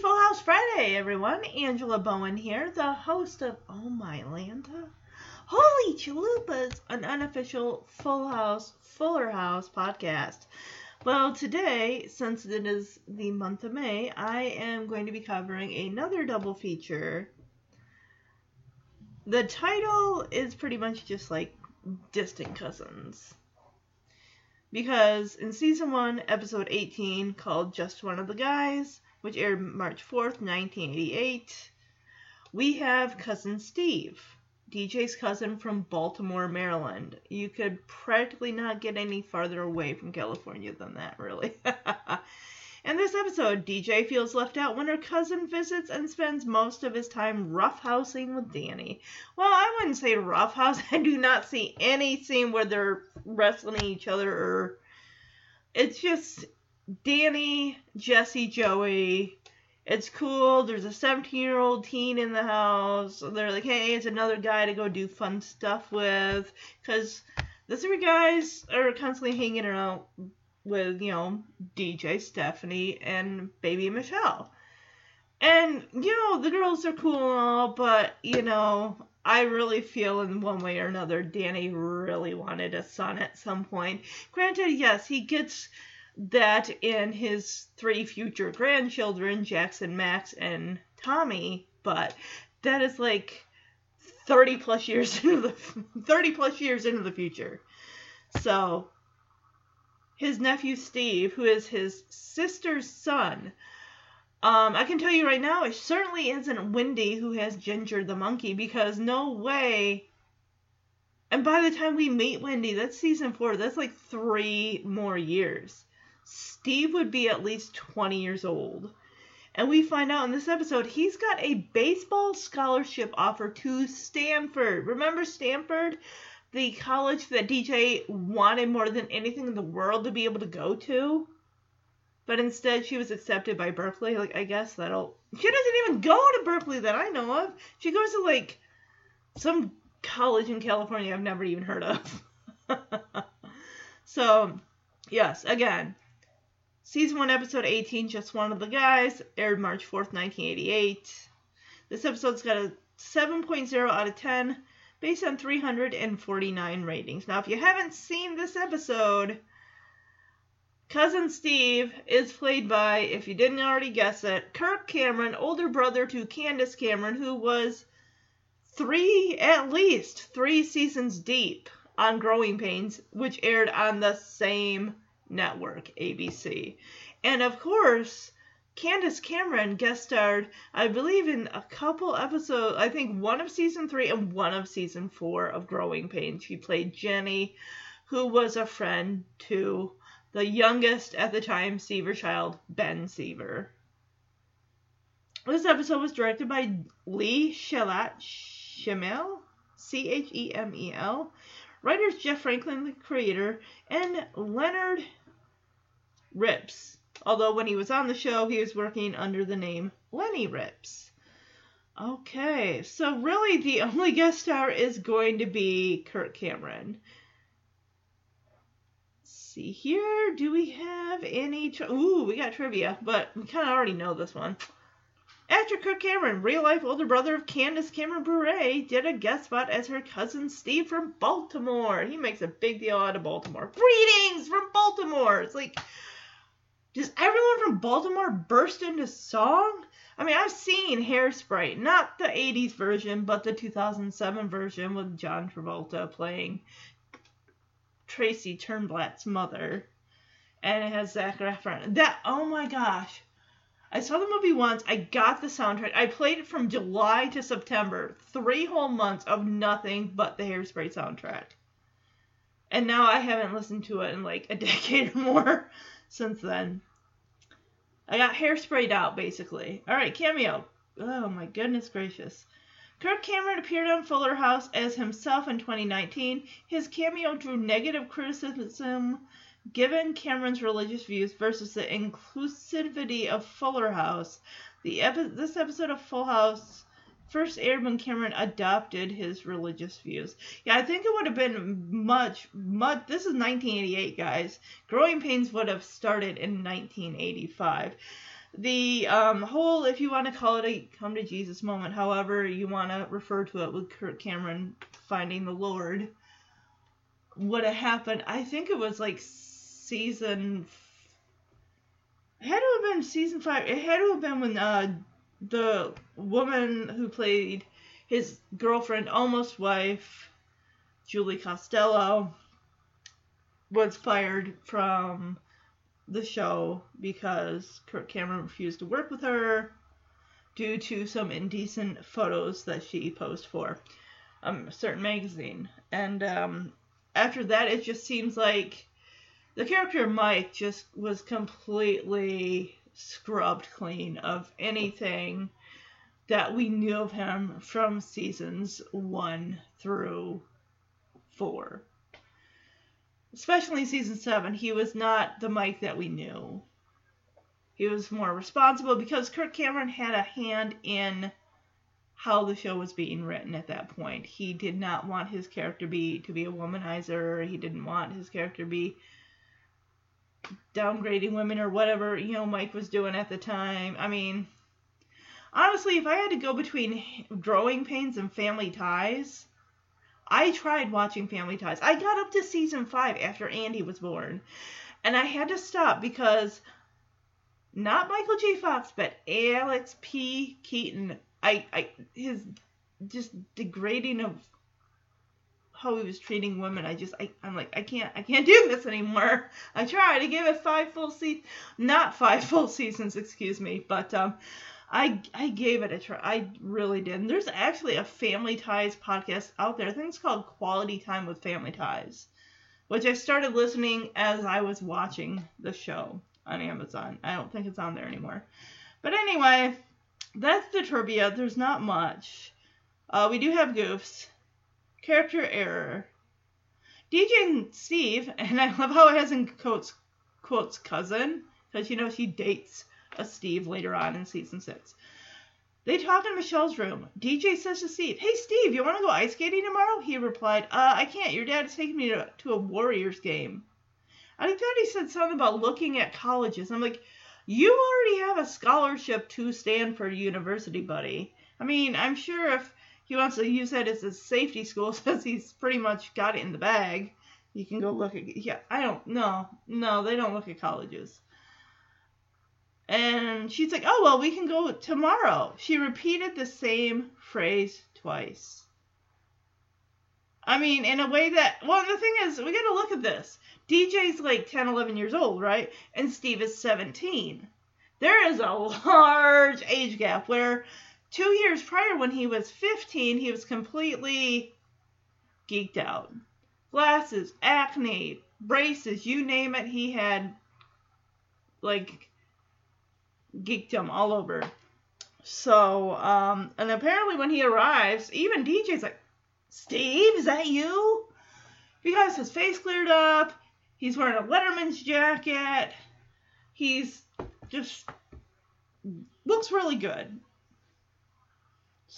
Full House Friday, everyone. Angela Bowen here, the host of Oh Mylanta. Holy Chalupas, an unofficial Full House, Fuller House podcast. Well, today, since it is the month of May, I am going to be covering another double feature. The title is pretty much just like Distant Cousins. Because in season 1, episode 18, called Just One of the Guys, which aired March 4th, 1988, we have cousin Steve, DJ's cousin from Baltimore, Maryland. You could practically not get any farther away from California than that, really. In this episode, DJ feels left out when her cousin visits and spends most of his time roughhousing with Danny. Well, I wouldn't say roughhouse. I do not see any scene where they're wrestling each other or. It's just Danny, Jesse, Joey. It's cool. There's a 17 year old teen in the house. They're like, hey, it's another guy to go do fun stuff with. Because the three guys are constantly hanging around with, you know, DJ, Stephanie, and baby Michelle. And, you know, the girls are cool and all, but, you know, I really feel in one way or another Danny really wanted a son at some point. Granted, yes, he gets that in his three future grandchildren, Jackson, Max, and Tommy, but that is like 30 plus years into the 30 plus years into the future. So his nephew Steve, who is his sister's son, um, I can tell you right now, it certainly isn't Wendy who has Ginger the monkey because no way. And by the time we meet Wendy, that's season four. That's like three more years. Steve would be at least 20 years old. And we find out in this episode he's got a baseball scholarship offer to Stanford. Remember Stanford? The college that DJ wanted more than anything in the world to be able to go to. But instead she was accepted by Berkeley. Like I guess that'll She doesn't even go to Berkeley that I know of. She goes to like some college in California I've never even heard of. so, yes, again, Season 1, Episode 18, Just One of the Guys, aired March 4th, 1988. This episode's got a 7.0 out of 10, based on 349 ratings. Now, if you haven't seen this episode, Cousin Steve is played by, if you didn't already guess it, Kirk Cameron, older brother to Candace Cameron, who was three, at least three seasons deep on Growing Pains, which aired on the same network, ABC. And of course, Candace Cameron guest starred, I believe, in a couple episodes, I think one of season three and one of season four of Growing Pains. She played Jenny, who was a friend to the youngest at the time Seaver child, Ben Seaver. This episode was directed by Lee Shallat Chemel, C H E M E L. Writers Jeff Franklin, the creator, and Leonard Ripps. Although when he was on the show, he was working under the name Lenny Ripps. Okay, so really the only guest star is going to be Kirk Cameron. see here, do we have any? Tri- Ooh, we got trivia, but we kind of already know this one. Actor Kirk Cameron, real life older brother of Candace Cameron Bure, did a guest spot as her cousin Steve from Baltimore. He makes a big deal out of Baltimore. Greetings from Baltimore. It's like, does everyone from Baltimore burst into song? I mean, I've seen Hairspray, not the 80s version, but the 2007 version with John Travolta playing Tracy Turnblad's mother. And it has Zac Efron. That, oh my gosh. I saw the movie once. I got the soundtrack. I played it from July to September. Three whole months of nothing but the Hairspray soundtrack. And now I haven't listened to it in like a decade or more since then. I got hairsprayed out, basically. All right, cameo. Oh my goodness gracious. Kirk Cameron appeared on Fuller House as himself in 2019. His cameo drew negative criticism given Cameron's religious views versus the inclusivity of Fuller House. The epi- this episode of Full House first when Cameron adopted his religious views. Yeah, I think it would have been much, much. This is 1988, guys. Growing Pains would have started in 1985. The um, whole, if you want to call it a come to Jesus moment, however you want to refer to it with Kirk Cameron finding the Lord, would have happened. I think it was like season. Had to have been season five. It had to have been when uh, the woman who played his girlfriend, almost wife, Julie Costello, was fired from the show because Kirk Cameron refused to work with her due to some indecent photos that she posed for um, a certain magazine. And um, after that, it just seems like the character Mike just was completely scrubbed clean of anything that we knew of him from seasons one through four. Especially season seven, he was not the Mike that we knew. He was more responsible because Kirk Cameron had a hand in how the show was being written at that point. He did not want his character be to be a womanizer. He didn't want his character be downgrading women or whatever you know Mike was doing at the time. I mean, honestly, if I had to go between Growing Pains and Family Ties, I tried watching Family Ties. I got up to season five after Andy was born, and I had to stop because not Michael J. Fox, but Alex P. Keaton. I, I his just degrading of how he was treating women. I just I, I'm like I can't I can't do this anymore. I tried. I gave it five full seasons, not five full seasons, excuse me, but um, I I gave it a try. I really did. And there's actually a Family Ties podcast out there. I think it's called Quality Time with Family Ties, which I started listening as I was watching the show on Amazon. I don't think it's on there anymore. But anyway, that's the trivia. There's not much. Uh, we do have goofs. Character error. DJ and Steve, and I love how it has in quotes, quotes cousin, because you know she dates a Steve later on in season six. They talk in Michelle's room. DJ says to Steve, Hey Steve, you want to go ice skating tomorrow? He replied, Uh, I can't. Your dad is taking me to, to a Warriors game. I thought he said something about looking at colleges. I'm like, You already have a scholarship to Stanford University, buddy. I mean, I'm sure if he wants to use that as a safety school since he's pretty much got it in the bag. You can go look at yeah, I don't no, no, they don't look at colleges. And she's like, "Oh, well, we can go tomorrow." She repeated the same phrase twice. I mean, in a way that well, the thing is, we got to look at this. DJ's like 10, 11 years old, right? And Steve is 17. There is a large age gap where two years prior, when he was 15, he was completely geeked out. Glasses, acne, braces, you name it, he had like geekdom all over. So, um, and apparently when he arrives, even DJ's like, Steve, is that you? Has his face cleared up. He's wearing a Letterman's jacket. He's just looks really good.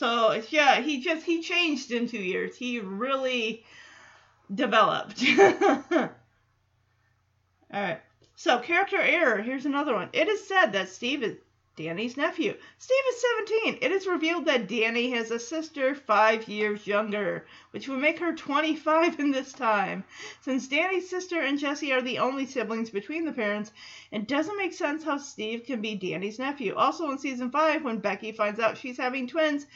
So yeah, he just he changed in two years. He really developed. All right. So character error. Here's another one. It is said that Steve is Danny's nephew. Steve is 17. It is revealed that Danny has a sister five years younger, which would make her 25 in this time. Since Danny's sister and Jesse are the only siblings between the parents, it doesn't make sense how Steve can be Danny's nephew. Also in season 5, when Becky finds out she's having twins,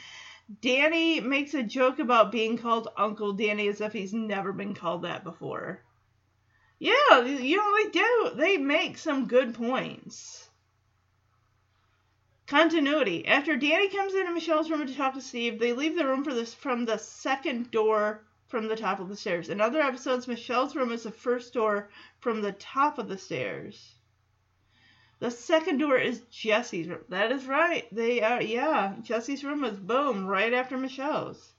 Danny makes a joke about being called Uncle Danny as if he's never been called that before. Yeah, you know, they do. They make some good points. Continuity. After Danny comes into Michelle's room to talk to Steve, they leave the room for this from the second door from the top of the stairs. In other episodes, Michelle's room is the first door from the top of the stairs. The second door is Jesse's room. That is right. They are, yeah. Jesse's room is boom, right after Michelle's.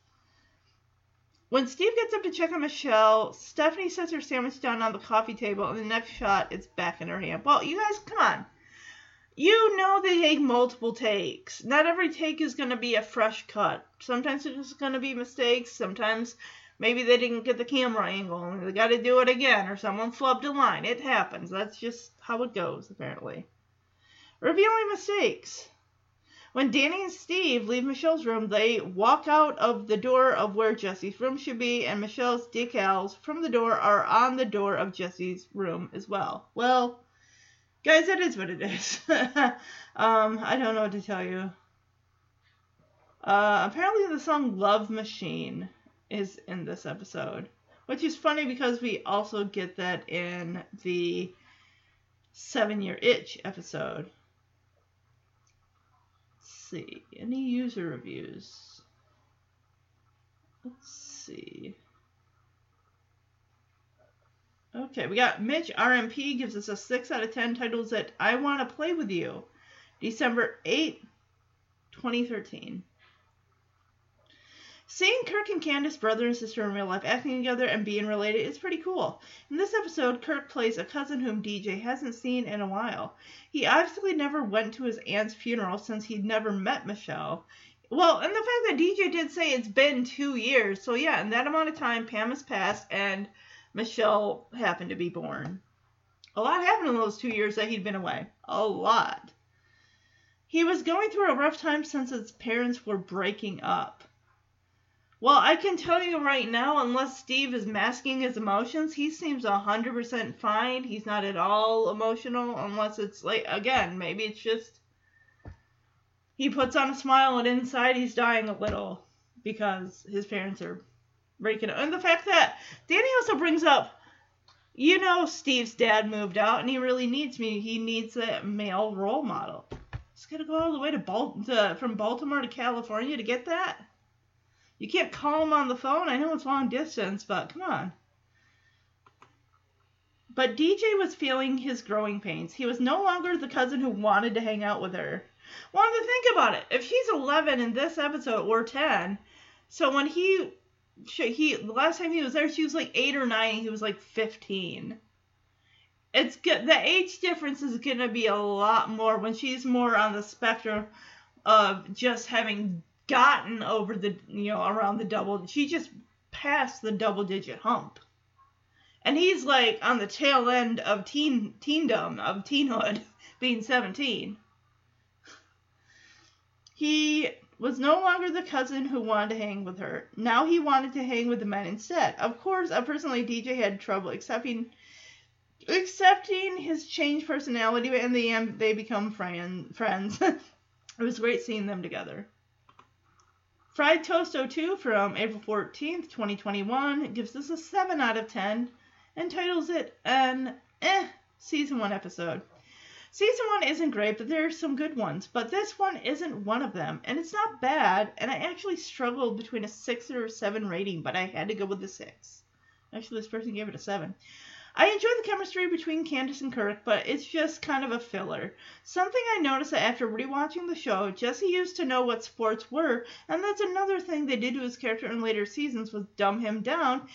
When Steve gets up to check on Michelle, Stephanie sets her sandwich down on the coffee table, and the next shot, it's back in her hand. Well, you guys, come on. You know they take multiple takes. Not every take is going to be a fresh cut. Sometimes it's going to be mistakes. Sometimes maybe they didn't get the camera angle and they got to do it again, or someone flubbed a line. It happens. That's just how it goes, apparently. Revealing mistakes. When Danny and Steve leave Michelle's room, they walk out of the door of where Jesse's room should be, and Michelle's decals from the door are on the door of Jesse's room as well. Well, guys, that is what it is. um, I don't know what to tell you. Uh, apparently, the song Love Machine is in this episode, which is funny because we also get that in the Seven Year Itch episode Let's see. Any user reviews? Let's see. Okay, we got Mitch RMP gives us a 6 out of 10, titles that I Want to Play With You, December 8, 2013. Seeing Kirk and Candace, brother and sister in real life, acting together and being related is pretty cool. In this episode, Kirk plays a cousin whom DJ hasn't seen in a while. He obviously never went to his aunt's funeral since he'd never met Michelle. Well, and the fact that DJ did say it's been two years, so yeah, in that amount of time, Pam has passed and Michelle happened to be born. A lot happened in those two years that he'd been away. A lot. He was going through a rough time since his parents were breaking up. Well, I can tell you right now, unless Steve is masking his emotions, he seems 100% fine. He's not at all emotional, unless it's like, again, maybe it's just he puts on a smile and inside he's dying a little because his parents are breaking up. And the fact that Danny also brings up, you know, Steve's dad moved out and he really needs me. He needs a male role model. He's got to go all the way to, Bal- to from Baltimore to California to get that. You can't call him on the phone. I know it's long distance, but come on. But DJ was feeling his growing pains. He was no longer the cousin who wanted to hang out with her. Well, to think about it. If he's 11 in this episode or 10, so when he he the last time he was there, she was like eight or nine. He was like 15. It's good. The age difference is gonna be a lot more when she's more on the spectrum of just having gotten over the you know around the double she just passed the double digit hump and he's like on the tail end of teen teendom of teenhood being 17 he was no longer the cousin who wanted to hang with her. Now he wanted to hang with the men instead. Of course uh, personally dj had trouble accepting accepting his changed personality but in the end they become friend, friends. It was great seeing them together. Fried Toast 02 from April 14th, 2021 gives us a 7 out of 10 and titles it an eh season 1 episode. Season 1 isn't great, but there are some good ones, but this one isn't one of them, and it's not bad, and I actually struggled between a 6 or a 7 rating, but I had to go with the 6. Actually, this person gave it a 7. I enjoy the chemistry between Candace and Kirk, but it's just kind of a filler. Something I noticed that after rewatching the show, Jesse used to know what sports were, and that's another thing they did to his character in later seasons was dumb him down.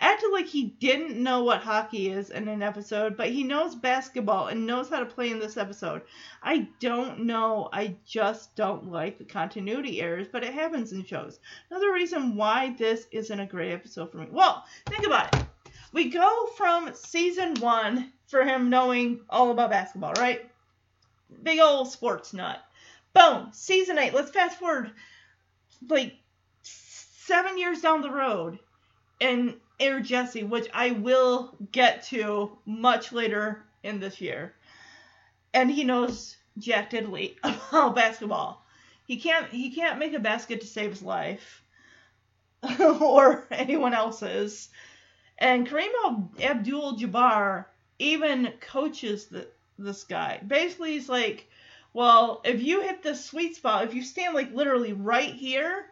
Acted like he didn't know what hockey is in an episode, but he knows basketball and knows how to play in this episode. I don't know. I just don't like the continuity errors, but it happens in shows. Another reason why this isn't a great episode for me. Well, think about it we go from season one for him knowing all about basketball, right? Big old sports nut. Boom, season eight. Let's fast forward like seven years down the road and Air Jesse, which I will get to much later in this year. And he knows Jack Diddley about basketball. He can't he can't make a basket to save his life. or anyone else's. And Kareem Abdul Jabbar even coaches the, this guy. Basically, he's like, well, if you hit the sweet spot, if you stand like literally right here,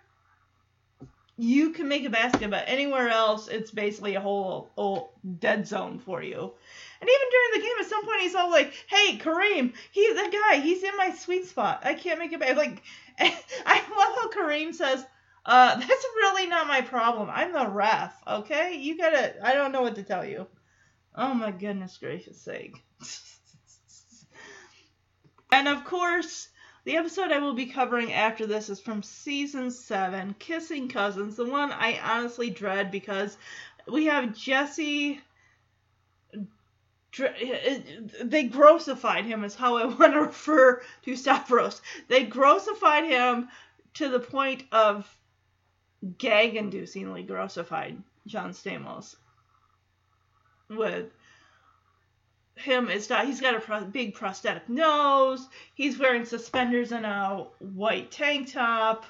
you can make a basket, but anywhere else, it's basically a whole, whole dead zone for you. And even during the game, at some point, he's all like, "Hey, Kareem, he's that guy. He's in my sweet spot. I can't make it back." Like, I love how Kareem says, uh, "That's really not my problem. I'm the ref. Okay, you gotta. I don't know what to tell you." Oh my goodness gracious sake. and of course, the episode I will be covering after this is from season 7, Kissing Cousins, the one I honestly dread because we have Jesse. They grossified him, is how I want to refer to Stavros. They grossified him to the point of gag inducingly grossified John Stamos with him is not he's got a pro- big prosthetic nose. He's wearing suspenders and a white tank top.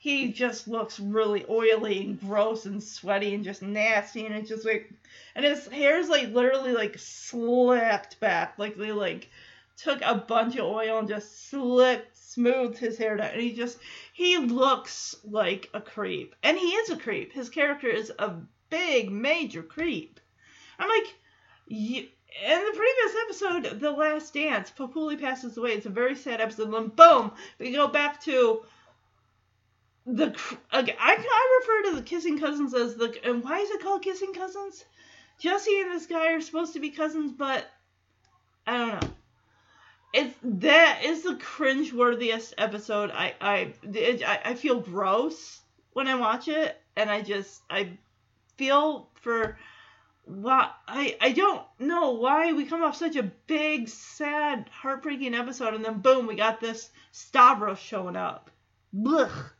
He just looks really oily and gross and sweaty and just nasty and it's just like and his hair is like literally like slicked back. Like they like took a bunch of oil and just slicked smoothed his hair down and he just he looks like a creep. And he is a creep. His character is a big major creep. I'm like you, in the previous episode, The Last Dance, Papouli passes away. It's a very sad episode. Then boom, we go back to the. I, I refer to the kissing cousins as the. And why is it called kissing cousins? Jesse and this guy are supposed to be cousins, but I don't know. It's that is the cringe-worthiest episode. I I it, I, I feel gross when I watch it, and I just I feel for why I I don't know why we come off such a big, sad, heartbreaking episode, and then boom, we got this Stavros showing up. Blech.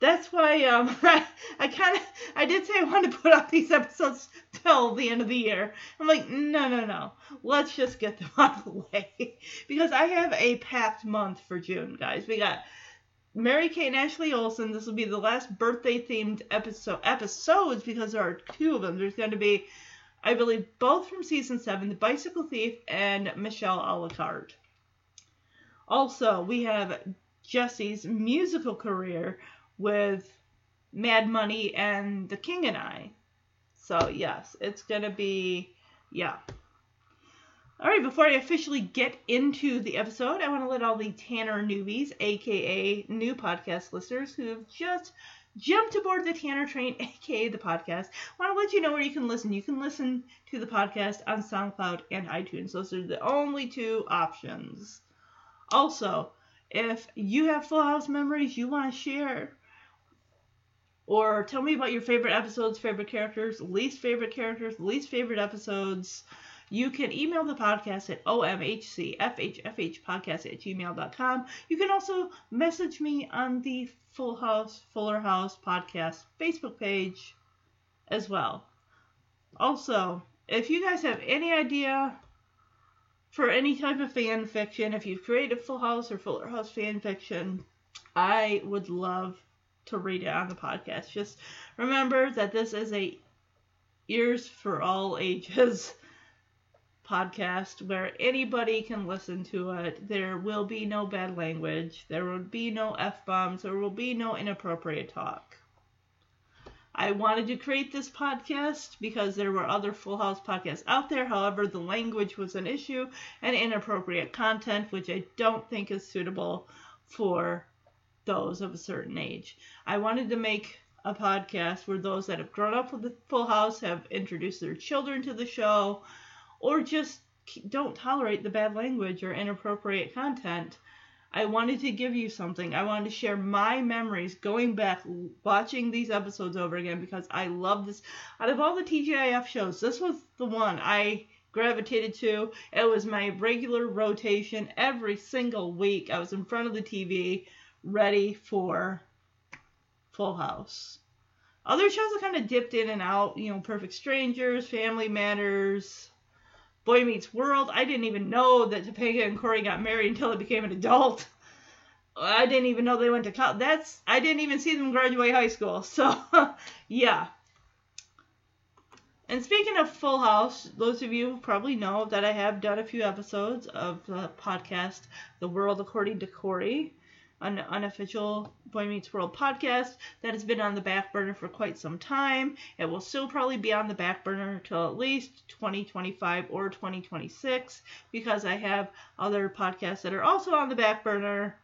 That's why um I, I kind of I did say I wanted to put out these episodes till the end of the year. I'm like no no no, let's just get them out of the way because I have a packed month for June, guys. We got Mary Kate and Ashley Olsen. This will be the last birthday themed episode episodes because there are two of them. There's going to be I believe both from season 7, The Bicycle Thief and Michelle a la carte. Also, we have Jesse's musical career with Mad Money and The King and I. So, yes, it's going to be, yeah. All right, before I officially get into the episode, I want to let all the Tanner newbies, aka new podcast listeners who have just jumped aboard the Tanner train, aka the podcast. I want to let you know where you can listen. You can listen to the podcast on SoundCloud and iTunes. Those are the only two options. Also, if you have Full House memories you want to share, or tell me about your favorite episodes, favorite characters, least favorite characters, least favorite episodes, you can email the podcast at omhcfhfhpodcast at gmail.com. You can also message me on the Full House, Fuller House podcast Facebook page as well. Also, if you guys have any idea for any type of fan fiction, if you've created Full House or Fuller House fan fiction, I would love to read it on the podcast. Just remember that this is a ears for all ages podcast where anybody can listen to it. There will be no bad language. There will be no F bombs. There will be no inappropriate talk. I wanted to create this podcast because there were other Full House podcasts out there. However, the language was an issue and inappropriate content, which I don't think is suitable for those of a certain age. I wanted to make a podcast where those that have grown up with the Full House have introduced their children to the show or just don't tolerate the bad language or inappropriate content. I wanted to give you something. I wanted to share my memories going back, watching these episodes over again because I love this. Out of all the TGIF shows, this was the one I gravitated to. It was my regular rotation every single week. I was in front of the TV, ready for Full House. Other shows have kind of dipped in and out, you know, Perfect Strangers, Family Matters, Boy Meets World. I didn't even know that Topanga and Corey got married until I became an adult. I didn't even know they went to college. That's I didn't even see them graduate high school. So, yeah. And speaking of Full House, those of you probably know that I have done a few episodes of the podcast The World According to Corey. An unofficial Boy Meets World podcast that has been on the back burner for quite some time. It will still probably be on the back burner until at least 2025 or 2026 because I have other podcasts that are also on the back burner.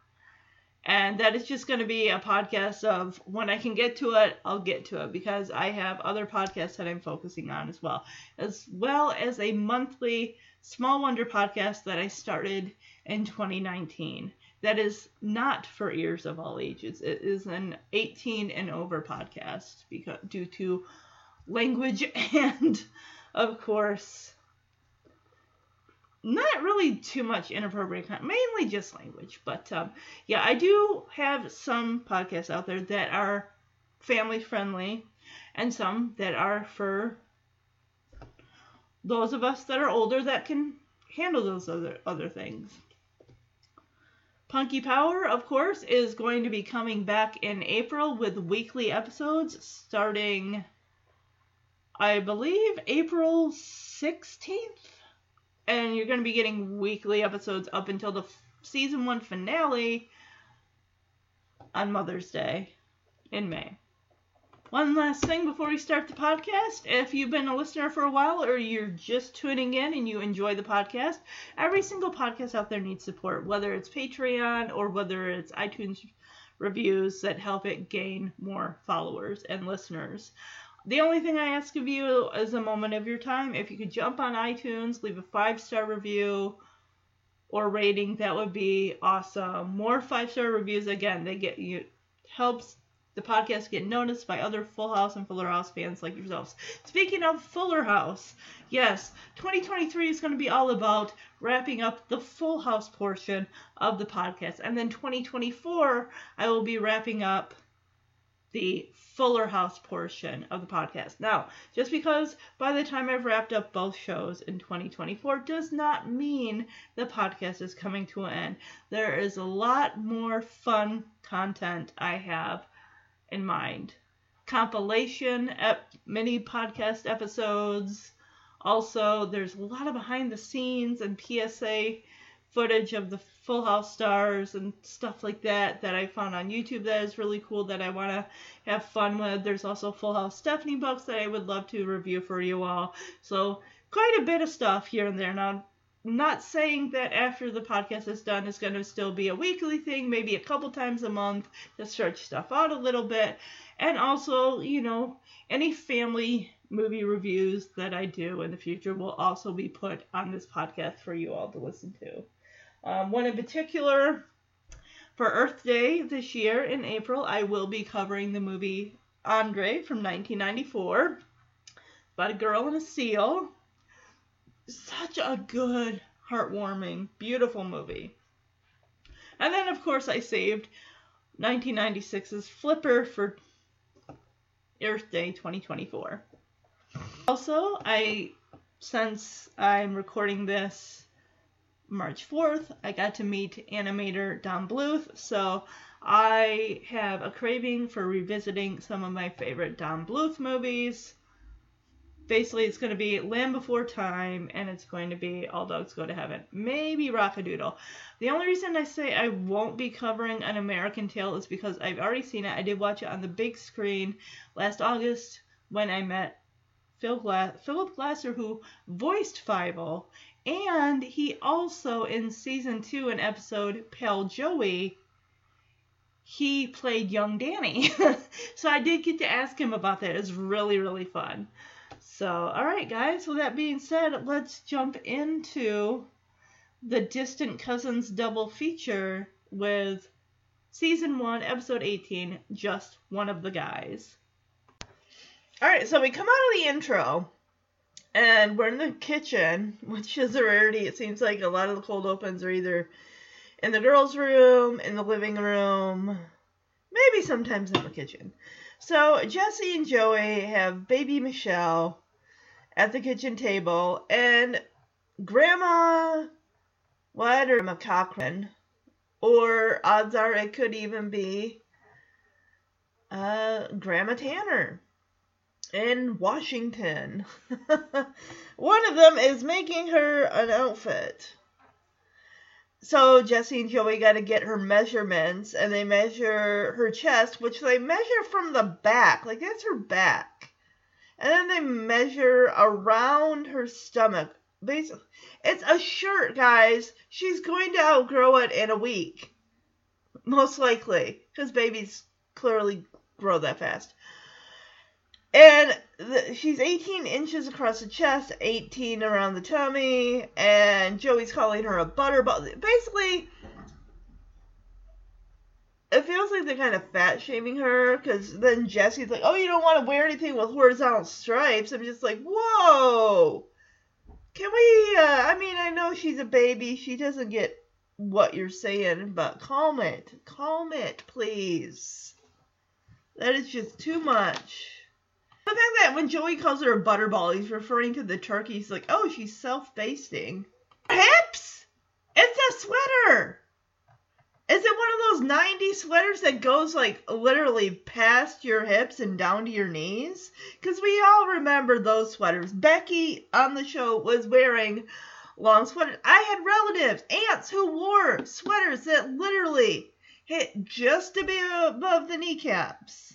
And that is just going to be a podcast of when I can get to it, I'll get to it because I have other podcasts that I'm focusing on as well, as well as a monthly Small Wonder podcast that I started in 2019 that is not for ears of all ages. It is an 18 and over podcast because due to language and of course not really too much inappropriate content, mainly just language. But um, yeah, I do have some podcasts out there that are family friendly and some that are for those of us that are older that can handle those other other things. Punky Power, of course, is going to be coming back in April with weekly episodes starting, I believe, April 16th. And you're going to be getting weekly episodes up until the f- season one finale on Mother's Day in May. One last thing before we start the podcast. If you've been a listener for a while or you're just tuning in and you enjoy the podcast, every single podcast out there needs support, whether it's Patreon or whether it's iTunes reviews that help it gain more followers and listeners. The only thing I ask of you is a moment of your time. If you could jump on iTunes, leave a five star review or rating, that would be awesome. More five star reviews, again, they get you helps the podcast get noticed by other Full House and Fuller House fans like yourselves. Speaking of Fuller House, yes, 2023 is going to be all about wrapping up the Full House portion of the podcast. And then 2024, I will be wrapping up the Fuller House portion of the podcast. Now, just because by the time I've wrapped up both shows in 2024 does not mean the podcast is coming to an end. There is a lot more fun content I have in mind. Compilation, ep- mini podcast episodes. Also, there's a lot of behind the scenes and PSA footage of the Full House stars and stuff like that that I found on YouTube that is really cool that I want to have fun with. There's also Full House Stephanie books that I would love to review for you all. So, quite a bit of stuff here and there. Now, not saying that after the podcast is done it's going to still be a weekly thing, maybe a couple times a month to stretch stuff out a little bit. And also, you know, any family movie reviews that I do in the future will also be put on this podcast for you all to listen to. Um, one in particular, for Earth Day this year in April, I will be covering the movie Andre from 1994 about a girl and a seal such a good, heartwarming, beautiful movie. And then, of course, I saved 1996's Flipper for Earth Day 2024. Also, I since I'm recording this March 4th, I got to meet animator Don Bluth, so I have a craving for revisiting some of my favorite Don Bluth movies basically it's going to be Land Before Time and it's going to be All Dogs Go to Heaven. Maybe Rock-a-Doodle. The only reason I say I won't be covering An American Tail is because I've already seen it. I did watch it on the big screen last August when I met Phil Gla- Phillip Glasser who voiced Fievel and he also in season 2 in episode Pal Joey he played young Danny. so I did get to ask him about that. It was really really fun. So, all right, guys. With that being said, let's jump into the Distant Cousins double feature with season one, episode 18, Just One of the Guys. All right, so we come out of the intro and we're in the kitchen, which is a rarity. It seems like a lot of the cold opens are either in the girls' room, in the living room, maybe sometimes in the kitchen. So Jesse and Joey have baby Michelle at the kitchen table, and Grandma what or Grandma or odds are it could even be uh, Grandma Tanner in Washington. One of them is making her an outfit. So Jesse and Joey got to get her measurements, and they measure her chest, which they measure from the back, like that's her back, and then they measure around her stomach. Basically, it's a shirt, guys. She's going to outgrow it in a week, most likely, because babies clearly grow that fast. And the, she's 18 inches across the chest, 18 around the tummy, and Joey's calling her a butterball. Basically, it feels like they're kind of fat shaming her because then Jesse's like, "Oh, you don't want to wear anything with horizontal stripes." I'm just like, "Whoa, can we?" Uh, I mean, I know she's a baby; she doesn't get what you're saying, but calm it, calm it, please. That is just too much. The fact that when Joey calls her a butterball, he's referring to the turkey. He's like, oh, she's self-basting. Hips! It's a sweater! Is it one of those 90s sweaters that goes like literally past your hips and down to your knees? Because we all remember those sweaters. Becky on the show was wearing long sweaters. I had relatives, aunts, who wore sweaters that literally hit just above the kneecaps.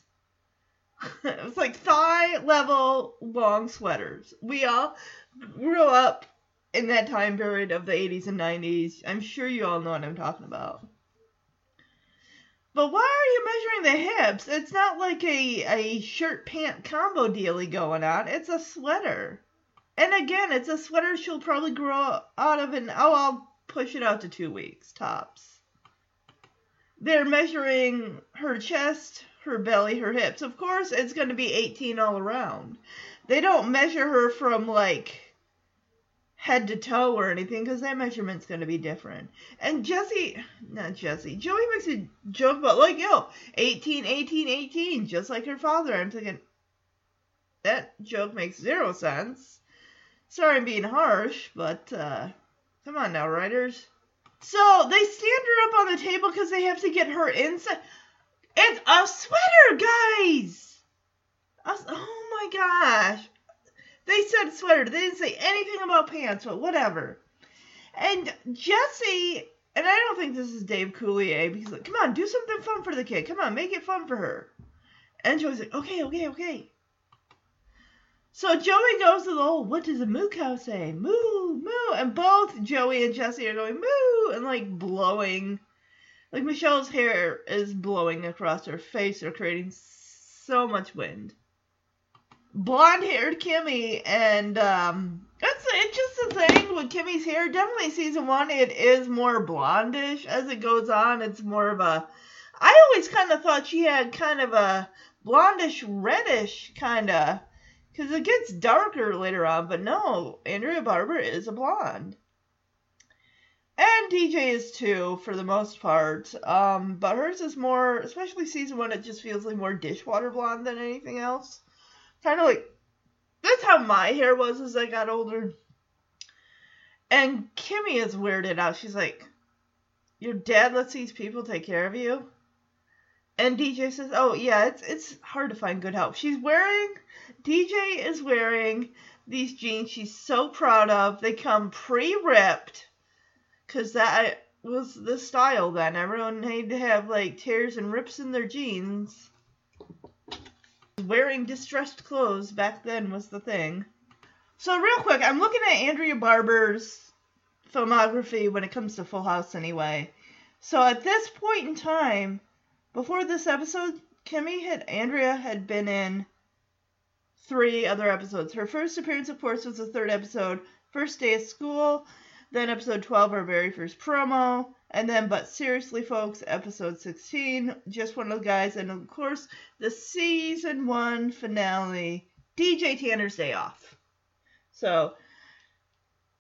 it was like thigh level long sweaters. We all grew up in that time period of the 80s and 90s. I'm sure you all know what I'm talking about. But why are you measuring the hips? It's not like a, a shirt pant combo dealy going on. It's a sweater. And again, it's a sweater she'll probably grow out of and oh, I'll push it out to two weeks tops. They're measuring her chest, her belly, her hips. Of course, it's going to be 18 all around. They don't measure her from like head to toe or anything because that measurement's going to be different. And Jesse, not Jesse, Joey makes a joke about like, yo, 18, 18, 18, just like her father. I'm thinking, that joke makes zero sense. Sorry I'm being harsh, but uh, come on now, writers. So they stand her up on the table because they have to get her inside. It's a sweater, guys! Oh my gosh. They said sweater. They didn't say anything about pants, but whatever. And Jesse, and I don't think this is Dave Coulier, because like, come on, do something fun for the kid. Come on, make it fun for her. And Joey's like, okay, okay, okay. So Joey goes to the old, what does a moo cow say? Moo, moo. And both Joey and Jesse are going moo and like blowing. Like Michelle's hair is blowing across her face. They're creating so much wind. Blonde haired Kimmy and um it's just the thing with Kimmy's hair. Definitely season one it is more blondish as it goes on. It's more of a I always kind of thought she had kind of a blondish reddish kind of because it gets darker later on, but no, Andrea Barber is a blonde. And DJ is too, for the most part. Um, but hers is more, especially season one, it just feels like more dishwater blonde than anything else. Kind of like, that's how my hair was as I got older. And Kimmy is weirded out. She's like, Your dad lets these people take care of you? And DJ says, "Oh yeah, it's it's hard to find good help." She's wearing DJ is wearing these jeans she's so proud of. They come pre-ripped cuz that was the style then. Everyone had to have like tears and rips in their jeans. Wearing distressed clothes back then was the thing. So real quick, I'm looking at Andrea Barber's filmography when it comes to Full House anyway. So at this point in time, before this episode, Kimmy had Andrea had been in three other episodes. Her first appearance, of course, was the third episode, first day of school. Then episode 12, our very first promo. And then, but seriously, folks, episode 16, just one of the guys. And of course, the season one finale, DJ Tanner's Day Off. So,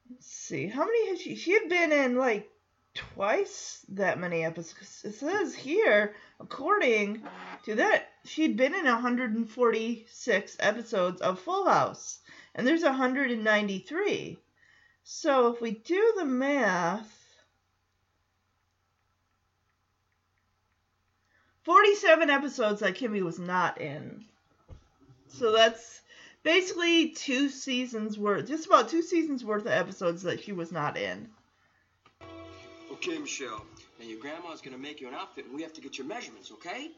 let's see. How many has she? She had been in like twice that many episodes. It says here, according to that, she'd been in 146 episodes of Full House, and there's 193. So if we do the math, 47 episodes that Kimmy was not in. So that's basically two seasons worth, just about two seasons worth of episodes that she was not in. Okay, Michelle. Now your grandma's gonna make you an outfit, and we have to get your measurements, okay?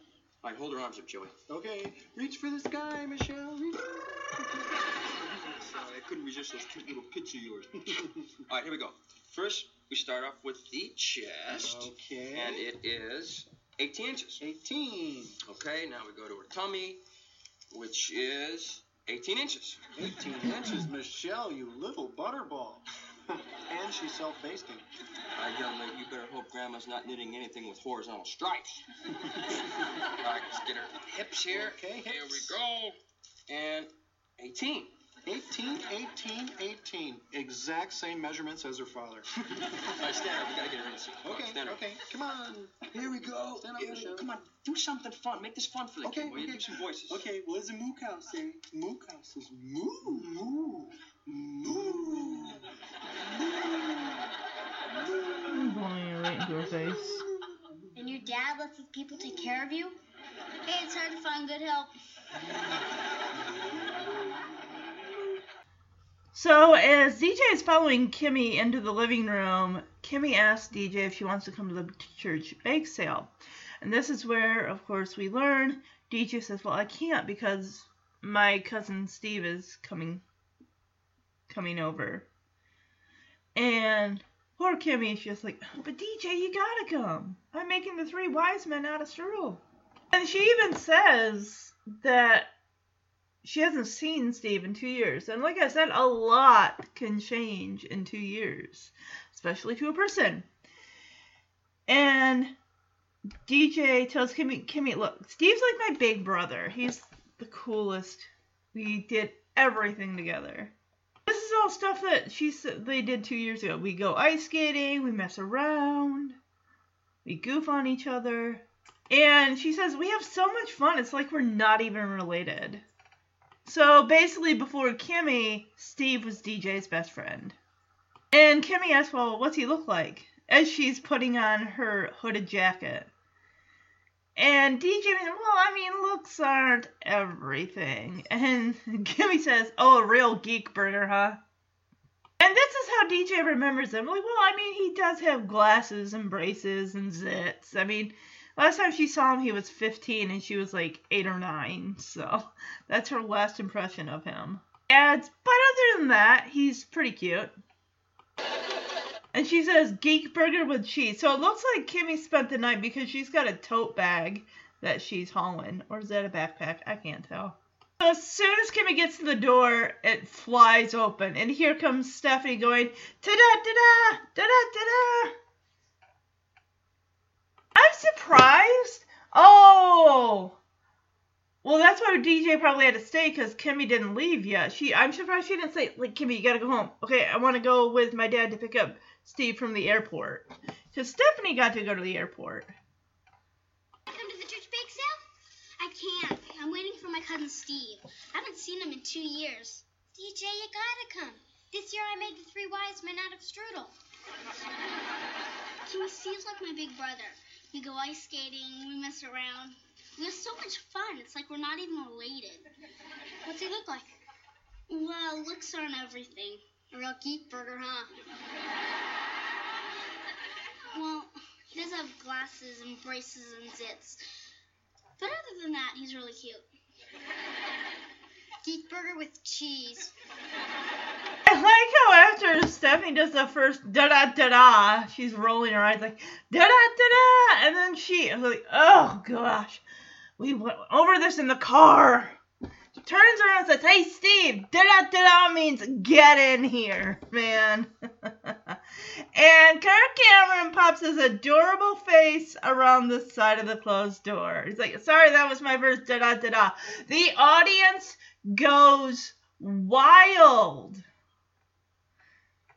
All right, hold her arms up, Joey. Okay, reach for the sky, Michelle. I couldn't resist those cute little pits of yours. All right, here we go. First, we start off with the chest, Okay. and it is 18 inches. 18. Okay, now we go to her tummy, which is 18 inches. 18 inches, Michelle, you little butterball. and she's self-basting. All right, young lady, you better hope Grandma's not knitting anything with horizontal stripes. All right, let's get her hips here. Okay, Here we go. And 18. 18, 18, 18. Exact same measurements as her father. All right, stand up. We gotta get her in. Come on, Okay, stand up. okay, come on. Here we go. Stand up, Here we. Michelle. Come on, do something fun. Make this fun for the Okay, kid. Will you okay. do some voices? Okay, what does a moo cow say? Moo cow says moo, moo, moo. I'm blowing it right into her face. And your dad lets his people take care of you? Hey, it's hard to find good help. So as DJ is following Kimmy into the living room, Kimmy asks DJ if she wants to come to the church bake sale. And this is where, of course, we learn DJ says, Well, I can't because my cousin Steve is coming coming over. And poor Kimmy is just like, oh, But DJ, you gotta come. I'm making the three wise men out of strudel. And she even says that she hasn't seen Steve in two years. And like I said, a lot can change in two years, especially to a person. And DJ tells Kimmy, Kimmy, look, Steve's like my big brother. He's the coolest. We did everything together. This is all stuff that she said they did two years ago. We go ice skating, we mess around, we goof on each other. And she says, we have so much fun, it's like we're not even related. So basically, before Kimmy, Steve was DJ's best friend. And Kimmy asks, Well, what's he look like? As she's putting on her hooded jacket. And DJ, well, I mean, looks aren't everything. And Kimmy says, Oh, a real geek burger, huh? And this is how DJ remembers him. Like, well, I mean, he does have glasses and braces and zits. I mean, last time she saw him, he was 15 and she was like 8 or 9. So that's her last impression of him. And, but other than that, he's pretty cute. And she says geek burger with cheese. So it looks like Kimmy spent the night because she's got a tote bag that she's hauling. Or is that a backpack? I can't tell. So as soon as Kimmy gets to the door, it flies open. And here comes Stephanie going, ta da da da, da da da da. I'm surprised. Oh. Well, that's why DJ probably had to stay because Kimmy didn't leave yet. She, I'm surprised she didn't say, like, Kimmy, you gotta go home. Okay, I want to go with my dad to pick up Steve from the airport. Because Stephanie got to go to the airport. Come to the church bake sale? I can't. I'm waiting for my cousin Steve. I haven't seen him in two years. DJ, you gotta come. This year I made the three wise men out of strudel. Kimmy Steve's like my big brother. We go ice skating, we mess around. We have so much fun. It's like we're not even related. What's he look like? Well, looks aren't everything. A real geek burger, huh? Well, he does have glasses and braces and zits. But other than that, he's really cute. Geek burger with cheese. I like how after Stephanie does the first da da da da, she's rolling her eyes like da da da da, and then she like, oh gosh, we went over this in the car. She turns around and says, "Hey Steve, da da da da means get in here, man." and Kirk Cameron pops his adorable face around the side of the closed door. He's like, "Sorry, that was my first da da da da." The audience goes wild.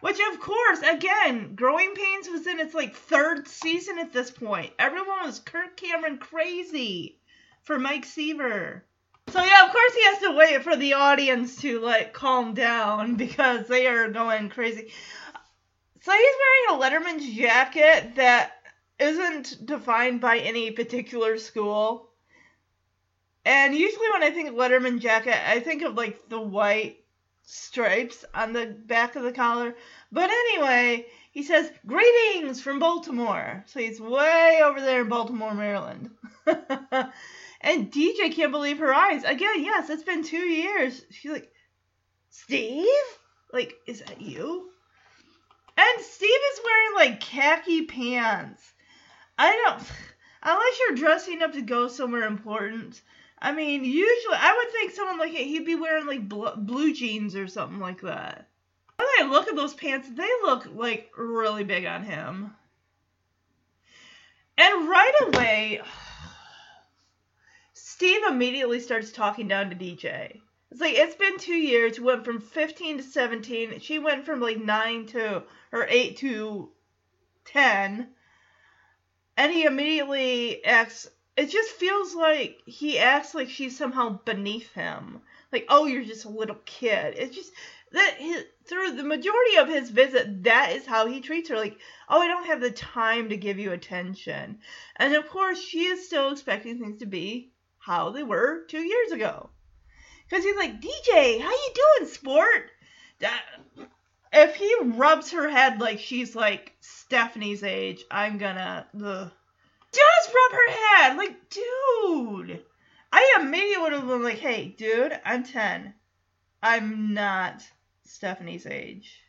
Which, of course, again, Growing Pains was in its like third season at this point. Everyone was Kirk Cameron crazy for Mike Seaver. So yeah, of course he has to wait for the audience to like calm down because they are going crazy. So he's wearing a Letterman's jacket that isn't defined by any particular school. And usually when I think Letterman jacket, I think of like the white stripes on the back of the collar. But anyway, he says, Greetings from Baltimore. So he's way over there in Baltimore, Maryland. and DJ can't believe her eyes. Again, yes, it's been two years. She's like, Steve? Like, is that you? And Steve is wearing like khaki pants. I don't, unless you're dressing up to go somewhere important. I mean, usually I would think someone like he'd be wearing like bl- blue jeans or something like that. When I look at those pants, they look like really big on him. And right away, Steve immediately starts talking down to DJ. It's like it's been two years. We went from 15 to 17. She went from like 9 to or 8 to 10. And he immediately acts. It just feels like he acts like she's somehow beneath him. Like, oh, you're just a little kid. It's just that his, through the majority of his visit, that is how he treats her. Like, oh, I don't have the time to give you attention. And of course, she is still expecting things to be how they were two years ago. Because he's like, DJ, how you doing, sport? That, if he rubs her head like she's like Stephanie's age, I'm gonna. Ugh. Just rub her head, like, dude. I immediately would have been like, hey, dude, I'm 10. I'm not Stephanie's age.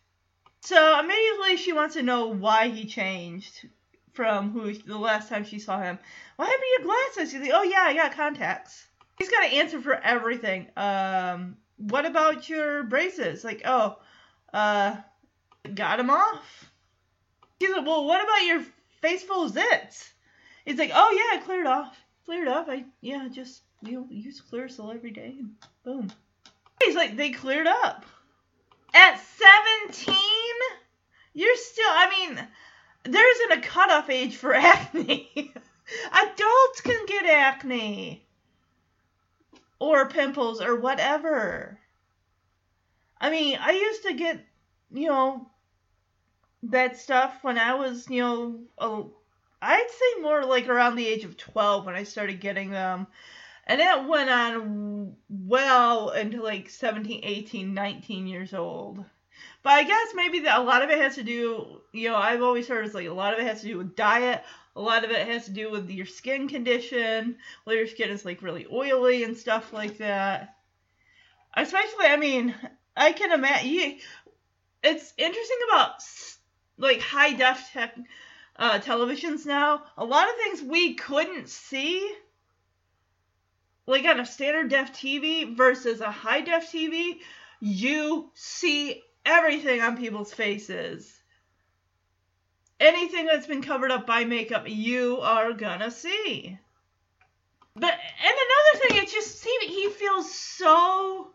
So immediately she wants to know why he changed from who the last time she saw him. What happened to your glasses? He's like, oh yeah, I got contacts. He's got to answer for everything. Um, what about your braces? Like, oh, uh, got them off. He's like, well, what about your face full of zits? He's like, oh yeah, I cleared off, cleared up. I yeah, just you know, use Clearasil every day, and boom. He's like, they cleared up. At 17, you're still. I mean, there isn't a cutoff age for acne. Adults can get acne or pimples or whatever. I mean, I used to get, you know, that stuff when I was, you know, a, I'd say more like around the age of 12 when I started getting them. And it went on well into like 17, 18, 19 years old. But I guess maybe that a lot of it has to do, you know, I've always heard it's like a lot of it has to do with diet. A lot of it has to do with your skin condition, whether your skin is like really oily and stuff like that. Especially, I mean, I can imagine. It's interesting about like high def tech, uh, televisions now. A lot of things we couldn't see, like on a standard def TV versus a high def TV, you see everything on people's faces. Anything that's been covered up by makeup, you are gonna see. But and another thing, it just see he feels so.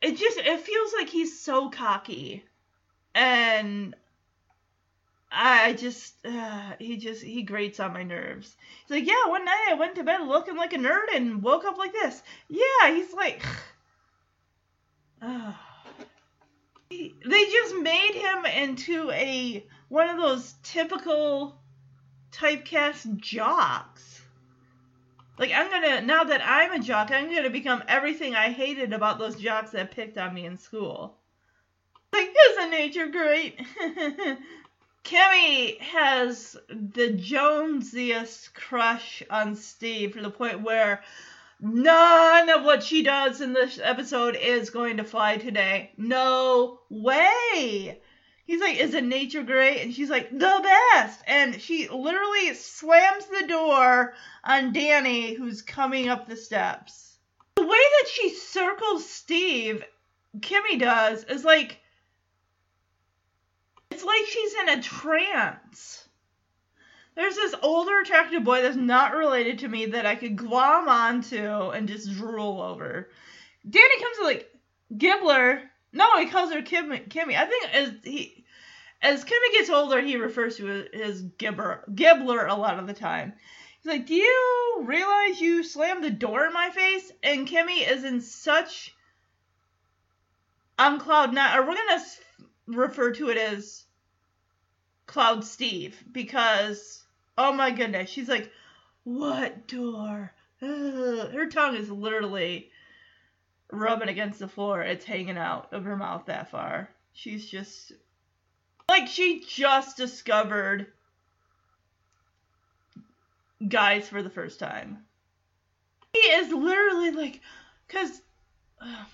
It just it feels like he's so cocky, and I just uh, he just he grates on my nerves. He's like, yeah, one night I went to bed looking like a nerd and woke up like this. Yeah, he's like. Uh, they just made him into a one of those typical typecast jocks. Like I'm gonna now that I'm a jock, I'm gonna become everything I hated about those jocks that picked on me in school. Like, isn't nature great? Kimmy has the Jonesiest crush on Steve to the point where None of what she does in this episode is going to fly today. No way. He's like, Is it nature great? And she's like, The best. And she literally slams the door on Danny, who's coming up the steps. The way that she circles Steve, Kimmy does, is like, it's like she's in a trance. There's this older attractive boy that's not related to me that I could glom onto and just drool over. Danny comes to like Gibbler. No, he calls her Kim, Kimmy. I think as he as Kimmy gets older, he refers to his Gibbler, Gibbler a lot of the time. He's like, "Do you realize you slammed the door in my face?" And Kimmy is in such on cloud nine, or we're gonna refer to it as Cloud Steve because Oh my goodness. She's like, what door? Ugh. Her tongue is literally rubbing against the floor. It's hanging out of her mouth that far. She's just like she just discovered guys for the first time. He is literally like, cause, oh.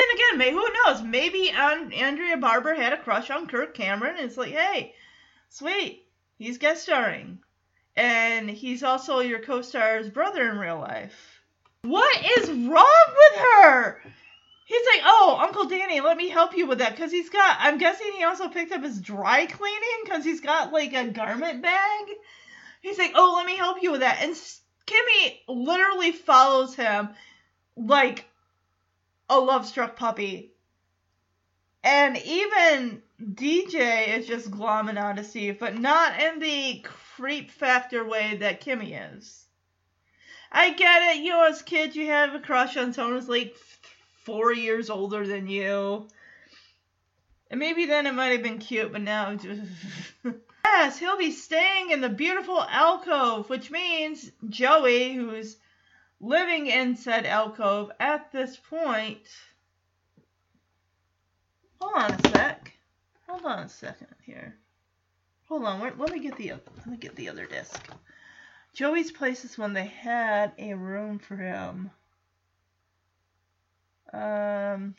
And again, may who knows? Maybe An- Andrea Barber had a crush on Kirk Cameron, and it's like, hey, sweet, he's guest starring, and he's also your co-star's brother in real life. What is wrong with her? He's like, oh, Uncle Danny, let me help you with that, cause he's got. I'm guessing he also picked up his dry cleaning, cause he's got like a garment bag. He's like, oh, let me help you with that, and Kimmy literally follows him like a love struck puppy. And even DJ is just glomming on to Steve, but not in the creep factor way that Kimmy is. I get it, you know, as kids, you have a crush on someone who's like four years older than you. And maybe then it might have been cute, but now just. yes, he'll be staying in the beautiful alcove, which means Joey, who's living in said alcove at this point. Hold on a sec. Hold on a second here. Hold on. Wait, let me get the let me get the other disc. Joey's place is when they had a room for him. Um.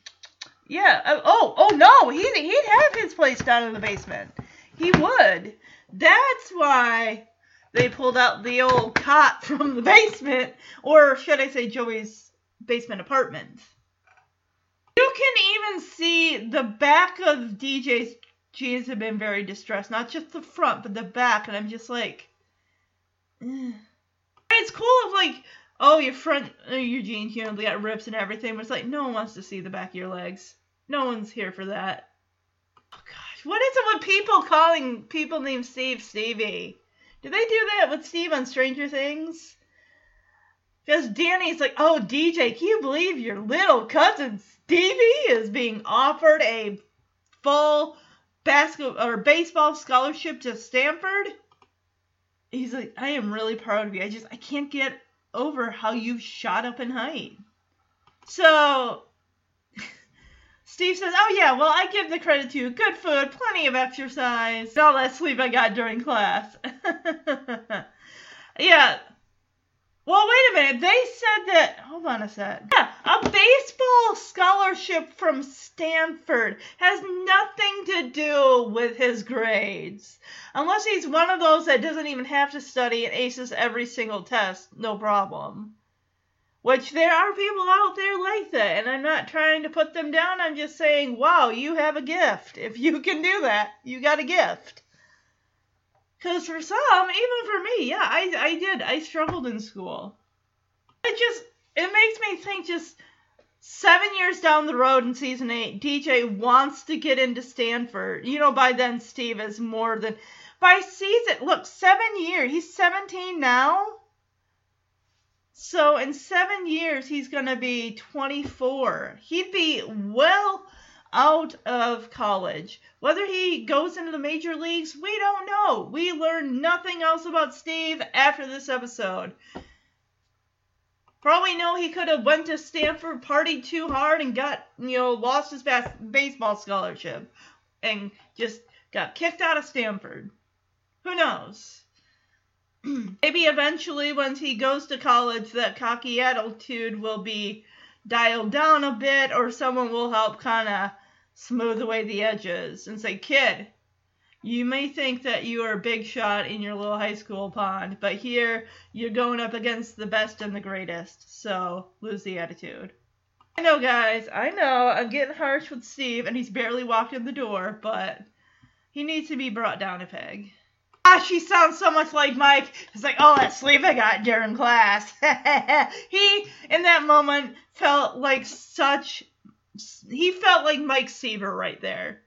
Yeah. uh, Oh. Oh no. He'd he'd have his place down in the basement. He would. That's why they pulled out the old cot from the basement, or should I say Joey's basement apartment. You can even see the back of DJ's jeans have been very distressed. Not just the front, but the back. And I'm just like, eh. it's cool if like, oh, your front, uh, your jeans, you know, they got rips and everything. But it's like, no one wants to see the back of your legs. No one's here for that. Oh gosh, what is it with people calling people named Steve Stevie? Do they do that with Steve on Stranger Things? Because Danny's like, oh, DJ, can you believe your little cousin Stevie is being offered a full basketball or baseball scholarship to Stanford? He's like, I am really proud of you. I just, I can't get over how you've shot up in height. So, Steve says, oh, yeah, well, I give the credit to you. Good food, plenty of exercise, and all that sleep I got during class. yeah. Well, wait a minute. They said that. Hold on a sec. Yeah, a baseball scholarship from Stanford has nothing to do with his grades. Unless he's one of those that doesn't even have to study and aces every single test, no problem. Which there are people out there like that, and I'm not trying to put them down. I'm just saying, wow, you have a gift. If you can do that, you got a gift. Because for some, even for me, yeah, I, I did. I struggled in school. It just, it makes me think just seven years down the road in season eight, DJ wants to get into Stanford. You know, by then Steve is more than, by season, look, seven years, he's 17 now. So in seven years, he's going to be 24. He'd be well out of college. Whether he goes into the major leagues, we don't know. We learn nothing else about Steve after this episode. For all we know, he could have went to Stanford, partied too hard, and got you know lost his bas- baseball scholarship, and just got kicked out of Stanford. Who knows? Maybe eventually, once he goes to college, that cocky attitude will be dialed down a bit, or someone will help kind of smooth away the edges and say, Kid, you may think that you are a big shot in your little high school pond, but here you're going up against the best and the greatest, so lose the attitude. I know, guys, I know I'm getting harsh with Steve, and he's barely walked in the door, but he needs to be brought down a peg. Ah, she sounds so much like Mike. It's like, oh, that sleep I got during class. he, in that moment, felt like such. He felt like Mike Seaver right there.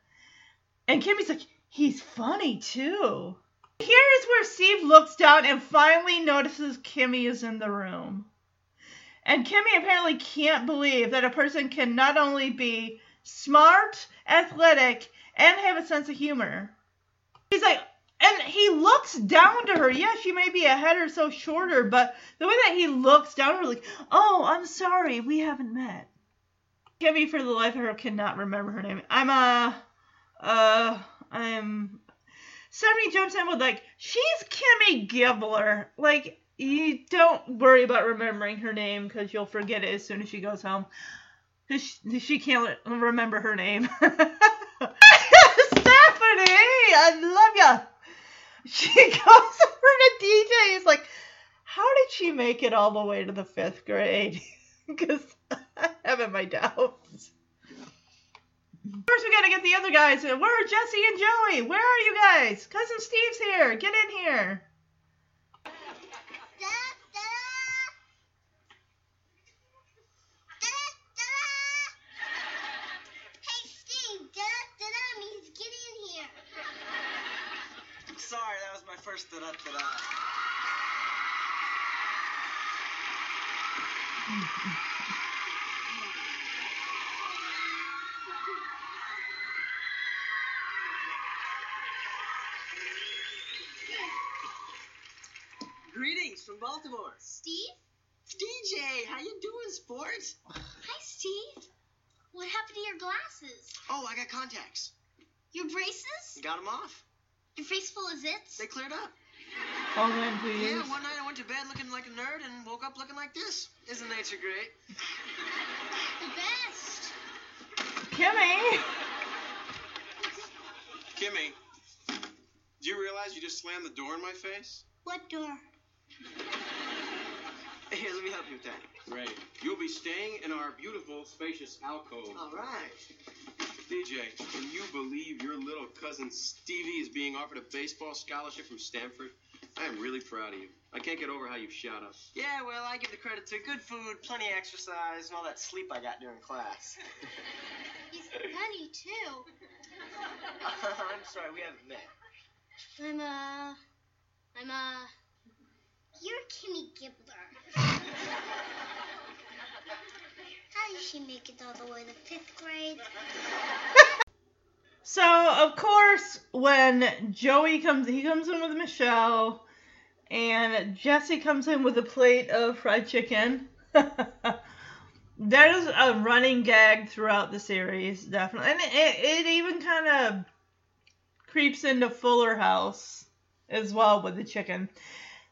And Kimmy's like, he's funny too. Here is where Steve looks down and finally notices Kimmy is in the room. And Kimmy apparently can't believe that a person can not only be smart, athletic, and have a sense of humor. He's like, and he looks down to her. Yeah, she may be a head or so shorter, but the way that he looks down her, like, oh, I'm sorry, we haven't met. Kimmy, for the life of her, cannot remember her name. I'm uh, uh, I'm. Stephanie jumps in with like, she's Kimmy Gibbler. Like, you don't worry about remembering her name because you'll forget it as soon as she goes home. she, she can't remember her name. Stephanie, I love ya. She goes over to DJ. He's like, how did she make it all the way to the fifth grade? Because I have my doubts. First, we gotta get the other guys. Where are Jesse and Joey? Where are you guys? Cousin Steve's here. Get in here. Da, da. Da, da. Hey, Steve, da, da, da, means get in here. Sorry, that was my first da-da-da-da. Greetings from Baltimore. Steve? DJ, how you doing, sport? Hi, Steve. What happened to your glasses? Oh, I got contacts. Your braces? Got them off. Your face full of zits? They cleared up. All them please. Yeah, one night I went to bed looking like a nerd and woke up looking like this. Isn't nature great? The best. Kimmy. Kimmy, do you realize you just slammed the door in my face? What door? Here, let me help you with that. Great. You'll be staying in our beautiful, spacious alcove. All right. DJ, can you believe your little cousin Stevie is being offered a baseball scholarship from Stanford? I am really proud of you. I can't get over how you've shot up. Yeah, well, I give the credit to good food, plenty of exercise, and all that sleep I got during class. He's funny, too. I'm sorry, we haven't met. I'm a. I'm uh, a. You're Kimmy Gibbler. She make it all the way to fifth grade? So of course, when Joey comes, he comes in with Michelle, and Jesse comes in with a plate of fried chicken. That is a running gag throughout the series, definitely, and it, it even kind of creeps into Fuller House as well with the chicken.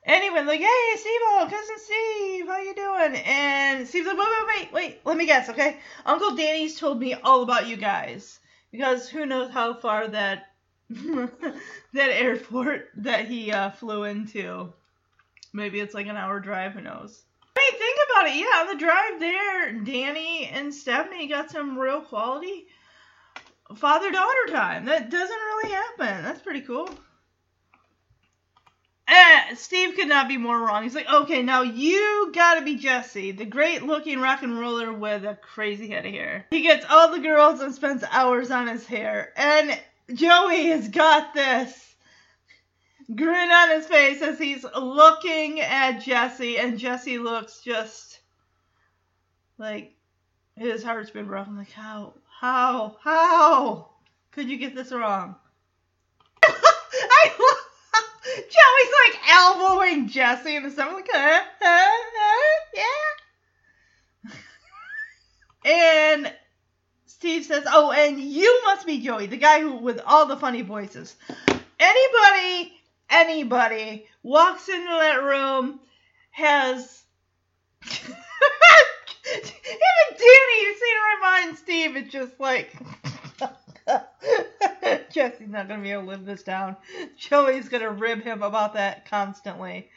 Anyway, like, hey, Steve, cousin Steve, how you doing? And Steve's like, wait, wait, wait, wait, let me guess, okay? Uncle Danny's told me all about you guys because who knows how far that that airport that he uh, flew into. Maybe it's like an hour drive. Who knows? Mean, think about it. Yeah, on the drive there, Danny and Stephanie got some real quality father daughter time. That doesn't really happen. That's pretty cool. Eh, Steve could not be more wrong. He's like, okay, now you gotta be Jesse, the great looking rock and roller with a crazy head of hair. He gets all the girls and spends hours on his hair. And Joey has got this grin on his face as he's looking at Jesse, and Jesse looks just like his heart's been broken. Like, how, how, how could you get this wrong? I Joey's like elbowing Jesse in the stomach, like, huh, huh, huh, yeah. and Steve says, "Oh, and you must be Joey, the guy who with all the funny voices. Anybody, anybody walks into that room has." Even Danny, you see to remind Steve, it's just like Jesse's not gonna be able to live this down. Joey's gonna rib him about that constantly.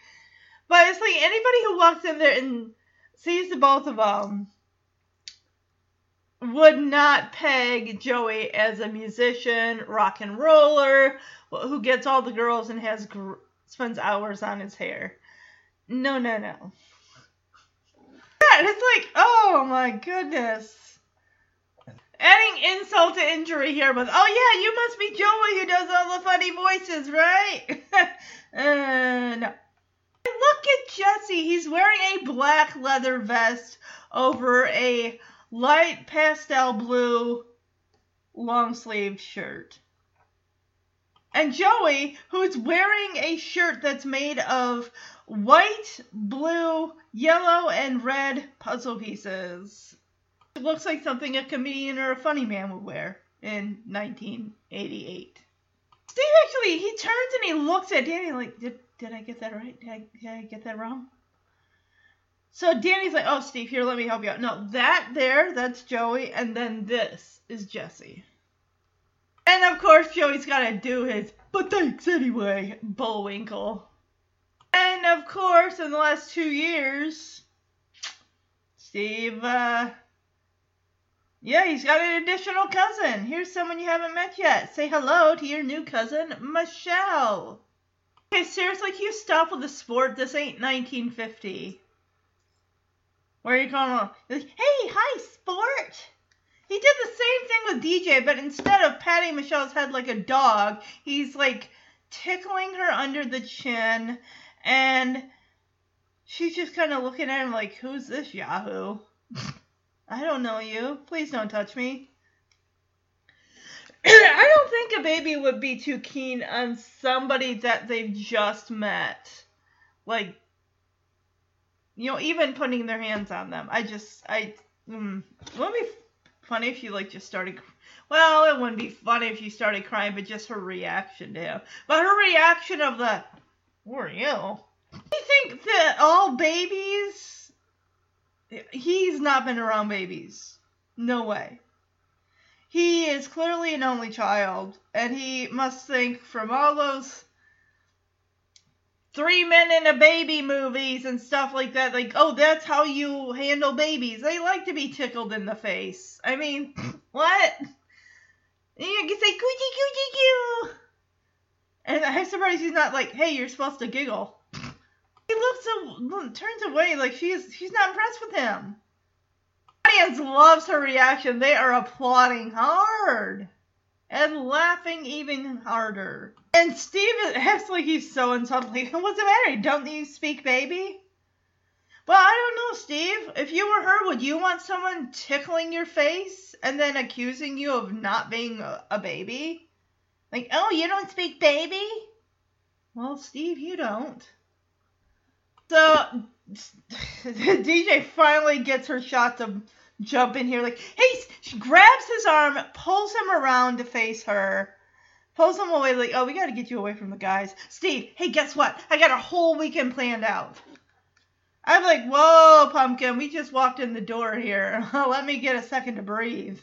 But it's like anybody who walks in there and sees the both of them would not peg Joey as a musician, rock and roller, who gets all the girls and has gr- spends hours on his hair. No, no, no. Yeah, it's like, oh my goodness. Adding insult to injury here, but oh yeah, you must be Joey who does all the funny voices, right? uh, no. Look at Jesse. He's wearing a black leather vest over a light pastel blue long sleeved shirt. And Joey, who's wearing a shirt that's made of white, blue, yellow, and red puzzle pieces. It looks like something a comedian or a funny man would wear in 1988. Steve actually he turns and he looks at Danny like, did did I get that right? Did I, did I get that wrong? So Danny's like, oh Steve, here, let me help you out. No, that there, that's Joey, and then this is Jesse. And of course Joey's gotta do his but thanks anyway, Bullwinkle. And of course, in the last two years, Steve, uh, yeah, he's got an additional cousin. Here's someone you haven't met yet. Say hello to your new cousin, Michelle. Okay, seriously, can you stop with the sport? This ain't 1950. Where are you calling on? Like, hey, hi, sport. He did the same thing with DJ, but instead of patting Michelle's head like a dog, he's like tickling her under the chin, and she's just kind of looking at him like, who's this Yahoo? I don't know you. Please don't touch me. I don't think a baby would be too keen on somebody that they've just met. Like, you know, even putting their hands on them. I just, I, mm, it would be funny if you, like, just started, well, it wouldn't be funny if you started crying, but just her reaction to him. But her reaction of the, who are you? I think that all babies, he's not been around babies. No way. He is clearly an only child, and he must think from all those three men and a baby movies and stuff like that, like, oh, that's how you handle babies. They like to be tickled in the face. I mean, what? You can say coochie coochie coo. And I'm surprised he's not like, hey, you're supposed to giggle. He looks turns away like she's she's not impressed with him audience loves her reaction. They are applauding hard and laughing even harder. And Steve acts like he's so insulted. What's the matter? Don't you speak baby? Well, I don't know, Steve. If you were her, would you want someone tickling your face and then accusing you of not being a, a baby? Like, oh, you don't speak baby? Well, Steve, you don't. So DJ finally gets her shot to jump in here like, hey, she grabs his arm, pulls him around to face her, pulls him away like, oh, we got to get you away from the guys. Steve, hey, guess what? I got a whole weekend planned out. I'm like, whoa, pumpkin, we just walked in the door here. Let me get a second to breathe.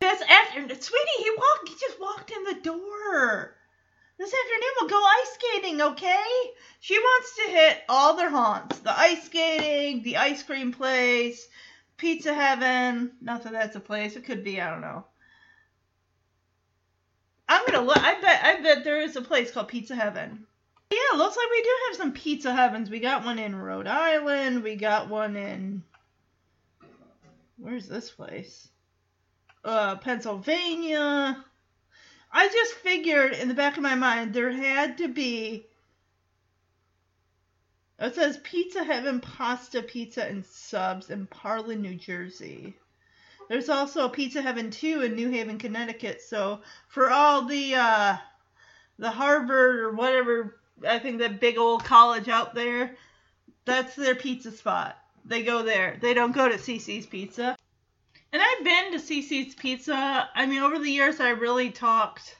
This afternoon, sweetie, he walked, he just walked in the door. This afternoon we'll go ice skating, okay? She wants to hit all their haunts. The ice skating, the ice cream place, Pizza Heaven. Not that that's a place. It could be. I don't know. I'm gonna look. I bet. I bet there is a place called Pizza Heaven. Yeah, looks like we do have some Pizza Heavens. We got one in Rhode Island. We got one in. Where's this place? Uh, Pennsylvania. I just figured in the back of my mind there had to be it says Pizza Heaven Pasta Pizza and Subs in Parlin, New Jersey. There's also Pizza Heaven 2 in New Haven, Connecticut. So for all the uh, the Harvard or whatever, I think that big old college out there, that's their pizza spot. They go there. They don't go to CiCi's Pizza. And I've been to CiCi's Pizza. I mean, over the years, I really talked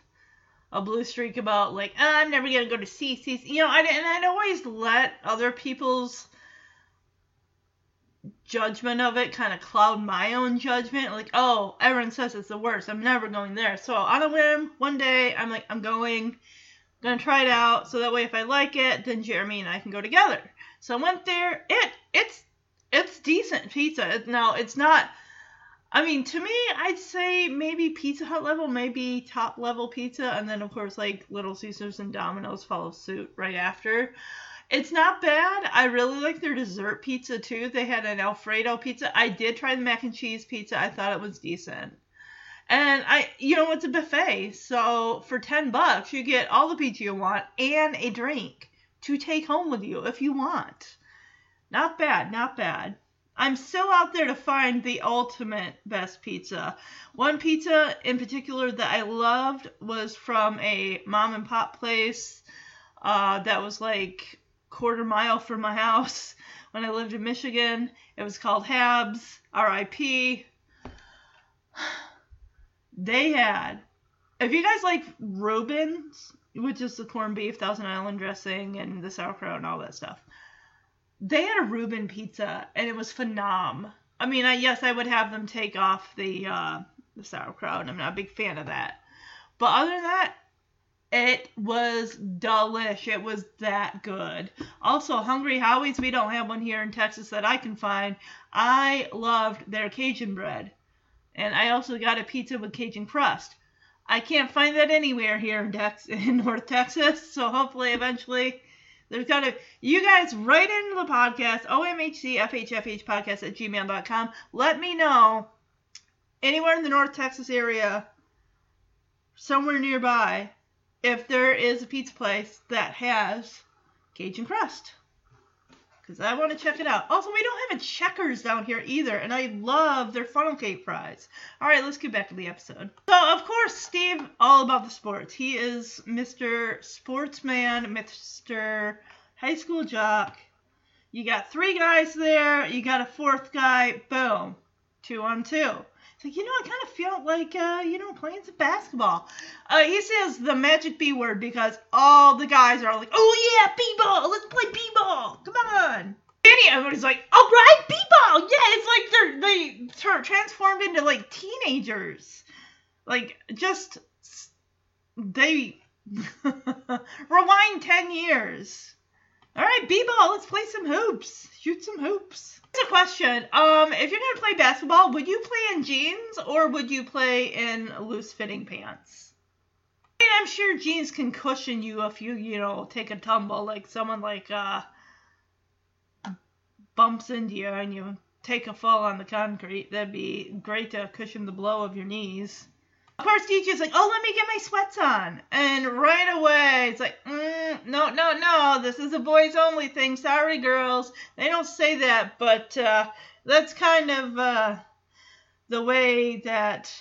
a blue streak about like oh, I'm never gonna go to CiCi's. You know, I and I'd always let other people's judgment of it kind of cloud my own judgment. Like, oh, everyone says it's the worst. I'm never going there. So on a whim, one day I'm like, I'm going, gonna try it out. So that way, if I like it, then Jeremy and I can go together. So I went there. It it's it's decent pizza. Now it's not I mean, to me, I'd say maybe Pizza Hut level, maybe top level pizza, and then of course like Little Caesars and Domino's follow suit right after. It's not bad. I really like their dessert pizza too. They had an Alfredo pizza. I did try the mac and cheese pizza. I thought it was decent. And I, you know, it's a buffet, so for ten bucks you get all the pizza you want and a drink to take home with you if you want. Not bad, not bad. I'm still out there to find the ultimate best pizza. One pizza in particular that I loved was from a mom and pop place uh, that was like quarter mile from my house when I lived in Michigan. It was called Habs, R.I.P. they had if you guys like Reuben's, which is the corned beef, Thousand Island dressing, and the sauerkraut and all that stuff, they had a Reuben pizza and it was phenom. I mean, I, yes, I would have them take off the uh, the sauerkraut. I'm not a big fan of that, but other than that, it was delish. It was that good. Also, Hungry Howie's, we don't have one here in Texas that I can find. I loved their Cajun bread. And I also got a pizza with Cajun crust. I can't find that anywhere here in, Tex- in North Texas, so hopefully eventually there's got to. You guys write into the podcast, OMHCFHFH podcast at gmail.com. Let me know anywhere in the North Texas area, somewhere nearby, if there is a pizza place that has Cajun crust. Because I want to check it out. Also, we don't have a Checkers down here either, and I love their funnel cake fries. All right, let's get back to the episode. So, of course, Steve, all about the sports. He is Mr. Sportsman, Mr. High School Jock. You got three guys there, you got a fourth guy, boom, two on two. It's like, you know, I kind of feel like, uh, you know, playing some basketball. Uh, he says the magic B word because all the guys are like, oh yeah, B-ball, let's play B-ball, come on. Danny, everybody's like, all right, B-ball, yeah, it's like they're, they tur- transformed into like teenagers. Like, just, they, rewind 10 years. All right, B-ball, let's play some hoops, shoot some hoops. A question. Um, if you're gonna play basketball, would you play in jeans or would you play in loose fitting pants? I mean, I'm sure jeans can cushion you if you, you know, take a tumble, like someone like uh bumps into you and you take a fall on the concrete. That'd be great to cushion the blow of your knees. Of course, DJ's like, oh, let me get my sweats on. And right away, it's like, mm, no, no, no, this is a boys only thing. Sorry, girls. They don't say that, but uh, that's kind of uh, the way that.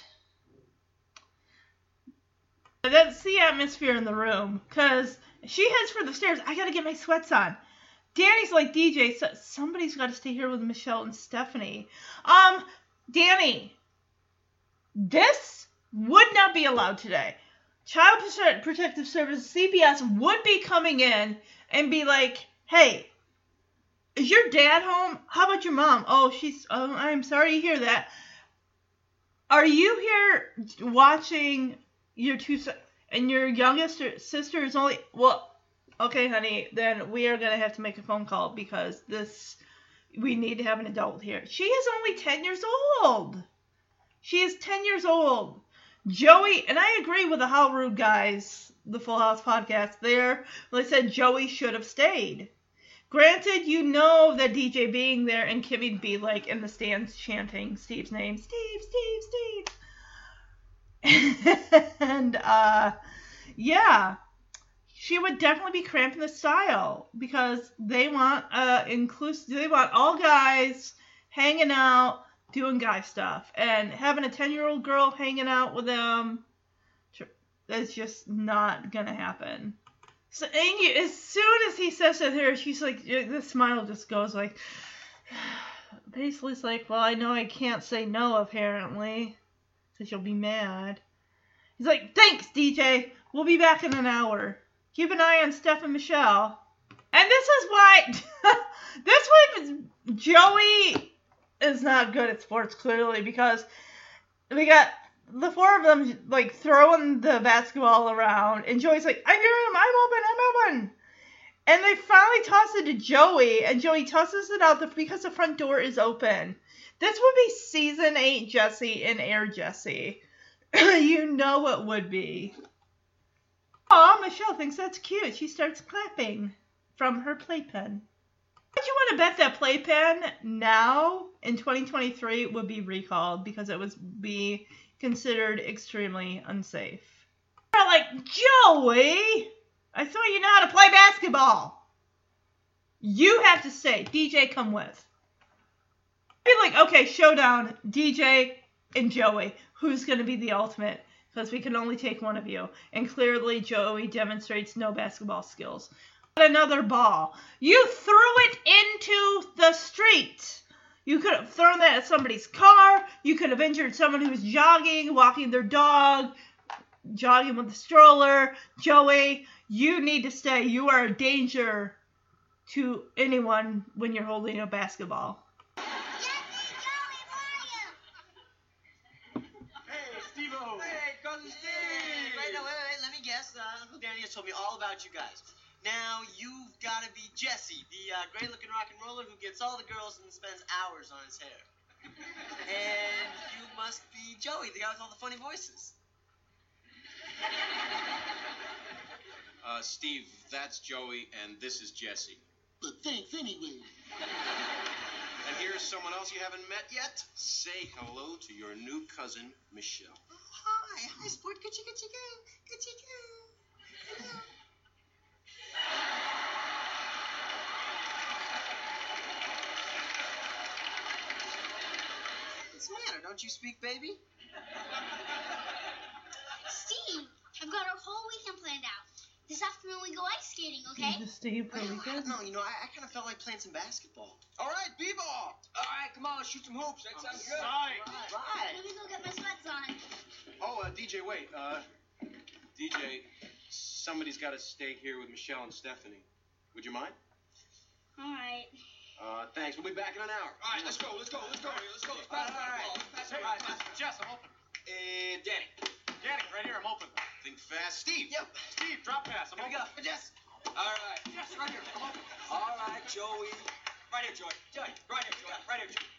That's the atmosphere in the room. Because she heads for the stairs. I gotta get my sweats on. Danny's like, DJ, so- somebody's gotta stay here with Michelle and Stephanie. Um, Danny, this would not be allowed today. Child Protective Services, CPS would be coming in and be like, "Hey, is your dad home? How about your mom? Oh, she's. Oh, I'm sorry to hear that. Are you here watching your two and your youngest sister is only well? Okay, honey, then we are gonna have to make a phone call because this we need to have an adult here. She is only ten years old. She is ten years old. Joey, and I agree with the How Rude guys, the Full House podcast there, they said Joey should have stayed. Granted, you know that DJ being there and Kimmy'd be like in the stands chanting Steve's name, Steve, Steve, Steve. and uh yeah, she would definitely be cramping the style because they want uh inclusive they want all guys hanging out doing guy stuff. And having a 10 year old girl hanging out with them that's just not gonna happen. So as soon as he says to her she's like the smile just goes like basically it's like well i know i can't say no apparently because you'll be mad. He's like thanks dj we'll be back in an hour. Keep an eye on steph and michelle. And this is why this one joey is not good at sports clearly because we got the four of them like throwing the basketball around and Joey's like, I hear him, I'm open, I'm open. And they finally toss it to Joey and Joey tosses it out the, because the front door is open. This would be season eight Jesse and Air Jesse. you know it would be. Aw, Michelle thinks that's cute. She starts clapping from her playpen. Would you want to bet that playpen now in 2023 would be recalled because it was be considered extremely unsafe? They're like, Joey, I saw you know how to play basketball. You have to say, DJ, come with. Be like, okay, showdown, DJ and Joey. Who's going to be the ultimate? Because we can only take one of you. And clearly, Joey demonstrates no basketball skills another ball. You threw it into the street. You could have thrown that at somebody's car. You could have injured someone who was jogging, walking their dog, jogging with a stroller. Joey, you need to stay. You are a danger to anyone when you're holding a basketball. Hey, Steve-O. Hey, cousin Steve! Wait, wait, wait, let me guess. Uh, Uncle Danny has told me all about you guys. Now, you've got to be Jesse, the uh, great-looking rock and roller who gets all the girls and spends hours on his hair. and you must be Joey, the guy with all the funny voices. Uh, Steve, that's Joey, and this is Jesse. But thanks anyway. And here's someone else you haven't met yet. Say hello to your new cousin, Michelle. Oh, Hi, hi, sport. Good chicken, chicken. Good chicken. What's the matter? Don't you speak, baby? Steve, I've got our whole weekend planned out. This afternoon we go ice skating, okay? You just stay for a Well, I weekend. don't know. You know, I, I kind of felt like playing some basketball. All right, b-ball. All right, come on, let's shoot some hoops. That sounds good. Right. Let me go get my sweats on. Oh, uh, DJ, wait. Uh, DJ, somebody's got to stay here with Michelle and Stephanie. Would you mind? All right. Uh, thanks. We'll be back in an hour. All right, let's go, let's go, let's go. Let's go. Let's pass that ball. Let's pass it. All right, pass it. Jess, I'm open. Uh, Danny. Danny, right here, I'm open. Think fast. Steve. Yep. Steve, drop pass. I'm Here we open. go. Yes. All right. Jess, right here, I'm open. All right, Joey. Right here, Joey. Joey. Right here, Joey. Right here, Joey.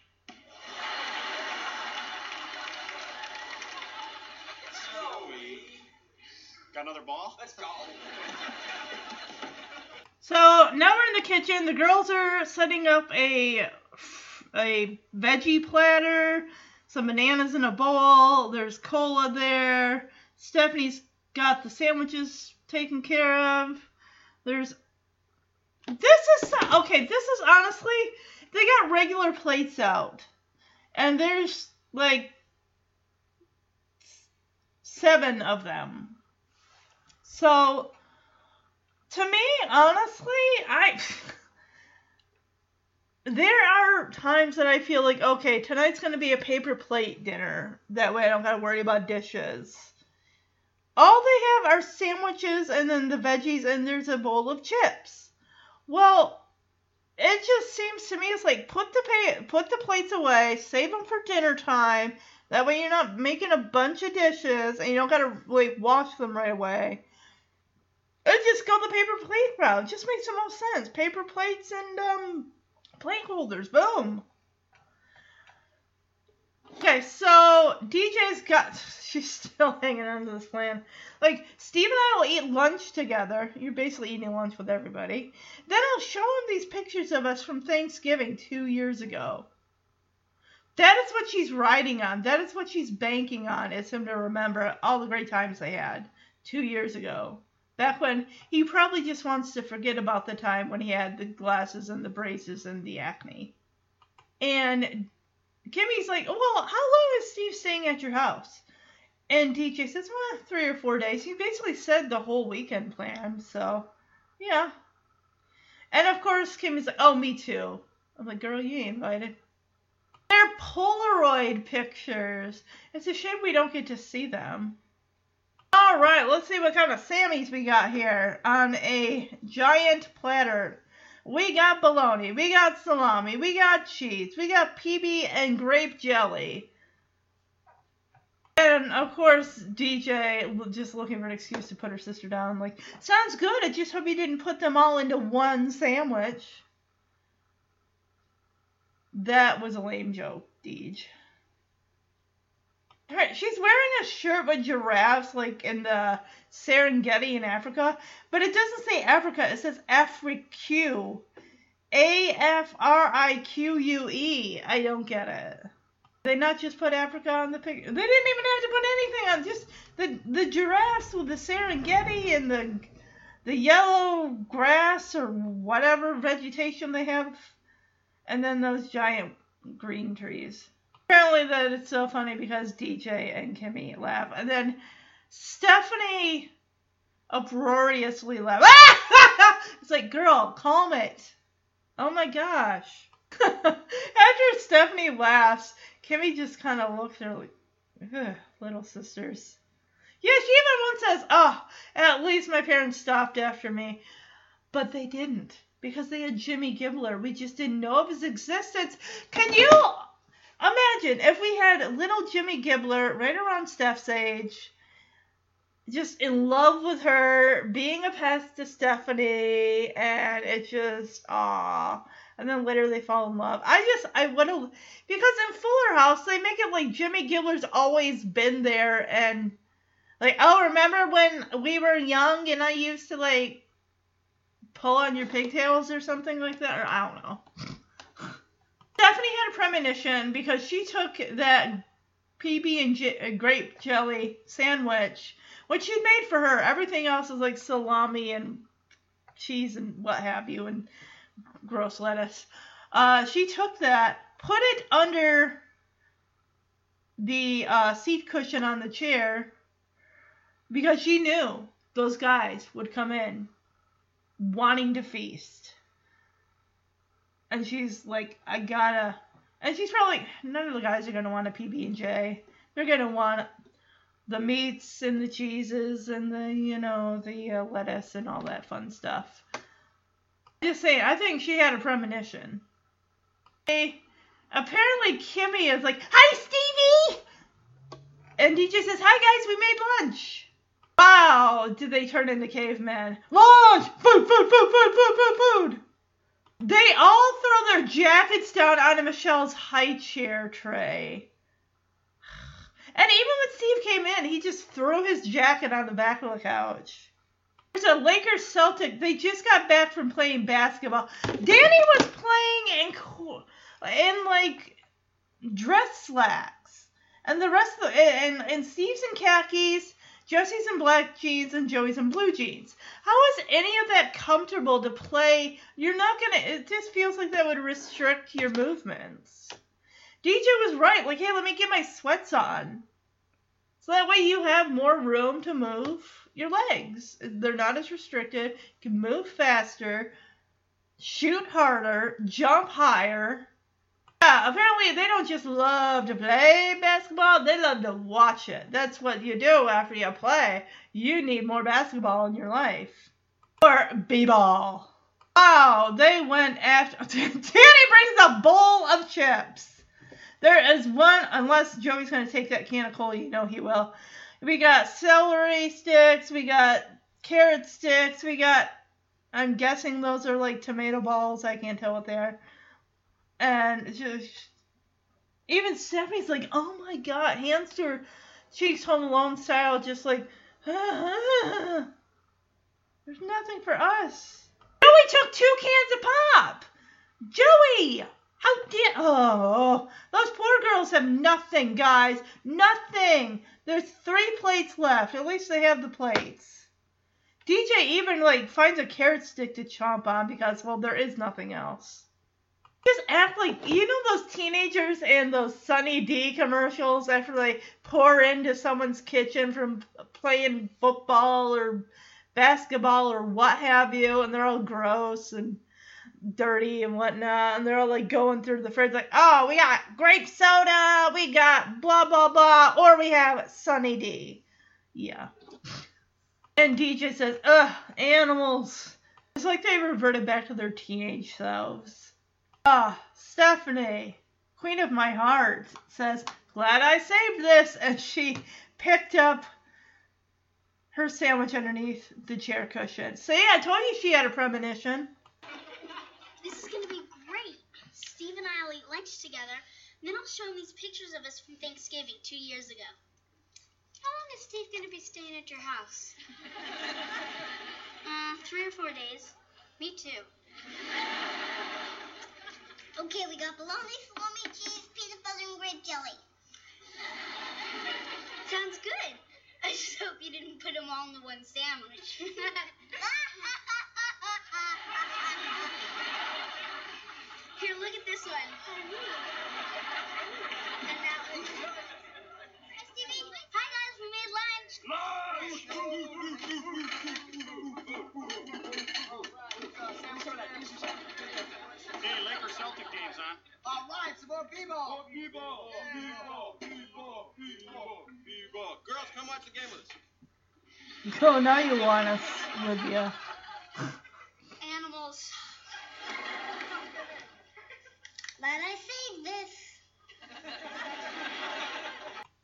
Joey. Got another ball? Let's go. So now we're in the kitchen. The girls are setting up a a veggie platter, some bananas in a bowl. There's cola there. Stephanie's got the sandwiches taken care of. There's this is okay. This is honestly they got regular plates out, and there's like seven of them. So to me, honestly, I there are times that I feel like okay, tonight's gonna be a paper plate dinner. That way, I don't gotta worry about dishes. All they have are sandwiches and then the veggies, and there's a bowl of chips. Well, it just seems to me it's like put the pay, put the plates away, save them for dinner time. That way, you're not making a bunch of dishes, and you don't gotta like wash them right away. Or just go the paper plate route. It just makes the most sense. Paper plates and um plate holders. Boom. Okay, so DJ's got she's still hanging on to this plan. Like Steve and I will eat lunch together. You're basically eating lunch with everybody. Then I'll show him these pictures of us from Thanksgiving two years ago. That is what she's riding on. That is what she's banking on. Is him to remember all the great times they had two years ago. Back when he probably just wants to forget about the time when he had the glasses and the braces and the acne. And Kimmy's like, Well, how long is Steve staying at your house? And DJ says, Well, three or four days. He basically said the whole weekend plan, so yeah. And of course, Kimmy's like, Oh, me too. I'm like, Girl, you ain't invited. They're Polaroid pictures. It's a shame we don't get to see them. All right, let's see what kind of Sammys we got here on a giant platter. We got bologna, we got salami, we got cheese, we got PB and grape jelly. And of course, DJ just looking for an excuse to put her sister down. Like, sounds good. I just hope you didn't put them all into one sandwich. That was a lame joke, Deej. She's wearing a shirt with giraffes, like in the Serengeti in Africa, but it doesn't say Africa, it says Afrique. A F R I Q U E. I don't get it. They not just put Africa on the picture. They didn't even have to put anything on. Just the the giraffes with the Serengeti and the the yellow grass or whatever vegetation they have, and then those giant green trees. Apparently that it's so funny because DJ and Kimmy laugh, and then Stephanie uproariously laughs. it's like, girl, calm it. Oh my gosh. After Stephanie laughs, Kimmy just kind of looks at her like, little sisters. Yeah, she even once says, Oh, at least my parents stopped after me. But they didn't because they had Jimmy Gibbler. We just didn't know of his existence. Can you imagine if we had little Jimmy Gibbler right around Steph's age? just in love with her, being a pest to Stephanie, and it just ah. And then later they fall in love. I just I would have because in Fuller House they make it like Jimmy Gibbler's always been there and like oh remember when we were young and I used to like pull on your pigtails or something like that or I don't know. Stephanie premonition because she took that PB and J- grape jelly sandwich which she'd made for her. Everything else is like salami and cheese and what have you, and gross lettuce. Uh, she took that, put it under the uh, seat cushion on the chair because she knew those guys would come in wanting to feast. And she's like, I gotta. And she's probably none of the guys are gonna want a PB and J. They're gonna want the meats and the cheeses and the you know the uh, lettuce and all that fun stuff. Just saying, I think she had a premonition. Hey, apparently Kimmy is like, "Hi, Stevie," and DJ says, "Hi guys, we made lunch." Wow, did they turn into cavemen? Lunch, food, food, food, food, food, food, food. They all throw their jackets down onto Michelle's high chair tray. And even when Steve came in, he just threw his jacket on the back of the couch. There's a Lakers Celtic. They just got back from playing basketball. Danny was playing in in like dress slacks, and the rest of the and and Steve's in khakis. Jesse's in black jeans and Joey's in blue jeans. How is any of that comfortable to play? You're not gonna. It just feels like that would restrict your movements. DJ was right. Like, hey, let me get my sweats on. So that way you have more room to move your legs. They're not as restricted. You can move faster, shoot harder, jump higher. Yeah, apparently they don't just love to play basketball, they love to watch it. That's what you do after you play. You need more basketball in your life. Or b-ball. Wow, they went after. Danny brings a bowl of chips. There is one, unless Joey's going to take that can of cola, you know he will. We got celery sticks, we got carrot sticks, we got, I'm guessing those are like tomato balls. I can't tell what they are. And just, even Stephanie's like, oh my god, hands to her cheeks, Home Alone style, just like, ah, there's nothing for us. Joey took two cans of pop. Joey, how did? oh those poor girls have nothing, guys. Nothing. There's three plates left. At least they have the plates. DJ even like finds a carrot stick to chomp on because well there is nothing else. Just act like you know those teenagers in those Sunny D commercials after they pour into someone's kitchen from playing football or basketball or what have you, and they're all gross and dirty and whatnot, and they're all like going through the fridge, like, oh, we got grape soda, we got blah blah blah, or we have Sunny D. Yeah. And DJ says, ugh, animals. It's like they reverted back to their teenage selves. Ah, Stephanie, queen of my heart, says, glad I saved this, and she picked up her sandwich underneath the chair cushion. See, I told you she had a premonition. This is gonna be great. Steve and I will eat lunch together, and then I'll show him these pictures of us from Thanksgiving two years ago. How long is Steve gonna be staying at your house? uh, three or four days. Me too. Okay, we got bologna, salami, cheese, peanut butter, and grape jelly. Sounds good. I just hope you didn't put them all in the one sandwich. Here, look at this one. And that one. Hi, guys. We made lunch. Hey, All right, some more people. B-ball, B-ball, B-ball, B-ball, B-ball. Girls, come watch the game with us. Oh, now you want us with you. Animals. But I saved this.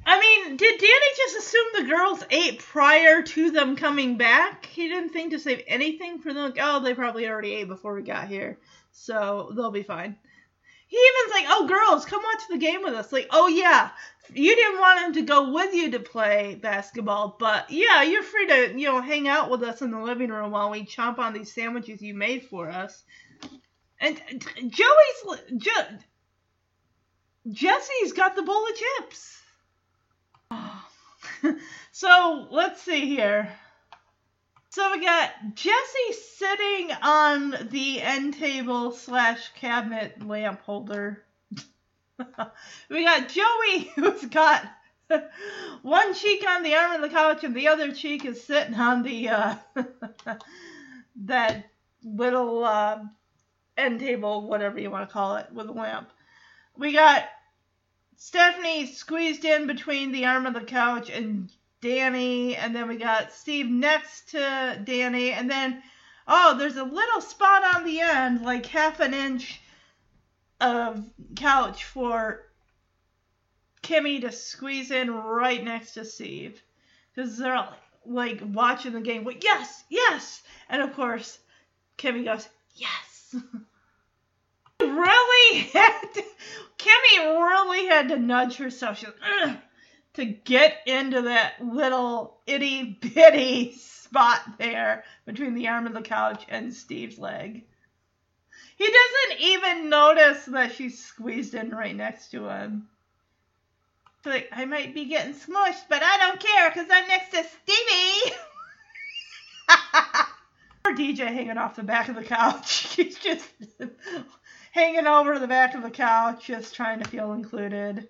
I mean, did Danny just assume the girls ate prior to them coming back? He didn't think to save anything for them. Like, oh, they probably already ate before we got here, so they'll be fine. He even's like, oh, girls, come watch the game with us. Like, oh, yeah, you didn't want him to go with you to play basketball, but yeah, you're free to, you know, hang out with us in the living room while we chomp on these sandwiches you made for us. And Joey's, jo- Jesse's got the bowl of chips. so let's see here. So we got Jesse sitting on the end table slash cabinet lamp holder. we got Joey who's got one cheek on the arm of the couch and the other cheek is sitting on the uh, that little uh, end table, whatever you want to call it, with a lamp. We got Stephanie squeezed in between the arm of the couch and Danny, and then we got Steve next to Danny, and then oh, there's a little spot on the end, like half an inch of couch for Kimmy to squeeze in right next to Steve, because they're all like watching the game. Yes, yes, and of course, Kimmy goes yes. really had to, Kimmy really had to nudge herself. She was, "Ugh," to get into that little itty bitty spot there between the arm of the couch and Steve's leg. He doesn't even notice that she's squeezed in right next to him. Like, I might be getting smushed, but I don't care because I'm next to Stevie. Poor DJ hanging off the back of the couch. He's just hanging over the back of the couch, just trying to feel included.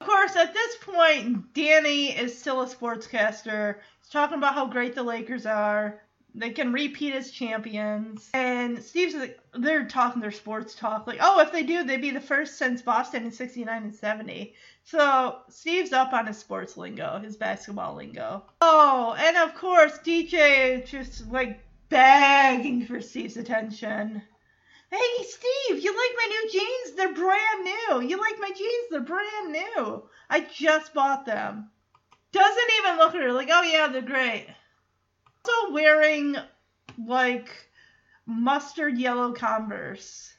Of course, at this point, Danny is still a sportscaster. He's talking about how great the Lakers are. They can repeat as champions. And Steve's like, they're talking their sports talk. Like, oh, if they do, they'd be the first since Boston in 69 and 70. So Steve's up on his sports lingo, his basketball lingo. Oh, and of course, DJ is just like begging for Steve's attention. Hey, Steve, you like my new jeans? They're brand new. You like my jeans? They're brand new. I just bought them. Doesn't even look at her like, oh yeah, they're great. Also wearing like mustard yellow Converse.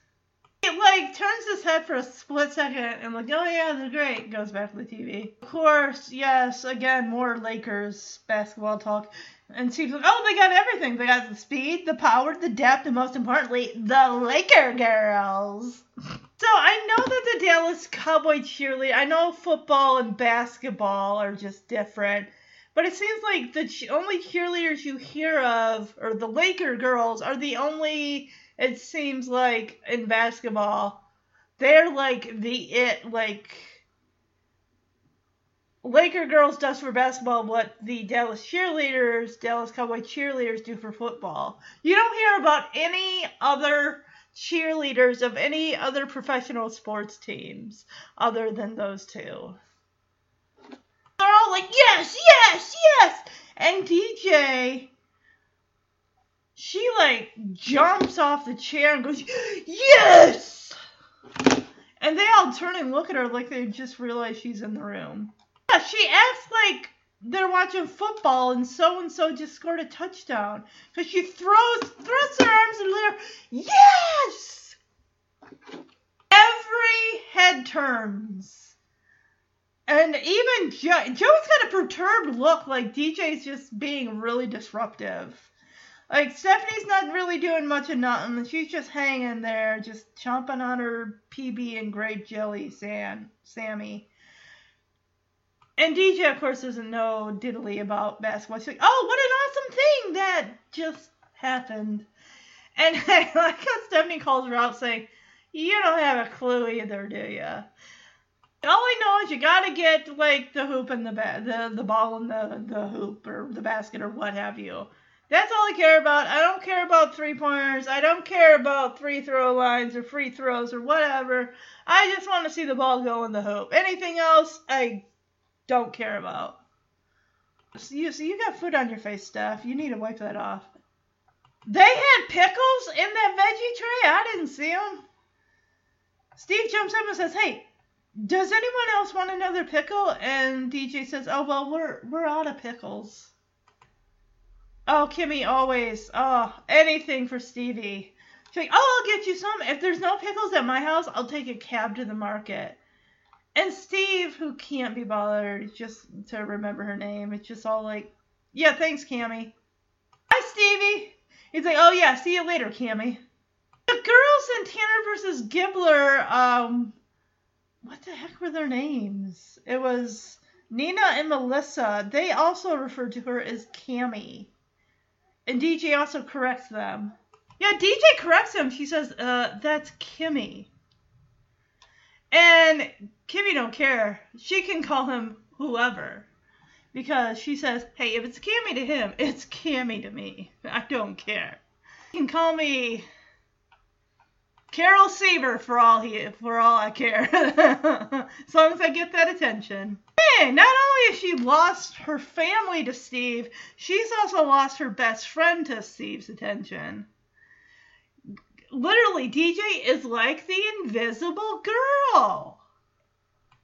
He like turns his head for a split second and like, oh yeah, they're great. Goes back to the TV. Of course, yes, again, more Lakers basketball talk. And Steve's like, oh, they got everything. They got the speed, the power, the depth, and most importantly, the Laker girls. So I know that the Dallas Cowboy cheerleader, I know football and basketball are just different, but it seems like the only cheerleaders you hear of, or the Laker girls, are the only, it seems like, in basketball. They're like the it, like, Laker girls does for basketball what the Dallas cheerleaders, Dallas Cowboy cheerleaders do for football. You don't hear about any other cheerleaders of any other professional sports teams other than those two. They're all like, yes, yes, yes! And DJ, she like jumps off the chair and goes, yes! And they all turn and look at her like they just realized she's in the room. Yeah, she acts like they're watching football and so and so just scored a touchdown because she throws throws her arms in the air. Yes! Every head turns. And even jo- Joey's got a perturbed look, like DJ's just being really disruptive. Like Stephanie's not really doing much of nothing. She's just hanging there, just chomping on her PB and grape jelly, San Sammy. And DJ, of course, doesn't know diddly about basketball. She's like, oh, what an awesome thing that just happened. And I like Stephanie calls her out saying, you don't have a clue either, do you? All I know is you gotta get like the hoop and the ba- the the ball and the the hoop or the basket or what have you. That's all I care about. I don't care about three pointers. I don't care about free throw lines or free throws or whatever. I just want to see the ball go in the hoop. Anything else, I don't care about. So you, so you got food on your face, Steph. You need to wipe that off. They had pickles in that veggie tray. I didn't see them. Steve jumps up and says, "Hey, does anyone else want another pickle?" And DJ says, "Oh well, we're we're out of pickles." Oh, Kimmy, always. Oh, anything for Stevie. She's like, oh, I'll get you some. If there's no pickles at my house, I'll take a cab to the market. And Steve, who can't be bothered just to remember her name, it's just all like, yeah, thanks, Cammy. Hi, Stevie. He's like, oh yeah, see you later, Cammy. The girls in Tanner versus Gibbler, um, what the heck were their names? It was Nina and Melissa. They also referred to her as Cammy. And DJ also corrects them. Yeah, DJ corrects him. She says, uh, that's Kimmy. And Kimmy don't care. She can call him whoever. Because she says, hey, if it's Cammy to him, it's Cammy to me. I don't care. You can call me Carol Seaver for all he for all I care. as long as I get that attention. Hey, not only has she lost her family to Steve, she's also lost her best friend to Steve's attention. Literally, DJ is like the invisible girl.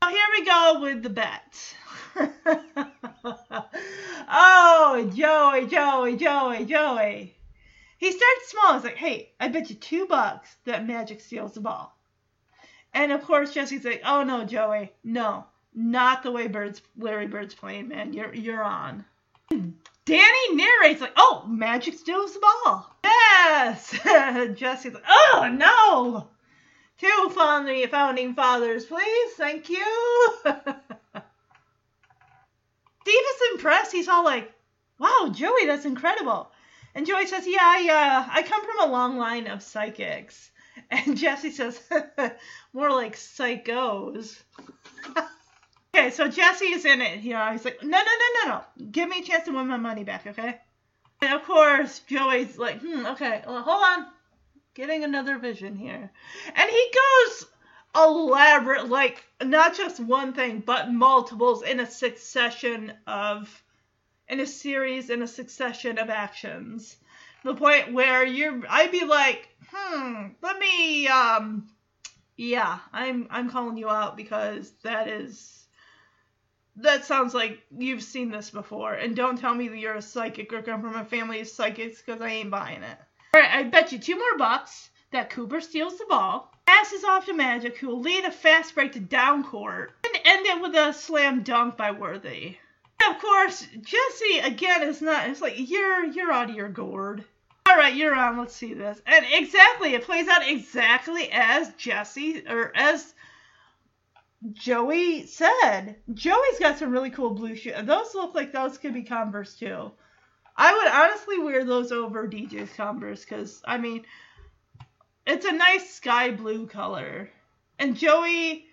Now here we go with the bet. oh, Joey, Joey, Joey, Joey. He starts small. He's like, hey, I bet you two bucks that Magic steals the ball. And of course, Jesse's like, oh no, Joey, no, not the way Bird's Larry Bird's playing, man. You're you're on. Danny narrates like, oh, Magic steals the ball. Yes. Jesse's like, oh no. Two founding founding fathers, please. Thank you. Steve is impressed. He's all like, wow, Joey, that's incredible. And Joey says, Yeah, I, uh, I come from a long line of psychics. And Jesse says, More like psychos. okay, so Jesse is in it. You know, he's like, No, no, no, no, no. Give me a chance to win my money back, okay? And of course, Joey's like, Hmm, okay, well, hold on. Getting another vision here. And he goes elaborate, like, not just one thing, but multiples in a succession of in a series in a succession of actions. The point where you're I'd be like, hmm, let me um yeah, I'm I'm calling you out because that is that sounds like you've seen this before. And don't tell me that you're a psychic or come from a family of psychics because I ain't buying it. Alright, I bet you two more bucks that Cooper steals the ball, passes off to Magic, who will lead a fast break to down court, and end it with a slam dunk by Worthy of course, Jesse again is not. It's like you're you're out of your gourd. All right, you're on. Let's see this. And exactly, it plays out exactly as Jesse or as Joey said. Joey's got some really cool blue shoes. Those look like those could be Converse too. I would honestly wear those over DJ's Converse because I mean, it's a nice sky blue color. And Joey,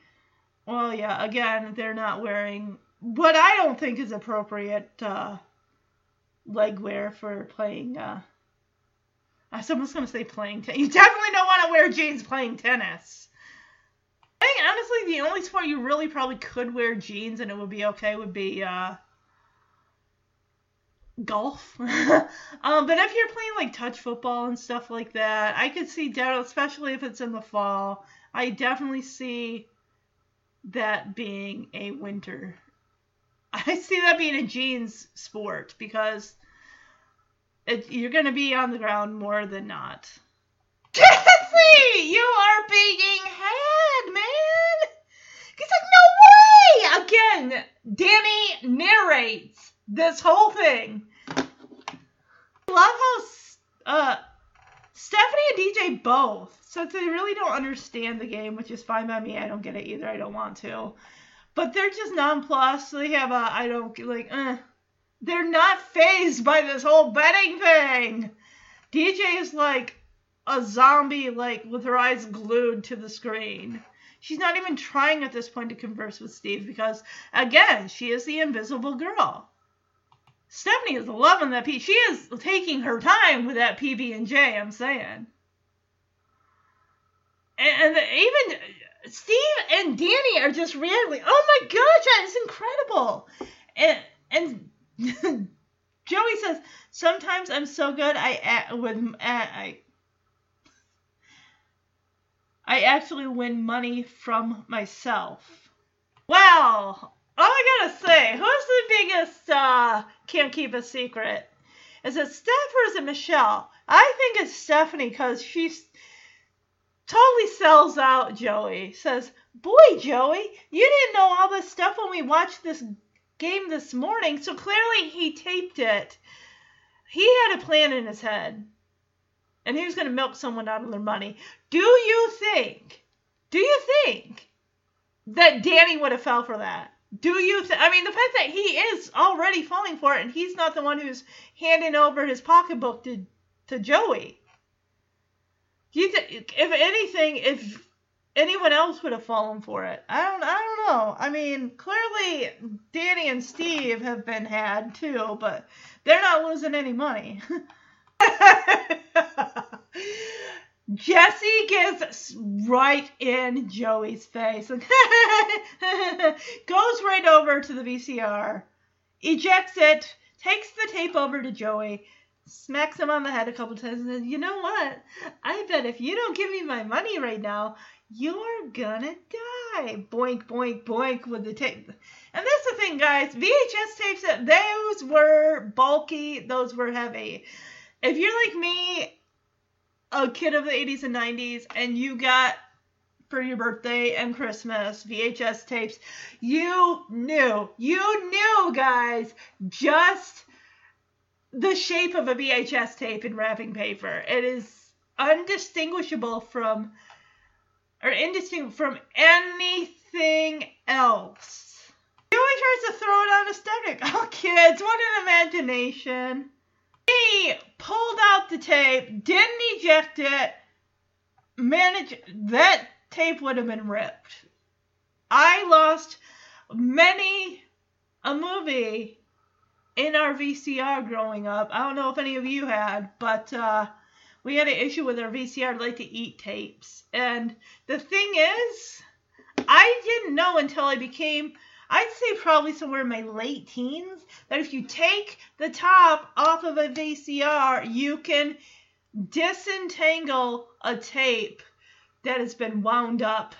well, yeah, again, they're not wearing what I don't think is appropriate uh, leg wear for playing. Uh, I was almost to say playing tennis. You definitely don't want to wear jeans playing tennis. I think honestly, the only sport you really probably could wear jeans and it would be okay would be uh, golf. um, but if you're playing like touch football and stuff like that, I could see, that especially if it's in the fall, I definitely see that being a winter I see that being a jeans sport because it, you're going to be on the ground more than not. Jesse, you are being had, man. He's like, no way. Again, Danny narrates this whole thing. I love how uh, Stephanie and DJ both, since they really don't understand the game, which is fine by me. I don't get it either. I don't want to but they're just nonplussed. They have a I don't like. Uh, they're not phased by this whole betting thing. DJ is like a zombie, like with her eyes glued to the screen. She's not even trying at this point to converse with Steve because, again, she is the invisible girl. Stephanie is loving that P. She is taking her time with that PB and J. I'm saying. And, and even Steve and Danny are just reacting. Oh my gosh, that is incredible. And and Joey says sometimes I'm so good I with I I actually win money from myself. Well, I gotta say, who's the biggest uh, can't keep a secret? Is it Steph or is it Michelle? I think it's Stephanie because she's totally sells out Joey. Says, Boy, Joey, you didn't know all this stuff when we watched this game this morning, so clearly he taped it. He had a plan in his head. And he was going to milk someone out of their money. Do you think, do you think that Danny would have fell for that? Do you? Th- I mean, the fact that he is already falling for it, and he's not the one who's handing over his pocketbook to to Joey. Do you th- if anything, if anyone else would have fallen for it, I don't. I don't know. I mean, clearly Danny and Steve have been had too, but they're not losing any money. Jesse gets right in Joey's face and goes right over to the VCR, ejects it, takes the tape over to Joey, smacks him on the head a couple times, and says, You know what? I bet if you don't give me my money right now, you're gonna die. Boink, boink, boink with the tape. And that's the thing, guys. VHS tapes, those were bulky, those were heavy. If you're like me, a kid of the 80s and 90s, and you got for your birthday and Christmas VHS tapes, you knew, you knew, guys, just the shape of a VHS tape in wrapping paper. It is undistinguishable from, or indistinct from anything else. He always tries to throw it on a stomach. Oh, kids, what an imagination. He pulled out the tape, didn't eject it, managed that tape would have been ripped. I lost many a movie in our VCR growing up. I don't know if any of you had, but uh, we had an issue with our VCR like to eat tapes. And the thing is, I didn't know until I became I'd say probably somewhere in my late teens that if you take the top off of a VCR, you can disentangle a tape that has been wound up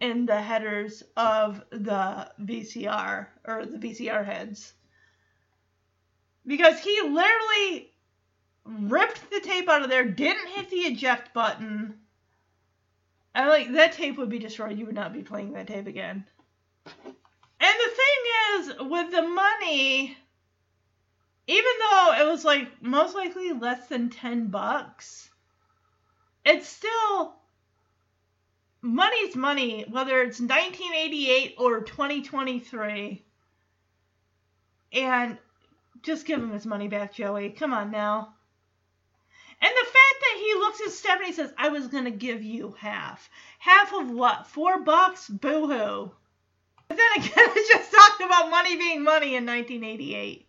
in the headers of the VCR or the VCR heads. Because he literally ripped the tape out of there, didn't hit the eject button. And like that tape would be destroyed. You would not be playing that tape again. And the thing is, with the money, even though it was like most likely less than 10 bucks, it's still money's money, whether it's 1988 or 2023. And just give him his money back, Joey. Come on now. And the fact that he looks at Stephanie and says, I was going to give you half. Half of what? Four bucks? Boo hoo. But then again, it's just talked about money being money in 1988.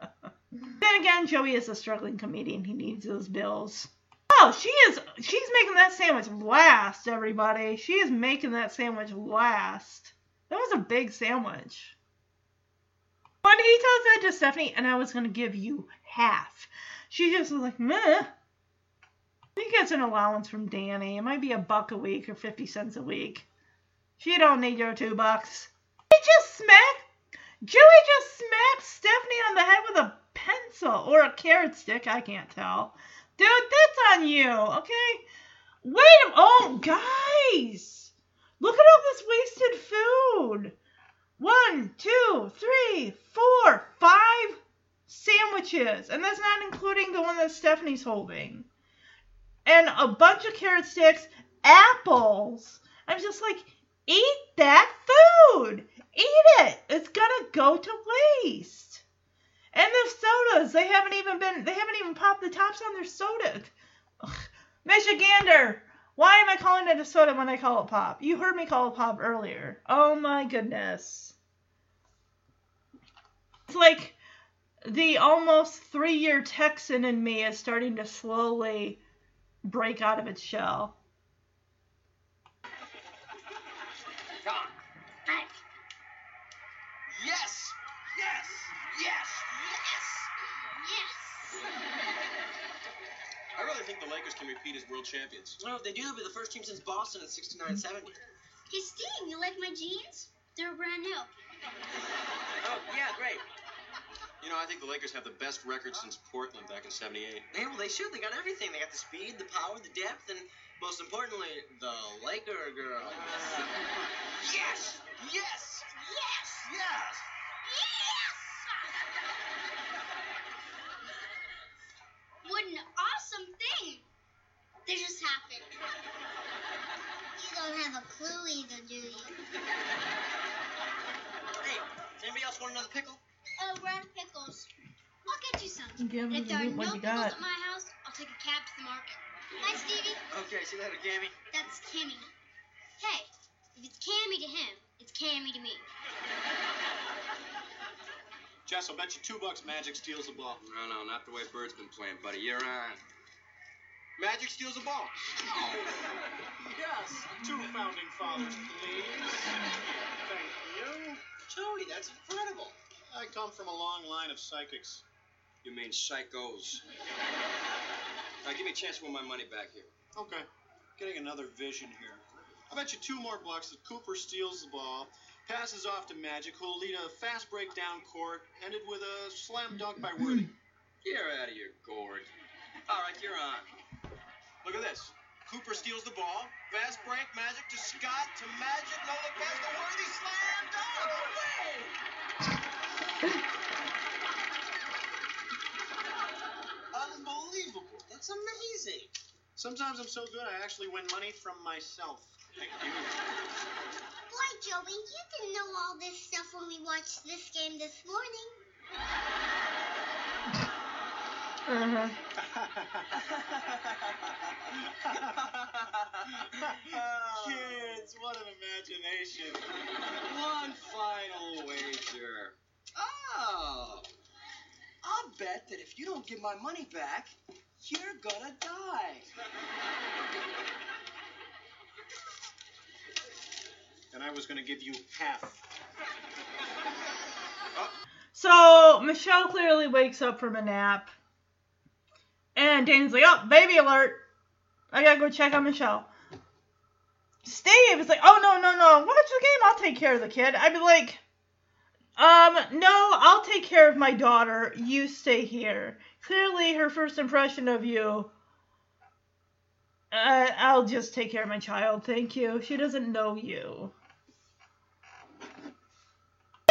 then again, Joey is a struggling comedian. He needs those bills. Oh, she is. She's making that sandwich last, everybody. She is making that sandwich last. That was a big sandwich. But he tells that to Stephanie, and I was going to give you half. She just was like, meh. He gets an allowance from Danny. It might be a buck a week or 50 cents a week. She don't need your two bucks. He just smacked. Joey just smacked Stephanie on the head with a pencil or a carrot stick. I can't tell. Dude, that's on you, okay? Wait a Oh, guys! Look at all this wasted food. One, two, three, four, five sandwiches. And that's not including the one that Stephanie's holding. And a bunch of carrot sticks, apples. I'm just like, Eat that food. Eat it. It's gonna go to waste. And the sodas, they haven't even been, they haven't even popped the tops on their soda. Ugh. Michigander, why am I calling it a soda when I call it pop? You heard me call it pop earlier. Oh my goodness. It's like the almost three year Texan in me is starting to slowly break out of its shell. Think the Lakers can repeat as world champions. Well, if they do, they'll be the first team since Boston in 69 70. Hey, Steve, you like my jeans? They're brand new. Oh, yeah, great. You know, I think the Lakers have the best record since Portland back in 78. Yeah, well, they should. They got everything. They got the speed, the power, the depth, and most importantly, the Laker girl. yes! Yes! Yes. Yes! Yes. This just happened. You don't have a clue either, do you? Hey, does anybody else want another pickle? Oh, red pickles. I'll get you some. Give if there are what no pickles got. at my house, I'll take a cab to the market. Hi, Stevie. Okay, see you later, Cammy. That's Kimmy. Hey, if it's Cammy to him, it's Cammy to me. Jess, I'll bet you two bucks Magic steals the ball. No, no, not the way Bird's been playing, buddy. You're on. Magic steals the ball. Yes, two founding fathers, please. Thank you. Joey, that's incredible. I come from a long line of psychics. You mean psychos. Now, give me a chance to win my money back here. Okay, getting another vision here. I bet you two more bucks that Cooper steals the ball, passes off to Magic, who'll lead a fast break down court, ended with a slam dunk by Worthy. You're out of your gourd. All right, you're on. Look at this. Cooper steals the ball. Fast break, Magic to Scott to Magic. No look pass to Worthy. Slam dunk. Unbelievable. That's amazing. Sometimes I'm so good I actually win money from myself. Thank you. Boy, Joey, you didn't know all this stuff when we watched this game this morning. Uh-huh. Kids, what an imagination. One final wager. Oh. I'll bet that if you don't give my money back, you're gonna die. And I was going to give you half. So Michelle clearly wakes up from a nap. And Danny's like, oh, baby alert. I gotta go check on Michelle. Steve is like, oh, no, no, no. Watch the game. I'll take care of the kid. I'd be like, um, no, I'll take care of my daughter. You stay here. Clearly, her first impression of you. Uh, I'll just take care of my child. Thank you. She doesn't know you.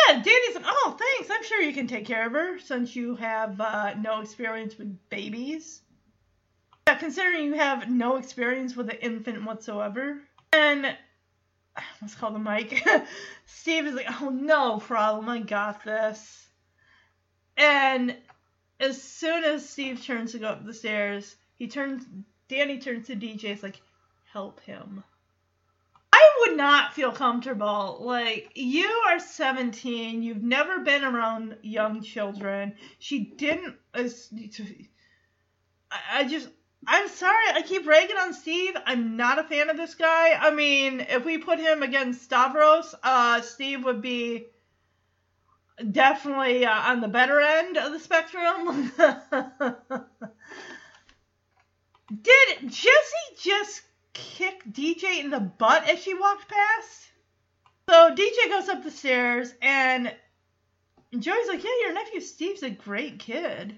Yeah, Danny's like, oh, thanks. I'm sure you can take care of her since you have uh, no experience with babies. Yeah, considering you have no experience with an infant whatsoever. And let's call the mic. Steve is like, oh, no problem. I got this. And as soon as Steve turns to go up the stairs, he turns. Danny turns to DJ. It's like, help him. I would not feel comfortable. Like, you are 17. You've never been around young children. She didn't. Uh, I I just. I'm sorry. I keep ragging on Steve. I'm not a fan of this guy. I mean, if we put him against Stavros, uh, Steve would be definitely uh, on the better end of the spectrum. Did Jesse just kick DJ in the butt as she walked past? So DJ goes up the stairs and Joey's like, Yeah, your nephew Steve's a great kid.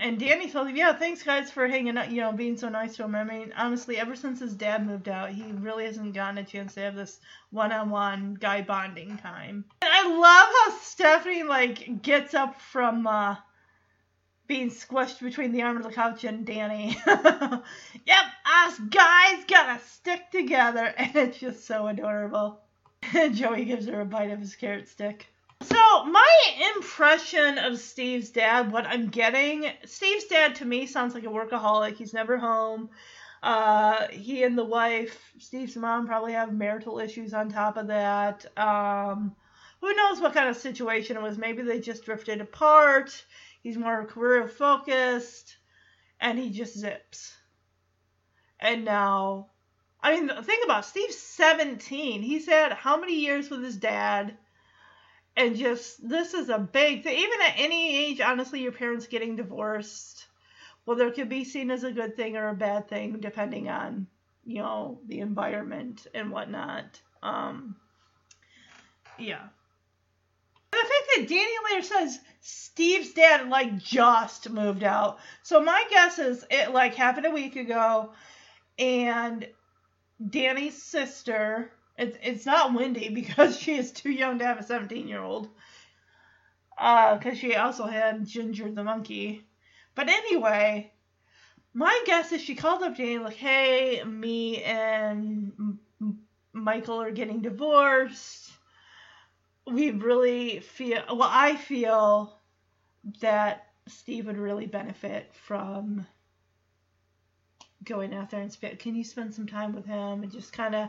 And Danny told him, Yeah, thanks guys for hanging out, you know, being so nice to him. I mean, honestly, ever since his dad moved out, he really hasn't gotten a chance to have this one on one guy bonding time. And I love how Stephanie like gets up from uh being squished between the arm of the couch and Danny. yep, us guys gotta stick together, and it's just so adorable. Joey gives her a bite of his carrot stick. So, my impression of Steve's dad, what I'm getting, Steve's dad to me sounds like a workaholic. He's never home. Uh, he and the wife, Steve's mom, probably have marital issues on top of that. Um, who knows what kind of situation it was? Maybe they just drifted apart He's more career focused, and he just zips. And now, I mean, think about it, Steve's 17. He's had how many years with his dad? And just, this is a big thing. Even at any age, honestly, your parents getting divorced, whether it could be seen as a good thing or a bad thing, depending on, you know, the environment and whatnot. Um, yeah. The fact that Danny later says Steve's dad like just moved out. So my guess is it like happened a week ago and Danny's sister it's it's not Wendy because she is too young to have a 17 year old. Uh, because she also had Ginger the monkey. But anyway, my guess is she called up Danny like, "Hey, me and Michael are getting divorced. We really feel well. I feel that Steve would really benefit from going out there and spend. Can you spend some time with him and just kind of,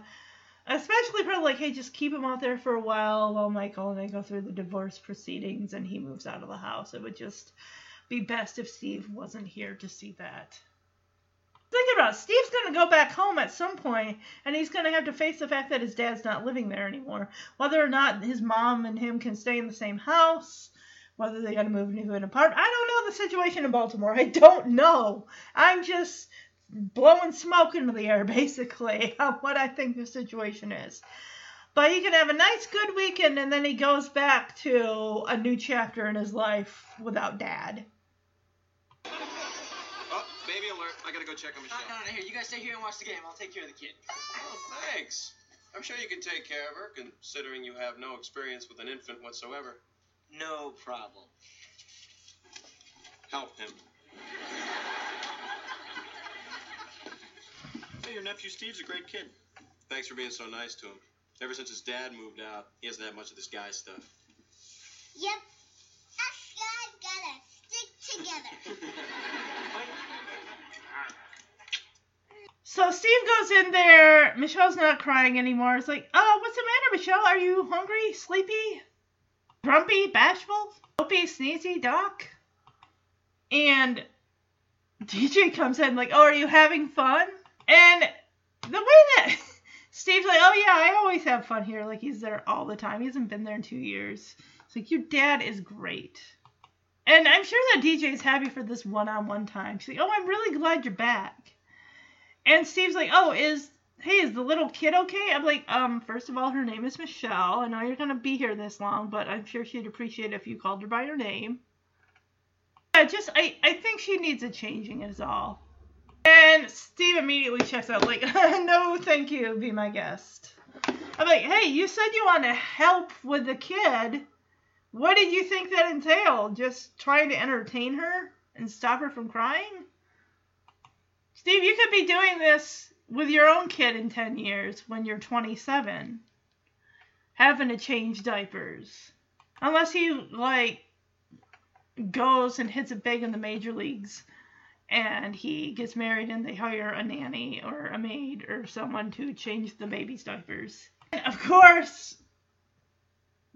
especially probably like, hey, just keep him out there for a while while Michael and I go through the divorce proceedings and he moves out of the house. It would just be best if Steve wasn't here to see that. Think about it. Steve's going to go back home at some point, and he's going to have to face the fact that his dad's not living there anymore. Whether or not his mom and him can stay in the same house, whether they got to move into an apartment. I don't know the situation in Baltimore. I don't know. I'm just blowing smoke into the air, basically, of what I think the situation is. But he can have a nice, good weekend, and then he goes back to a new chapter in his life without dad. Oh, baby alert. I gotta go check on No, Michelle. no, no, here. You guys stay here and watch the game. I'll take care of the kid. Oh, thanks. I'm sure you can take care of her, considering you have no experience with an infant whatsoever. No problem. Help him. Hey, your nephew Steve's a great kid. Thanks for being so nice to him. Ever since his dad moved out, he hasn't had much of this guy stuff. Yep. Us guys gotta stick together. So Steve goes in there. Michelle's not crying anymore. It's like, oh, what's the matter, Michelle? Are you hungry, sleepy, grumpy, bashful, dopey, sneezy, doc? And DJ comes in like, oh, are you having fun? And the way that Steve's like, oh yeah, I always have fun here. Like he's there all the time. He hasn't been there in two years. It's like your dad is great. And I'm sure that DJ's happy for this one-on-one time. She's like, oh, I'm really glad you're back. And Steve's like, "Oh, is hey, is the little kid okay?" I'm like, "Um, first of all, her name is Michelle. I know you're gonna be here this long, but I'm sure she'd appreciate it if you called her by her name." Yeah, just I I think she needs a changing is all. And Steve immediately checks out like, "No, thank you. Be my guest." I'm like, "Hey, you said you want to help with the kid. What did you think that entailed? Just trying to entertain her and stop her from crying?" Steve, you could be doing this with your own kid in 10 years when you're 27, having to change diapers. Unless he, like, goes and hits it big in the major leagues and he gets married and they hire a nanny or a maid or someone to change the baby's diapers. And of course,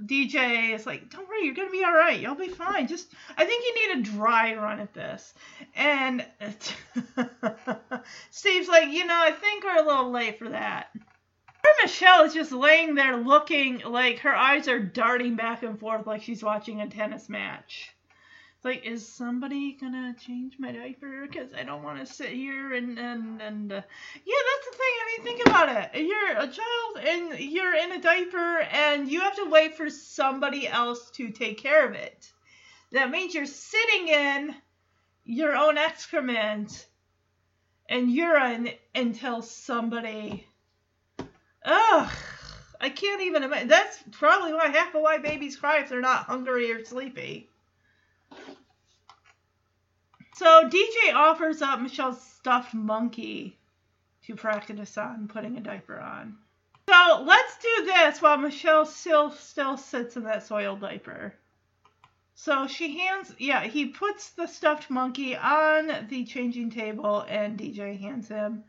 DJ is like, don't worry, you're gonna be all right. You'll be fine. Just, I think you need a dry run at this. And Steve's like, you know, I think we're a little late for that. Poor Michelle is just laying there looking like her eyes are darting back and forth like she's watching a tennis match. Like, is somebody gonna change my diaper? Because I don't want to sit here and and and uh, yeah, that's the thing. I mean, think about it. You're a child and you're in a diaper, and you have to wait for somebody else to take care of it. That means you're sitting in your own excrement and urine until somebody. Ugh. I can't even imagine. That's probably why half of why babies cry if they're not hungry or sleepy. So DJ offers up Michelle's stuffed monkey to practice on putting a diaper on. So let's do this while Michelle still still sits in that soiled diaper. So she hands yeah, he puts the stuffed monkey on the changing table and DJ hands him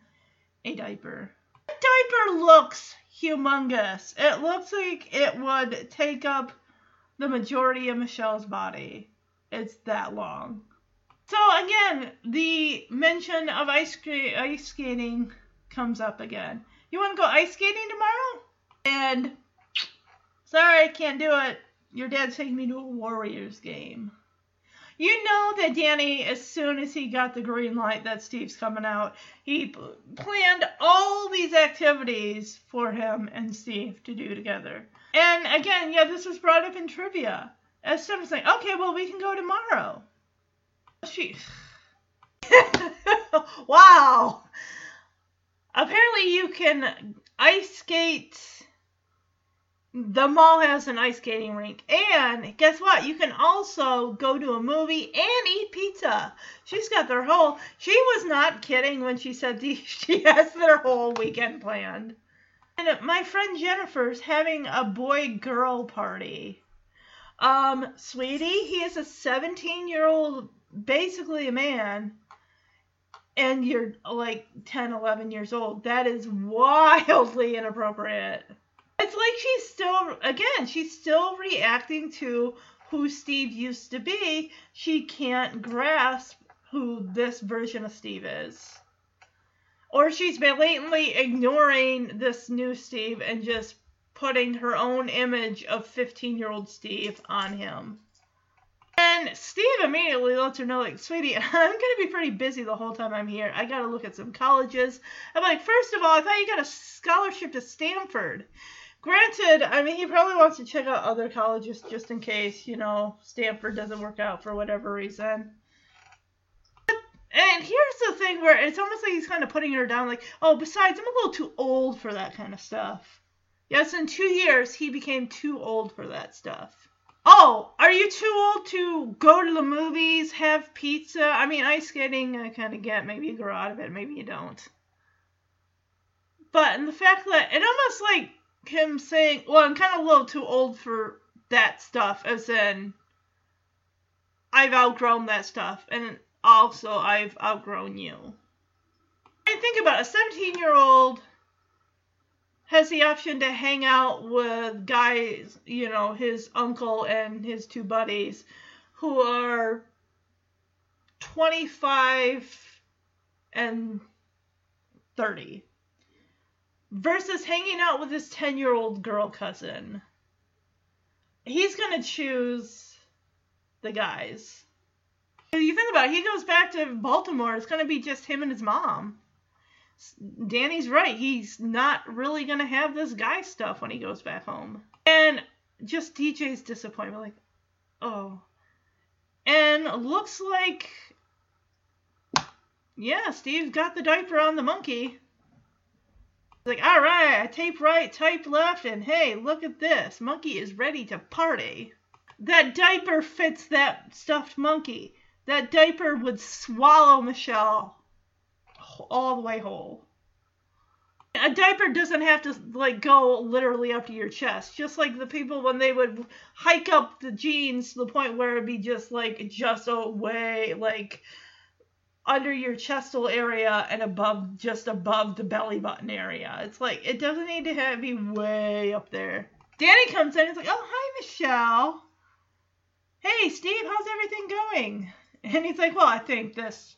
a diaper. The diaper looks humongous. It looks like it would take up the majority of Michelle's body. it's that long. So again, the mention of ice sk- ice skating comes up again. You want to go ice skating tomorrow? And sorry, I can't do it. Your dad's taking me to a Warriors game. You know that Danny, as soon as he got the green light that Steve's coming out, he planned all these activities for him and Steve to do together. And again, yeah, this was brought up in trivia. As soon as like, okay, well, we can go tomorrow. She. wow. Apparently, you can ice skate. The mall has an ice skating rink. And guess what? You can also go to a movie and eat pizza. She's got their whole. She was not kidding when she said she has their whole weekend planned. And my friend Jennifer's having a boy girl party. Um, sweetie, he is a 17 year old, basically a man, and you're like 10, 11 years old. That is wildly inappropriate. It's like she's still, again, she's still reacting to who Steve used to be. She can't grasp who this version of Steve is. Or she's blatantly ignoring this new Steve and just putting her own image of 15 year old Steve on him. And Steve immediately lets her know, like, sweetie, I'm going to be pretty busy the whole time I'm here. I got to look at some colleges. I'm like, first of all, I thought you got a scholarship to Stanford. Granted, I mean, he probably wants to check out other colleges just in case, you know, Stanford doesn't work out for whatever reason. And here's the thing where it's almost like he's kind of putting her down, like, oh, besides, I'm a little too old for that kind of stuff. Yes, in two years, he became too old for that stuff. Oh, are you too old to go to the movies, have pizza? I mean, ice skating, I kind of get. Maybe you grow out of it, maybe you don't. But and the fact that it almost like him saying, well, I'm kind of a little too old for that stuff, as in, I've outgrown that stuff, and also I've outgrown you. I think about a 17 year old has the option to hang out with guys, you know, his uncle and his two buddies who are 25 and 30 versus hanging out with his 10 year old girl cousin. He's going to choose the guys. If you think about it, he goes back to Baltimore. It's going to be just him and his mom. Danny's right. He's not really going to have this guy stuff when he goes back home. And just DJ's disappointment. Like, oh. And looks like. Yeah, Steve got the diaper on the monkey. Like, all right, I tape right, type left, and hey, look at this. Monkey is ready to party. That diaper fits that stuffed monkey. That diaper would swallow Michelle all the way whole. A diaper doesn't have to like go literally up to your chest. Just like the people when they would hike up the jeans to the point where it'd be just like just away like under your chestal area and above just above the belly button area. It's like it doesn't need to have be way up there. Danny comes in and is like, "Oh, hi, Michelle. Hey, Steve, how's everything going?" And he's like, "Well, I think this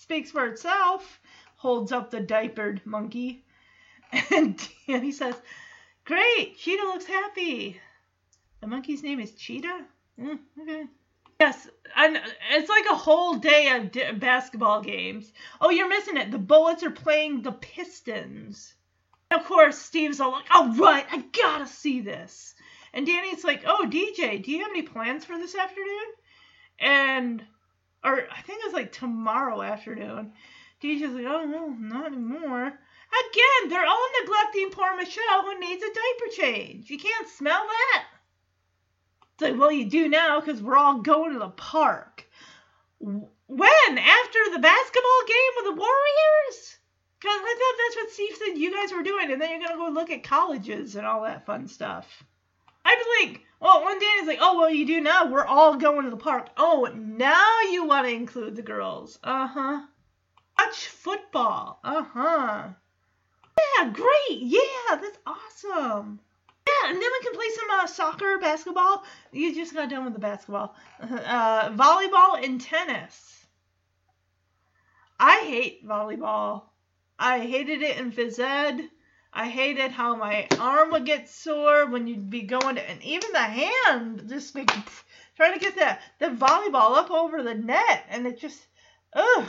speaks for itself." Holds up the diapered monkey, and Danny says, "Great, Cheetah looks happy." The monkey's name is Cheetah. Mm, okay. Yes, and it's like a whole day of d- basketball games. Oh, you're missing it. The Bullets are playing the Pistons. And of course, Steve's all like, "All right, I gotta see this." And Danny's like, "Oh, DJ, do you have any plans for this afternoon?" And, or I think it's like tomorrow afternoon. DJ's like, "Oh no, not anymore." Again, they're all neglecting poor Michelle who needs a diaper change. You can't smell that. It's like, well, you do now because we're all going to the park. When? After the basketball game with the Warriors? Because I thought that's what Steve said you guys were doing, and then you're going to go look at colleges and all that fun stuff. I was like, well, one day it's like, oh, well, you do now. We're all going to the park. Oh, now you want to include the girls. Uh huh. Watch football. Uh huh. Yeah, great. Yeah, that's awesome. Yeah, and then we can play some uh, soccer, basketball. You just got done with the basketball. Uh, volleyball and tennis. I hate volleyball. I hated it in phys ed. I hated how my arm would get sore when you'd be going to, and even the hand just be trying to get that the volleyball up over the net, and it just, ugh.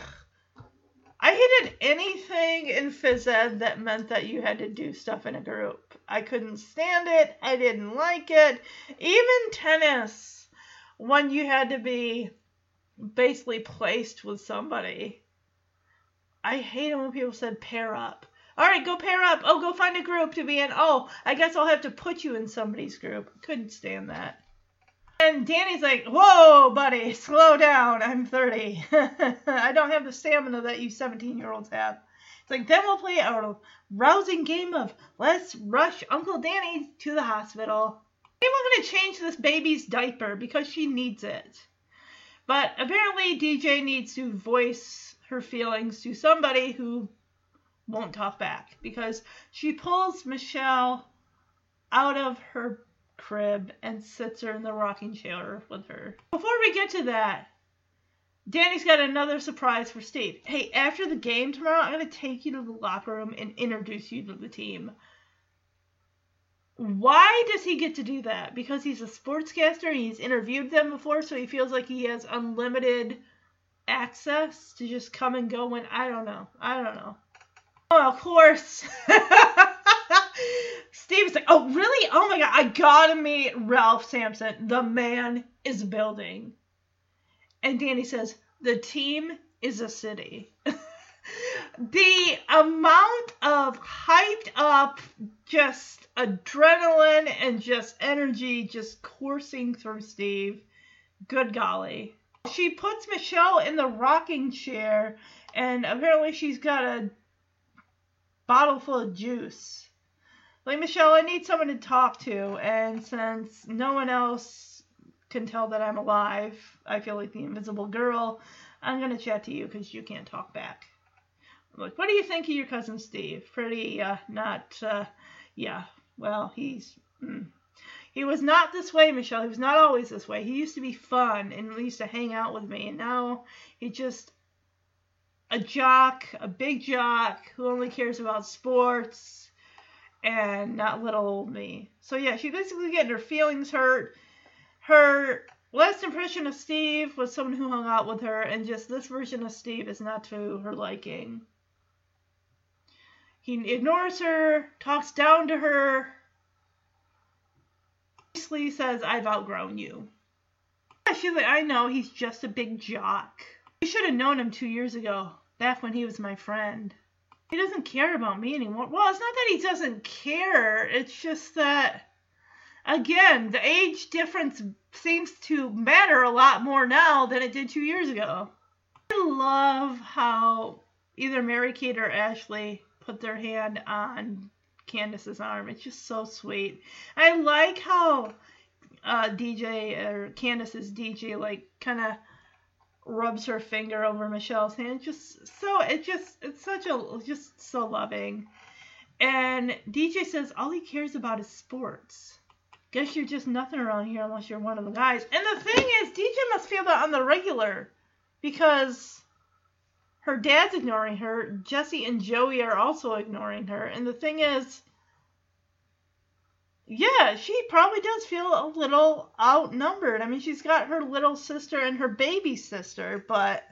I hated anything in phys ed that meant that you had to do stuff in a group. I couldn't stand it. I didn't like it. Even tennis, when you had to be basically placed with somebody. I hated when people said pair up. All right, go pair up. Oh, go find a group to be in. Oh, I guess I'll have to put you in somebody's group. Couldn't stand that. And Danny's like, Whoa, buddy, slow down. I'm 30. I don't have the stamina that you 17 year olds have. It's like, then we'll play a rousing game of let's rush Uncle Danny to the hospital. Maybe we're going to change this baby's diaper because she needs it. But apparently, DJ needs to voice her feelings to somebody who won't talk back because she pulls Michelle out of her crib and sits her in the rocking chair with her. Before we get to that, Danny's got another surprise for Steve. Hey, after the game tomorrow, I'm going to take you to the locker room and introduce you to the team. Why does he get to do that? Because he's a sportscaster and he's interviewed them before, so he feels like he has unlimited access to just come and go when I don't know. I don't know. Oh, of course. Steve's like, oh, really? Oh my God, I gotta meet Ralph Sampson. The man is building. And Danny says, the team is a city. the amount of hyped up, just adrenaline and just energy just coursing through Steve. Good golly. She puts Michelle in the rocking chair, and apparently she's got a bottle full of juice. Like, Michelle, I need someone to talk to, and since no one else can tell that I'm alive, I feel like the invisible girl, I'm gonna chat to you because you can't talk back. I'm like, what do you think of your cousin Steve? Pretty, uh, not, uh, yeah, well, he's, mm. he was not this way, Michelle. He was not always this way. He used to be fun and used to hang out with me, and now he just a jock, a big jock who only cares about sports and not little old me. So yeah, she's basically getting her feelings hurt. Her last impression of Steve was someone who hung out with her, and just this version of Steve is not to her liking. He ignores her, talks down to her, basically says, I've outgrown you. She's like, I know, he's just a big jock. You should have known him two years ago, back when he was my friend. He doesn't care about me anymore. Well, it's not that he doesn't care, it's just that, again, the age difference seems to matter a lot more now than it did two years ago. I love how either Mary Kate or Ashley put their hand on Candace's arm. It's just so sweet. I like how uh, DJ or Candace's DJ like kind of rubs her finger over Michelle's hand. Just so it just it's such a just so loving. And DJ says all he cares about is sports. Guess you're just nothing around here unless you're one of the guys. And the thing is, DJ must feel that on the regular because her dad's ignoring her. Jesse and Joey are also ignoring her. And the thing is, yeah, she probably does feel a little outnumbered. I mean, she's got her little sister and her baby sister, but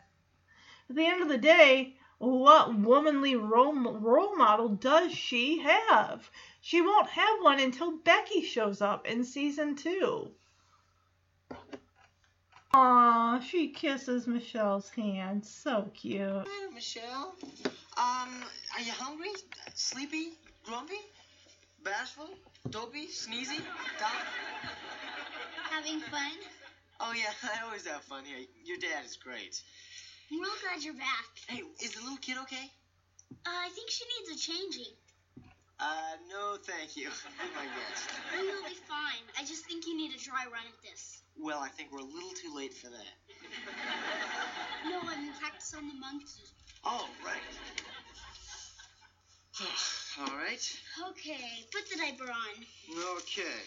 at the end of the day, what womanly role, role model does she have? She won't have one until Becky shows up in season two. Aw, she kisses Michelle's hand. So cute. Michelle. Um, are you hungry? Sleepy? Grumpy? Bashful? Dopey? Sneezy? Dumb? Having fun? Oh, yeah, I always have fun here. Your dad is great. I'm real glad you're back. Hey, is the little kid okay? Uh, I think she needs a changing. Uh, no, thank you. Be my guest. You'll be fine. I just think you need a dry run at this. Well, I think we're a little too late for that. No, I'm in practice on the monkey. Oh, right. All right. Okay, put the diaper on. Okay.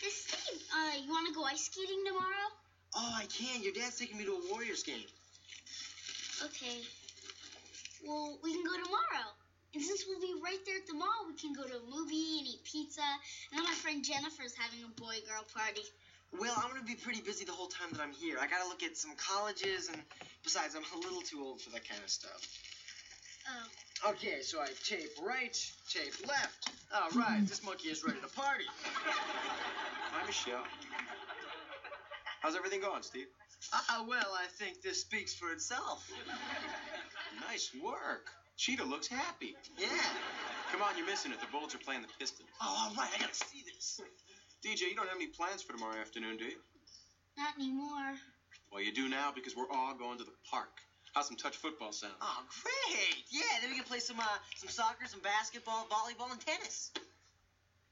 Hey, Steve, uh, you want to go ice skating tomorrow? Oh, I can. Your dad's taking me to a Warriors game. Okay. Well, we can go tomorrow. And since we'll be right there at the mall, we can go to a movie and eat pizza. And then my friend Jennifer's having a boy girl party. Well, I'm gonna be pretty busy the whole time that I'm here. I gotta look at some colleges, and besides, I'm a little too old for that kind of stuff. Oh. Okay, so I tape right, tape left. All right, this monkey is ready to party. Hi, Michelle. How's everything going, Steve? Ah, well, I think this speaks for itself. Nice work. Cheetah looks happy. Yeah. Come on, you're missing it. The Bullets are playing the Pistons. Oh, all right, I gotta see this. DJ, you don't have any plans for tomorrow afternoon, do you? Not anymore. Well, you do now because we're all going to the park. How's some touch football sound? Oh, great! Yeah, then we can play some uh, some soccer, some basketball, volleyball, and tennis.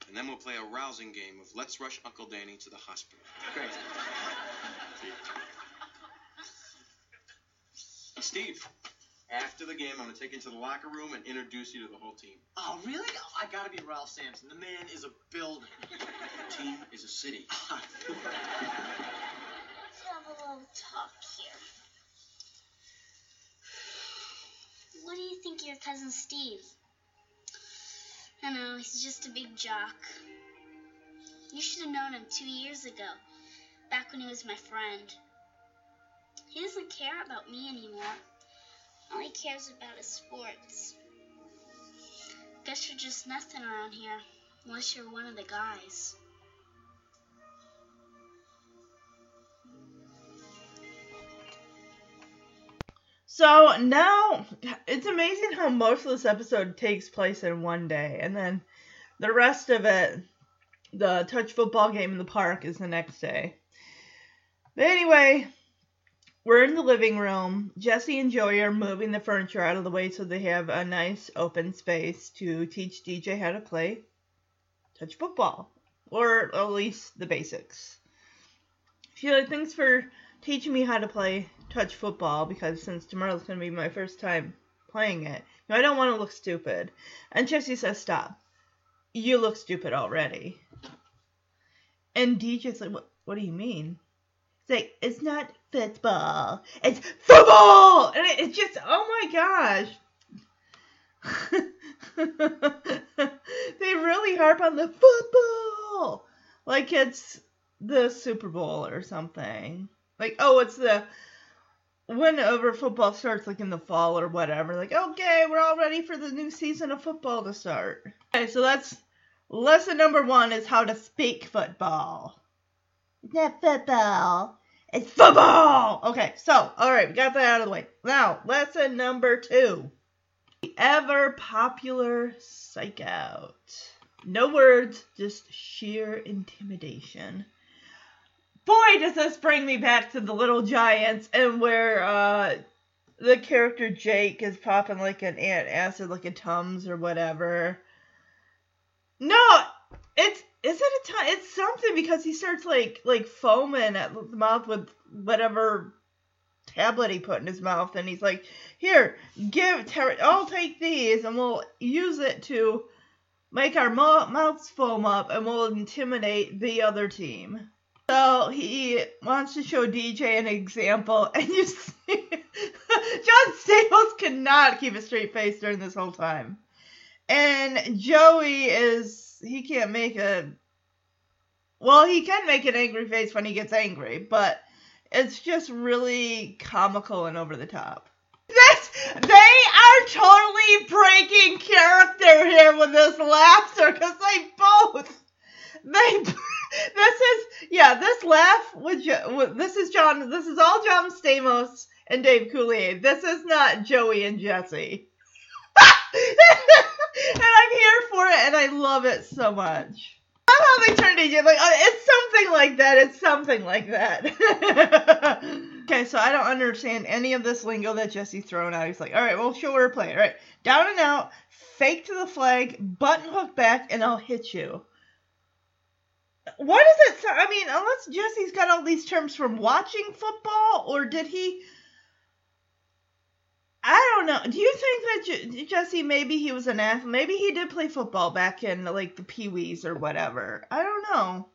And then we'll play a rousing game of Let's Rush Uncle Danny to the hospital. Great. Steve, after the game, I'm going to take you to the locker room and introduce you to the whole team. Oh, really? Oh, I gotta be Ralph Sampson. The man is a builder. The team is a city. Let's have a little talk here. What do you think of your cousin Steve? I know, he's just a big jock. You should have known him two years ago, back when he was my friend. He doesn't care about me anymore. All he cares about is sports. Guess you're just nothing around here, unless you're one of the guys. So now it's amazing how most of this episode takes place in one day, and then the rest of it, the touch football game in the park, is the next day. But anyway, we're in the living room. Jesse and Joey are moving the furniture out of the way so they have a nice open space to teach DJ how to play touch football, or at least the basics. Sheila, thanks for teaching me how to play touch football because since tomorrow's going to be my first time playing it, you know, I don't want to look stupid. And Jesse says, Stop. You look stupid already. And DJ's like, What, what do you mean? It's like, It's not football. It's football! And it, it's just, oh my gosh. they really harp on the football like it's the Super Bowl or something. Like, oh, it's the whenever football starts, like in the fall or whatever. Like, okay, we're all ready for the new season of football to start. Okay, so that's lesson number one is how to speak football. Not football. It's football. Okay, so all right, we got that out of the way. Now, lesson number two. The ever popular psych out. No words, just sheer intimidation boy, does this bring me back to the Little Giants and where uh, the character Jake is popping like an ant acid, like a Tums or whatever. No, it's is it a time? It's something because he starts like like foaming at the mouth with whatever tablet he put in his mouth, and he's like, "Here, give, ter- I'll take these, and we'll use it to make our mouths foam up, and we'll intimidate the other team." So he wants to show DJ an example, and you see John Stamos cannot keep a straight face during this whole time. And Joey is he can't make a well, he can make an angry face when he gets angry, but it's just really comical and over the top. This they are totally breaking character here with this laughter because they both they this is yeah this laugh with, this is John this is all John Stamos and Dave Coulier. This is not Joey and Jesse. and I'm here for it and I love it so much. I love how they turned DJ like oh, it's something like that. It's something like that. okay, so I don't understand any of this lingo that Jesse's throwing out. He's like, all right, well, show her play. All right, down and out, fake to the flag, button hook back, and I'll hit you what does it I mean, unless Jesse's got all these terms from watching football, or did he? I don't know. Do you think that Jesse maybe he was an athlete? Maybe he did play football back in like the Pee Wees or whatever. I don't know.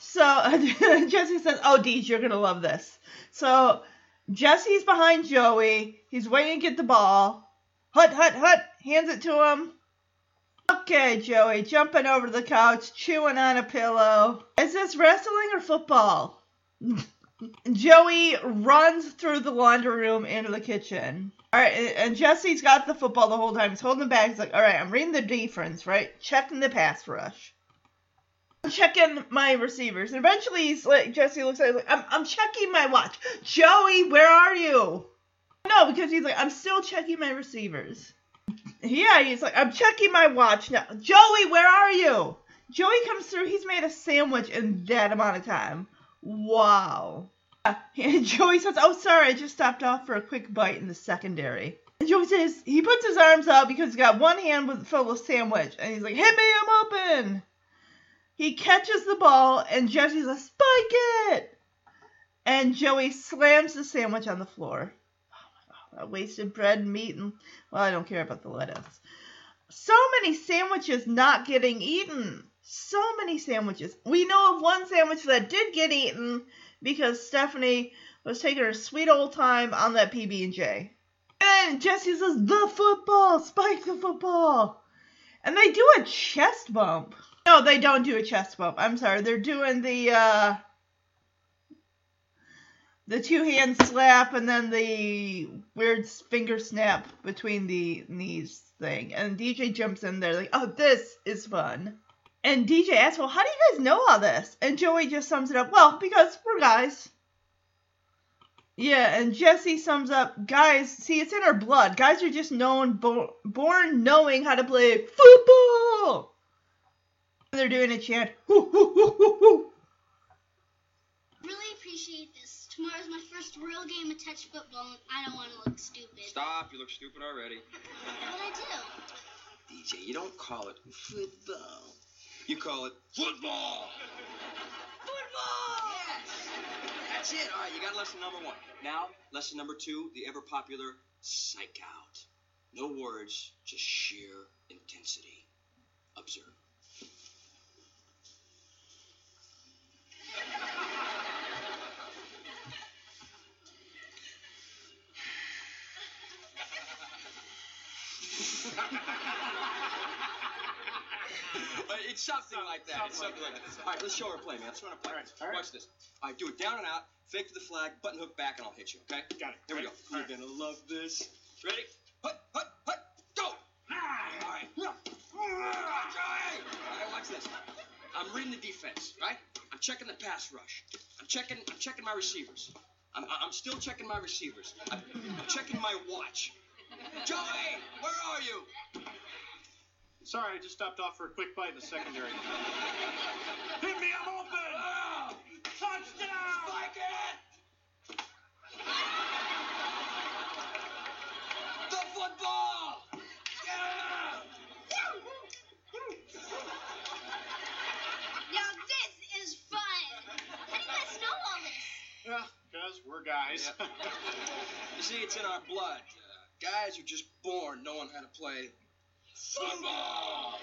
So Jesse says, "Oh, Deej, you're gonna love this." So Jesse's behind Joey. He's waiting to get the ball. Hut, hut, hut. Hands it to him. Okay, Joey, jumping over the couch, chewing on a pillow. Is this wrestling or football? Joey runs through the laundry room into the kitchen. All right, and- Jesse's got the football the whole time. He's holding the bag. He's like, all right, I'm reading the defense, right? Checking the pass rush. I'm checking my receivers. And eventually, he's like, Jesse looks at him like, I'm, I'm checking my watch. Joey, where are you? No, because he's like, I'm still checking my receivers. Yeah, he's like, I'm checking my watch now. Joey, where are you? Joey comes through. He's made a sandwich in that amount of time. Wow. And Joey says, Oh, sorry, I just stopped off for a quick bite in the secondary. And Joey says, He puts his arms out because he's got one hand with full of sandwich. And he's like, Hit me, I'm open. He catches the ball, and Jesse's like, Spike it. And Joey slams the sandwich on the floor. God, wasted bread and meat. And, well, I don't care about the lettuce. So many sandwiches not getting eaten. So many sandwiches. We know of one sandwich that did get eaten because Stephanie was taking her sweet old time on that PB and J. And Jesse says, "The football, spike the football," and they do a chest bump. No, they don't do a chest bump. I'm sorry, they're doing the uh, the two hand slap and then the weird finger snap between the knees thing. And DJ jumps in there like, "Oh, this is fun." And DJ asks, Well, how do you guys know all this? And Joey just sums it up, Well, because we're guys. Yeah, and Jesse sums up, Guys, see, it's in our blood. Guys are just known, bo- born knowing how to play football. They're doing a chant, hoo, hoo, hoo, hoo, hoo. Really appreciate. Tomorrow's my first real game of touch football, and I don't want to look stupid. Stop, you look stupid already. But I do. DJ, you don't call it football. You call it football. Football! Yes! That's it. All right, you got lesson number one. Now, lesson number two, the ever popular psych out. No words, just sheer intensity. Observe. It's something like that. It's something like that. All right, let's show her a play, man. Let's run a play. Watch this. All right, do it down and out. Fake to the flag, button hook back, and I'll hit you. Okay? Got it. Here we go. You're gonna love this. Ready? Hut, hut, hut, go! All right. All right, watch this. I'm reading the defense, right? I'm checking the pass rush. I'm checking. I'm checking my receivers. I'm, I'm still checking my receivers. I'm, I'm checking my watch. Joey, where are you? Sorry, I just stopped off for a quick bite in the secondary. Hit me, I'm open! Touchdown! Spike it! The football! Yeah! Now this is fun. How do you guys know all this? Yeah, because we're guys. You see, it's in our blood. Guys are just born knowing how to play football.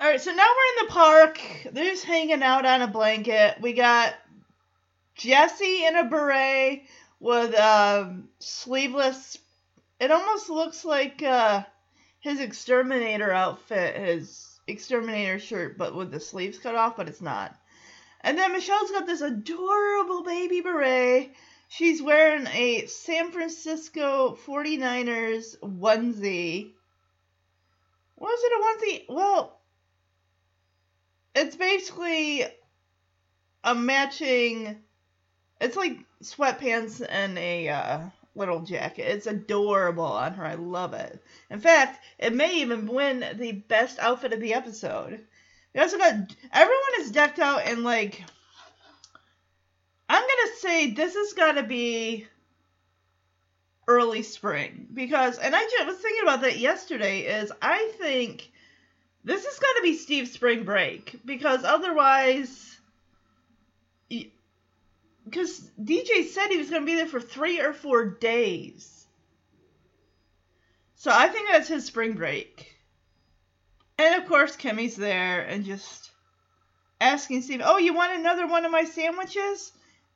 All right, so now we're in the park. They're just hanging out on a blanket. We got Jesse in a beret with um, sleeveless. It almost looks like uh, his exterminator outfit, his exterminator shirt, but with the sleeves cut off, but it's not. And then Michelle's got this adorable baby beret. She's wearing a San Francisco 49ers onesie. Was it a onesie? Well, it's basically a matching. It's like sweatpants and a uh, little jacket. It's adorable on her. I love it. In fact, it may even win the best outfit of the episode. We also got everyone is decked out in like. I'm gonna say this has got to be early spring because, and I just was thinking about that yesterday. Is I think this has got to be Steve's spring break because otherwise, because DJ said he was going to be there for three or four days. So I think that's his spring break. And of course, Kimmy's there and just asking Steve, "Oh, you want another one of my sandwiches?"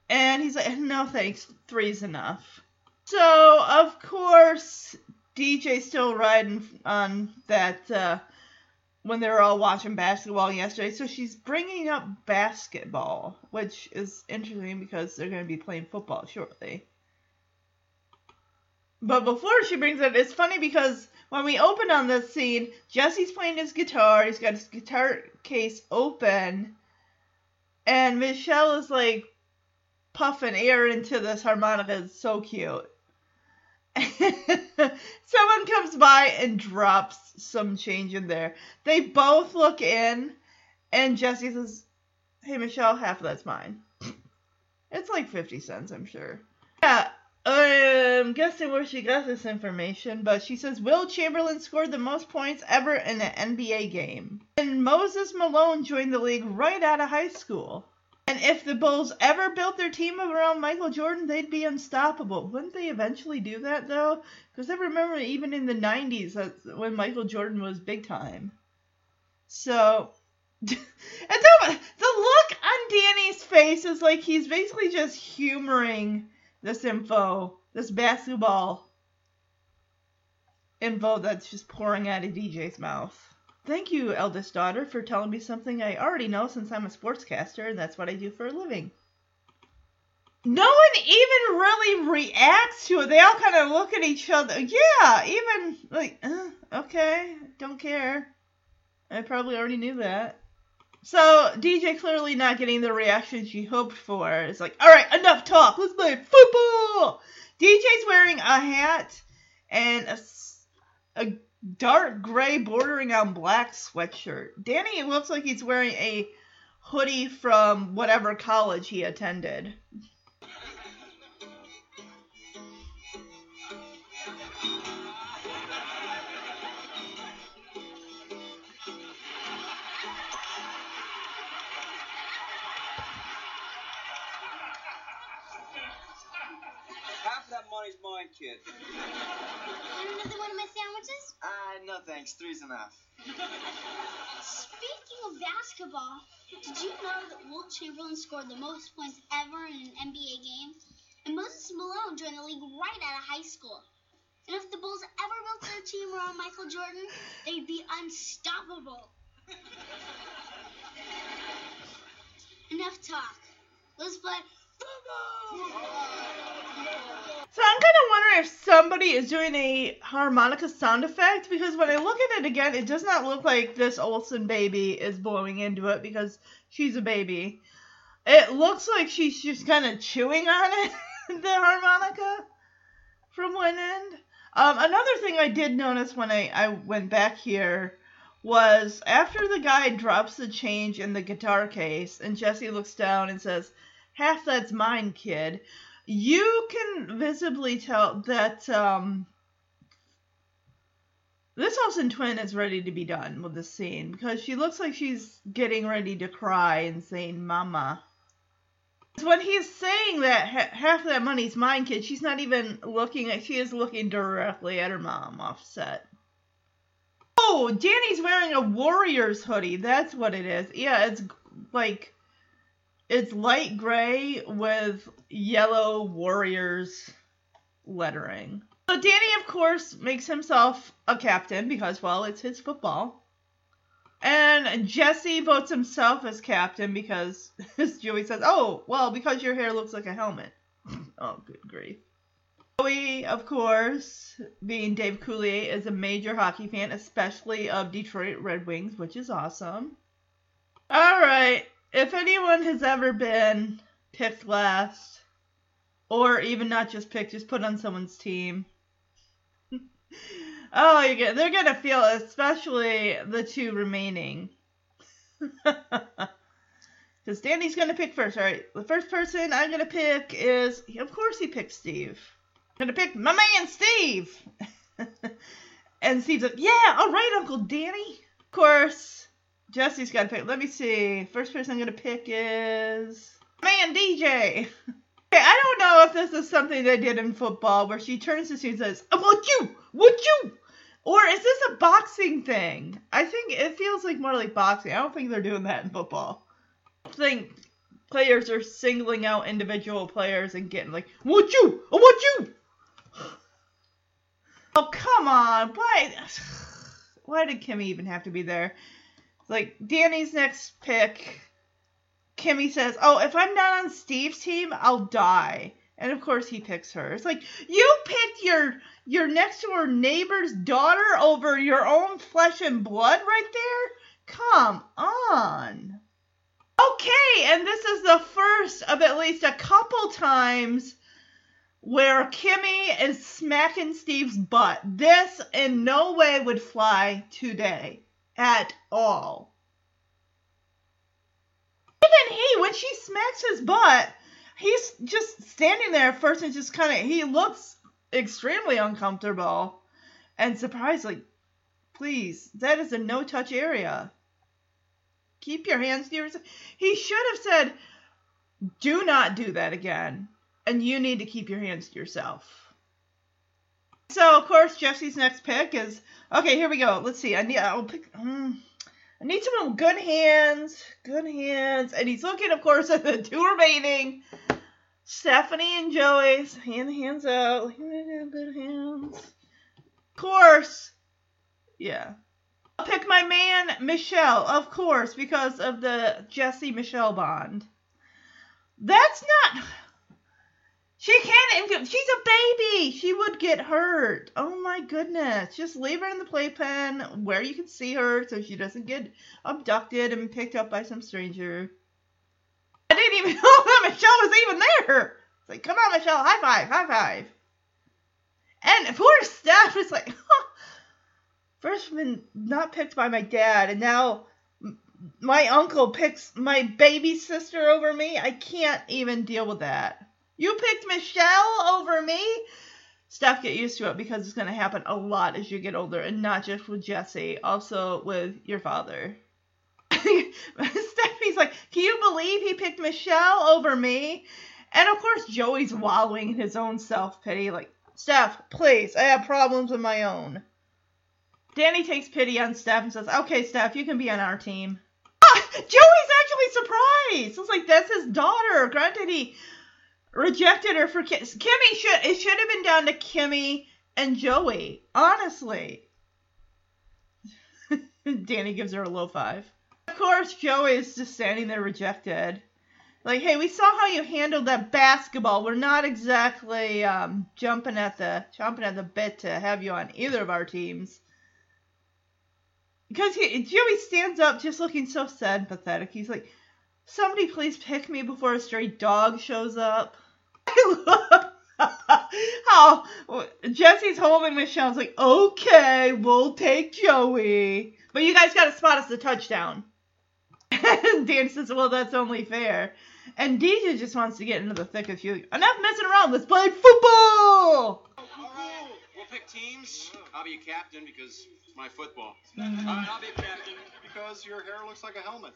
And he's like, "No, thanks. Three's enough." So of course, DJ's still riding on that uh, when they were all watching basketball yesterday. So she's bringing up basketball, which is interesting because they're going to be playing football shortly. But before she brings it, it's funny because when we open on this scene, Jesse's playing his guitar. He's got his guitar case open, and Michelle is like puffing air into this harmonica. It's so cute. Someone comes by and drops some change in there. They both look in, and Jesse says, Hey, Michelle, half of that's mine. It's like 50 cents, I'm sure. Yeah, I'm guessing where she got this information, but she says Wilt Chamberlain scored the most points ever in an NBA game. And Moses Malone joined the league right out of high school. And if the Bulls ever built their team around Michael Jordan, they'd be unstoppable. Wouldn't they eventually do that though? Because I remember even in the '90s, that's when Michael Jordan was big time. So, and the, the look on Danny's face is like he's basically just humoring this info, this basketball info that's just pouring out of DJ's mouth. Thank you, eldest daughter, for telling me something I already know since I'm a sportscaster and that's what I do for a living. No one even really reacts to it. They all kind of look at each other. Yeah, even like, uh, okay, don't care. I probably already knew that. So DJ clearly not getting the reaction she hoped for. It's like, all right, enough talk. Let's play football. DJ's wearing a hat and a, a dark gray bordering on black sweatshirt. Danny looks like he's wearing a hoodie from whatever college he attended. That money's mine, kid. Want another one of my sandwiches? Uh, no thanks. Three's enough. Speaking of basketball, did you know that Wilt Chamberlain scored the most points ever in an NBA game? And Moses Malone joined the league right out of high school. And if the Bulls ever built their team around Michael Jordan, they'd be unstoppable. Enough talk. Let's play football! So I'm kind of wondering if somebody is doing a harmonica sound effect because when I look at it again, it does not look like this Olsen baby is blowing into it because she's a baby. It looks like she's just kind of chewing on it, the harmonica, from one end. Um, another thing I did notice when I, I went back here was after the guy drops the change in the guitar case and Jesse looks down and says, Half that's mine, kid you can visibly tell that um, this Olsen twin is ready to be done with the scene because she looks like she's getting ready to cry and saying "Mama." When he's saying that ha- half of that money's mine, kid, she's not even looking at. She is looking directly at her mom, offset. Oh, Danny's wearing a Warriors hoodie. That's what it is. Yeah, it's like it's light gray with yellow Warriors lettering. So Danny, of course, makes himself a captain because, well, it's his football. And Jesse votes himself as captain because, as Joey says, oh, well, because your hair looks like a helmet. oh, good grief. Joey, of course, being Dave Coulier, is a major hockey fan, especially of Detroit Red Wings, which is awesome. All right, if anyone has ever been picked last, or even not just picked, just put on someone's team. oh, you get, they're gonna feel, especially the two remaining. Because Danny's gonna pick first. All right, the first person I'm gonna pick is, of course, he picked Steve. I'm gonna pick my man Steve. and Steve's like, yeah, all right, Uncle Danny. Of course, Jesse's got to pick. Let me see. First person I'm going to pick is. Man, DJ. Okay, I don't know if this is something they did in football where she turns to Sue and says, I want you! Want you! Or is this a boxing thing? I think it feels like more like boxing. I don't think they're doing that in football. I think players are singling out individual players and getting like, want you! I want you! Oh, come on. Why? Why did Kimmy even have to be there? Like, Danny's next pick Kimmy says, "Oh, if I'm not on Steve's team, I'll die." And of course, he picks her. It's like you picked your your next door neighbor's daughter over your own flesh and blood right there. Come on. Okay, and this is the first of at least a couple times where Kimmy is smacking Steve's butt. This in no way would fly today at all even he, when she smacks his butt, he's just standing there first and just kind of, he looks extremely uncomfortable and surprised, like, please, that is a no touch area. Keep your hands to yourself. He should have said, do not do that again. And you need to keep your hands to yourself. So, of course, Jesse's next pick is okay. Here we go. Let's see. I need. I'll pick. Um, I need someone with good hands, good hands. And he's looking, of course, at the two remaining Stephanie and Joey's. Hand hands out. Good hands. Of course. Yeah. I'll pick my man, Michelle, of course, because of the Jesse Michelle bond. That's not. She can't. Even. She's a baby. She would get hurt. Oh my goodness. Just leave her in the playpen where you can see her so she doesn't get abducted and picked up by some stranger. I didn't even know that Michelle was even there. It's like, come on, Michelle. High five. High five. And poor Steph is like, first been not picked by my dad, and now my uncle picks my baby sister over me. I can't even deal with that. You picked Michelle over me? Steph, get used to it because it's going to happen a lot as you get older, and not just with Jesse, also with your father. Stephanie's like, Can you believe he picked Michelle over me? And of course, Joey's wallowing in his own self pity, like, Steph, please, I have problems of my own. Danny takes pity on Steph and says, Okay, Steph, you can be on our team. Ah, Joey's actually surprised. It's like, that's his daughter. Granted, he rejected her for Kim. Kimmy should it should have been down to Kimmy and Joey. Honestly. Danny gives her a low five. Of course, Joey is just standing there rejected. Like, hey, we saw how you handled that basketball. We're not exactly um, jumping at the jumping at the bit to have you on either of our teams. Because Joey stands up just looking so sad and pathetic. He's like, somebody please pick me before a stray dog shows up. How Jesse's holding Michelle's like, okay, we'll take Joey. But you guys gotta spot us the touchdown. And Dan says, well, that's only fair. And DJ just wants to get into the thick of you. Enough messing around, let's play football! We'll pick teams. I'll be a captain because it's my football. All right, I'll be a captain because your hair looks like a helmet.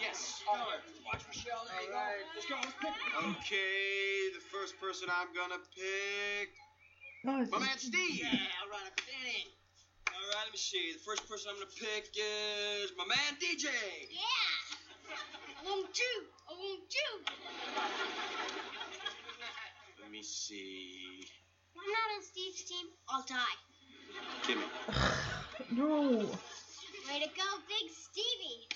Yes. Watch Michelle. There you go. Let's go. Let's pick. Okay, the first person I'm gonna pick. Oh, My man Steve. Yeah, all right, Uncle Danny. All right, let me see. The first person I'm gonna pick is my man DJ. Yeah. I want you. I want you. Let me see. If I'm not on Steve's team, I'll die. Kimmy. no. Way to go, Big Stevie.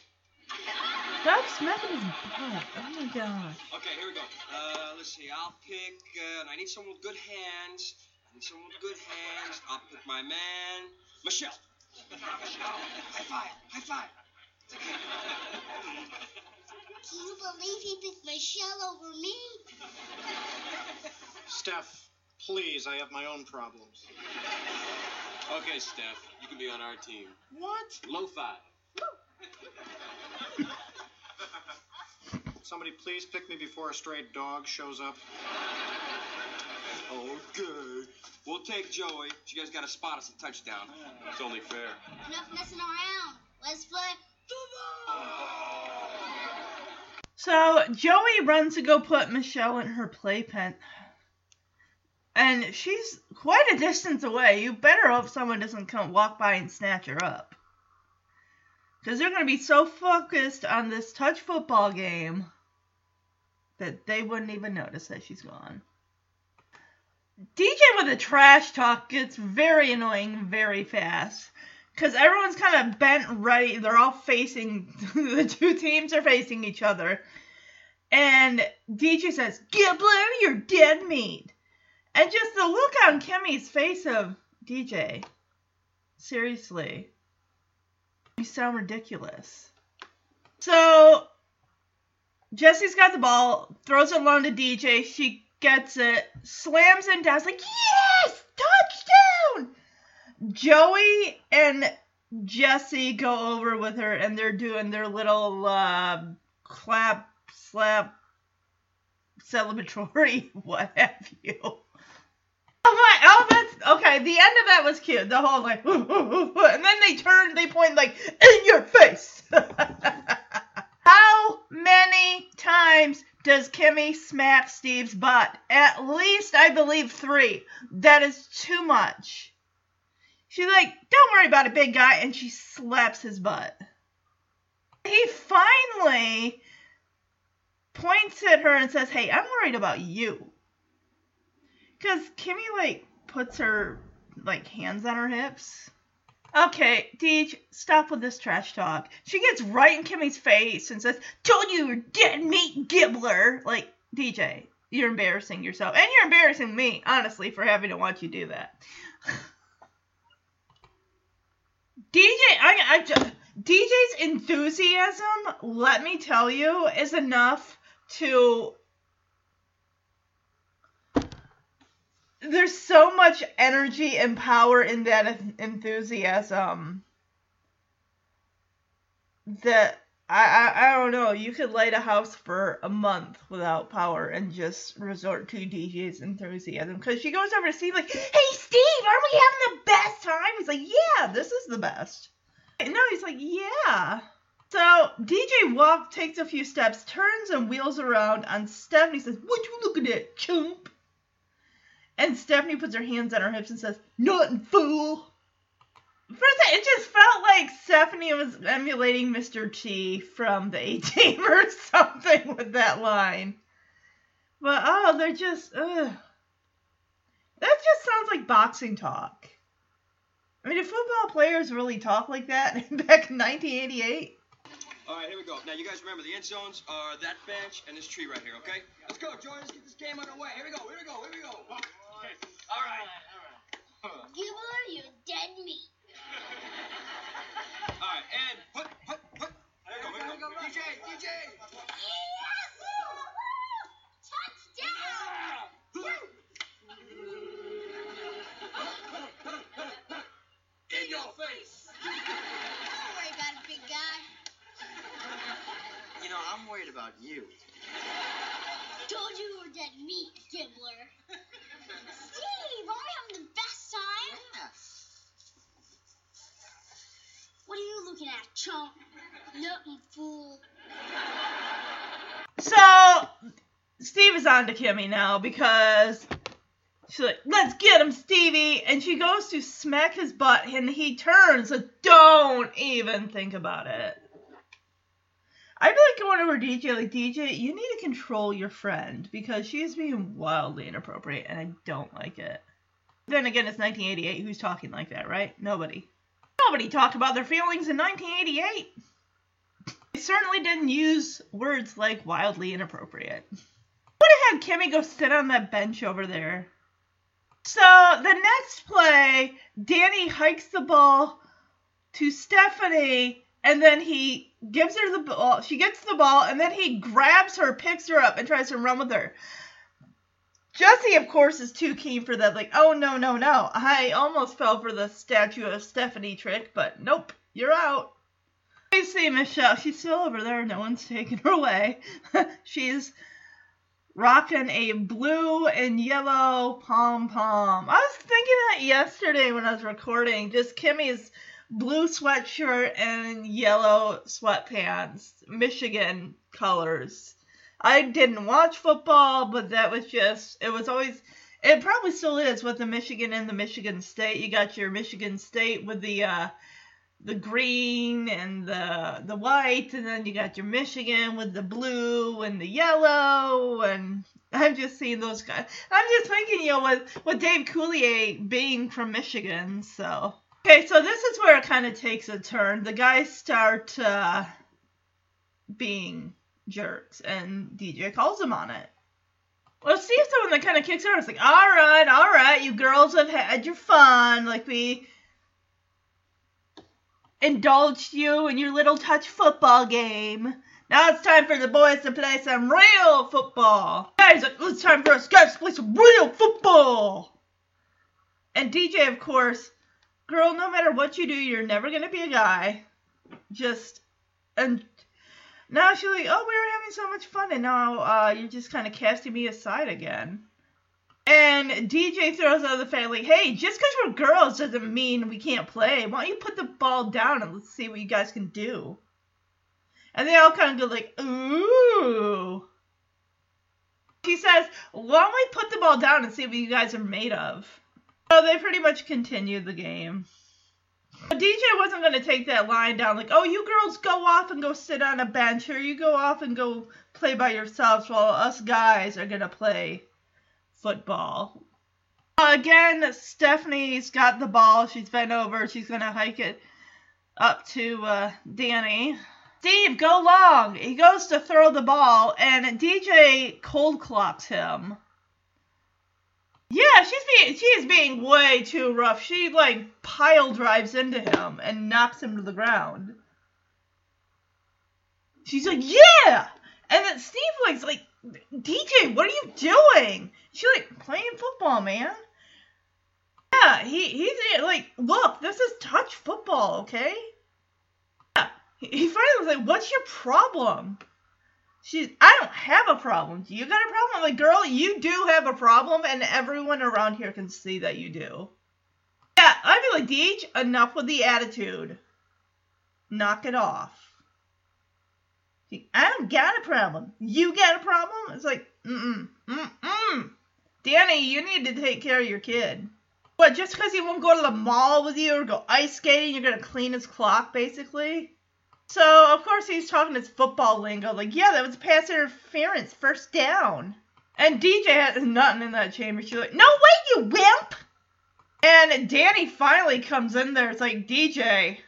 Stop smacking his butt. Oh my gosh. Okay, here we go. Uh, let's see. I'll pick. Uh, I need someone with good hands. I need someone with good hands. I'll pick my man, Michelle. Michelle. High five. High five. Can you believe he picked Michelle over me? Steph, please, I have my own problems. Okay, Steph. You can be on our team. What? Low five. Somebody please pick me before a stray dog shows up. Okay. We'll take Joey. You guys got to spot us a touchdown. It's only fair. Enough messing around. Let's play So Joey runs to go put Michelle in her playpen. And she's quite a distance away. You better hope someone doesn't come walk by and snatch her up. Because they're going to be so focused on this touch football game that they wouldn't even notice that she's gone. DJ with the trash talk gets very annoying very fast. Because everyone's kind of bent ready. They're all facing, the two teams are facing each other. And DJ says, Gibbler, you're dead meat. And just the look on Kimmy's face of DJ. Seriously. You sound ridiculous. So Jesse's got the ball, throws it along to DJ. She gets it, slams it down. like, yes, touchdown. Joey and Jesse go over with her, and they're doing their little uh, clap, slap, celebratory, what have you. Oh my! Oh, that's okay. The end of that was cute. The whole like, and then they turn, they point like in your face. Many times does Kimmy smack Steve's butt? At least I believe three. That is too much. She's like, don't worry about it, big guy, and she slaps his butt. He finally points at her and says, Hey, I'm worried about you. Because Kimmy, like, puts her, like, hands on her hips. Okay, Deej, stop with this trash talk. She gets right in Kimmy's face and says, Told you you're dead meat gibbler. Like, DJ, you're embarrassing yourself. And you're embarrassing me, honestly, for having to watch you do that. DJ, I, I just, DJ's enthusiasm, let me tell you, is enough to there's so much energy and power in that enthusiasm that I, I I don't know. You could light a house for a month without power and just resort to DJ's enthusiasm because she goes over to Steve like, "Hey Steve, aren't we having the best time?" He's like, "Yeah, this is the best." No, he's like, "Yeah." So DJ walk takes a few steps, turns and wheels around on Stephanie. Says, "What you looking at, chump?" And Stephanie puts her hands on her hips and says, "Nothing, fool." Second, it just felt like Stephanie was emulating Mr. T from the A Team or something with that line. But oh, they're just ugh. That just sounds like boxing talk. I mean, did football players really talk like that back in 1988? All right, here we go. Now, you guys remember the end zones are that bench and this tree right here, okay? Let's go, Joy. Let's get this game underway. Here we go. Here we go. Here we go. All right. All right. Gibbler, you're dead meat. All right, and put, put, put. There we go. Here we go. DJ, DJ. In your face. Don't worry about it, big guy. You know, I'm worried about you. Told you you were dead meat, Gibbler. Steve, aren't we having the best time? Yeah. What are you looking at, chump? Nothing, fool. So Steve is on to Kimmy now because she's like, "Let's get him, Stevie," and she goes to smack his butt, and he turns. So don't even think about it. I'd be like going over DJ, like DJ, you need to control your friend because she is being wildly inappropriate, and I don't like it. Then again, it's 1988. Who's talking like that, right? Nobody. Nobody talked about their feelings in 1988. They certainly didn't use words like wildly inappropriate. Would have had Kimmy go sit on that bench over there. So the next play, Danny hikes the ball to Stephanie, and then he gives her the ball. She gets the ball, and then he grabs her, picks her up, and tries to run with her. Jesse, of course, is too keen for that. Like, oh no, no, no! I almost fell for the statue of Stephanie trick, but nope, you're out. You see Michelle. She's still over there. No one's taking her away. She's rocking a blue and yellow pom pom. I was thinking that yesterday when I was recording. Just Kimmy's blue sweatshirt and yellow sweatpants, Michigan colors. I didn't watch football, but that was just, it was always, it probably still is with the Michigan and the Michigan State. You got your Michigan State with the, uh, the green and the the white, and then you got your Michigan with the blue and the yellow, and I'm just seeing those guys. I'm just thinking, you know, with with Dave Coulier being from Michigan, so okay, so this is where it kind of takes a turn. The guys start uh, being jerks, and DJ calls them on it. Well, Steve's the one that kind of kicks her. It's like, all right, all right, you girls have had your fun. Like we indulged you in your little touch football game. Now it's time for the boys to play some real football. Guys, it's time for us guys to play some real football. And DJ, of course, girl, no matter what you do, you're never gonna be a guy. Just and now she's like, oh, we were having so much fun, and now uh, you're just kind of casting me aside again. And DJ throws out the family, hey, just because we're girls doesn't mean we can't play. Why don't you put the ball down and let's see what you guys can do? And they all kind of go like, ooh. She says, why don't we put the ball down and see what you guys are made of? So they pretty much continued the game. But DJ wasn't going to take that line down like, oh, you girls go off and go sit on a bench, or you go off and go play by yourselves while us guys are going to play football. Again, Stephanie's got the ball. She's bent over. She's going to hike it up to uh, Danny. Steve, go long. He goes to throw the ball, and DJ cold clocks him. Yeah, she's being she is being way too rough. She like pile drives into him and knocks him to the ground. She's like, yeah, and then Steve like's like, DJ, what are you doing? She like, playing football, man. Yeah, he he's like, look, this is touch football, okay? Yeah, he finally was like, what's your problem? She's, I don't have a problem. You got a problem? I'm like, girl, you do have a problem, and everyone around here can see that you do. Yeah, I'd be like, Deej, enough with the attitude. Knock it off. I don't got a problem. You got a problem? It's like, mm-mm, mm-mm. Danny, you need to take care of your kid. What, just because he won't go to the mall with you or go ice skating, you're going to clean his clock, basically? So, of course, he's talking his football lingo. Like, yeah, that was pass interference, first down. And DJ has nothing in that chamber. She's like, no way, you wimp! And Danny finally comes in there. It's like, DJ,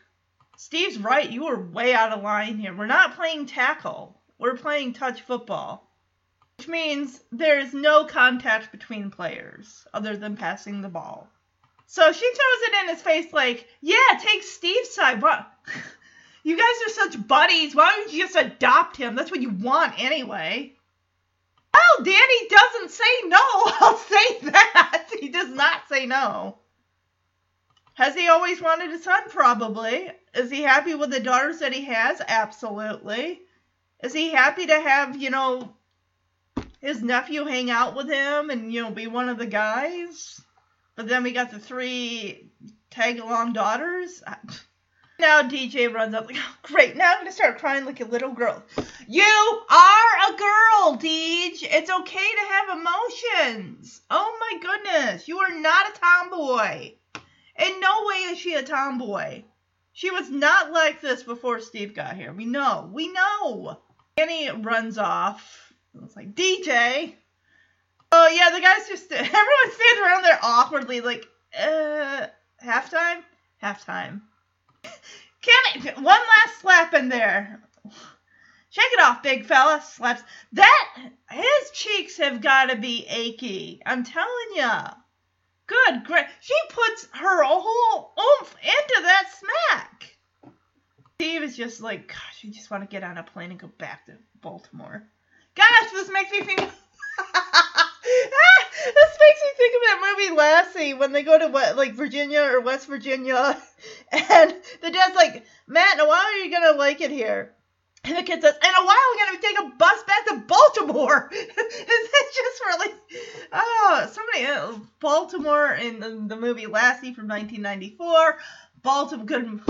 Steve's right. You were way out of line here. We're not playing tackle. We're playing touch football. Which means there is no contact between players other than passing the ball. So she throws it in his face like, yeah, take Steve's side. You guys are such buddies. Why don't you just adopt him? That's what you want anyway. Oh, Danny doesn't say no. I'll say that. He does not say no. Has he always wanted a son? Probably. Is he happy with the daughters that he has? Absolutely. Is he happy to have, you know, his nephew hang out with him and, you know, be one of the guys? But then we got the three tag along daughters. Now DJ runs up like, oh, great, now I'm gonna start crying like a little girl. You are a girl, Deej. It's okay to have emotions. Oh my goodness, you are not a tomboy. In no way is she a tomboy. She was not like this before Steve got here. We know. We know. Annie runs off. It's like, DJ. Oh, yeah, the guys just, everyone stands around there awkwardly, like, uh, halftime? Halftime. One last slap in there. Shake it off, big fella. Slaps. That, his cheeks have got to be achy. I'm telling ya. Good, great. She puts her whole oomph into that smack. Steve is just like, gosh, you just want to get on a plane and go back to Baltimore. Gosh, this makes me think. this makes me think of that movie Lassie when they go to what like Virginia or West Virginia, and the dad's like, Matt, in a while are you gonna like it here? And the kid says, in a while we're gonna take a bus back to Baltimore. Is that just really? Oh, somebody else. Uh, Baltimore in the, the movie Lassie from 1994. Baltimore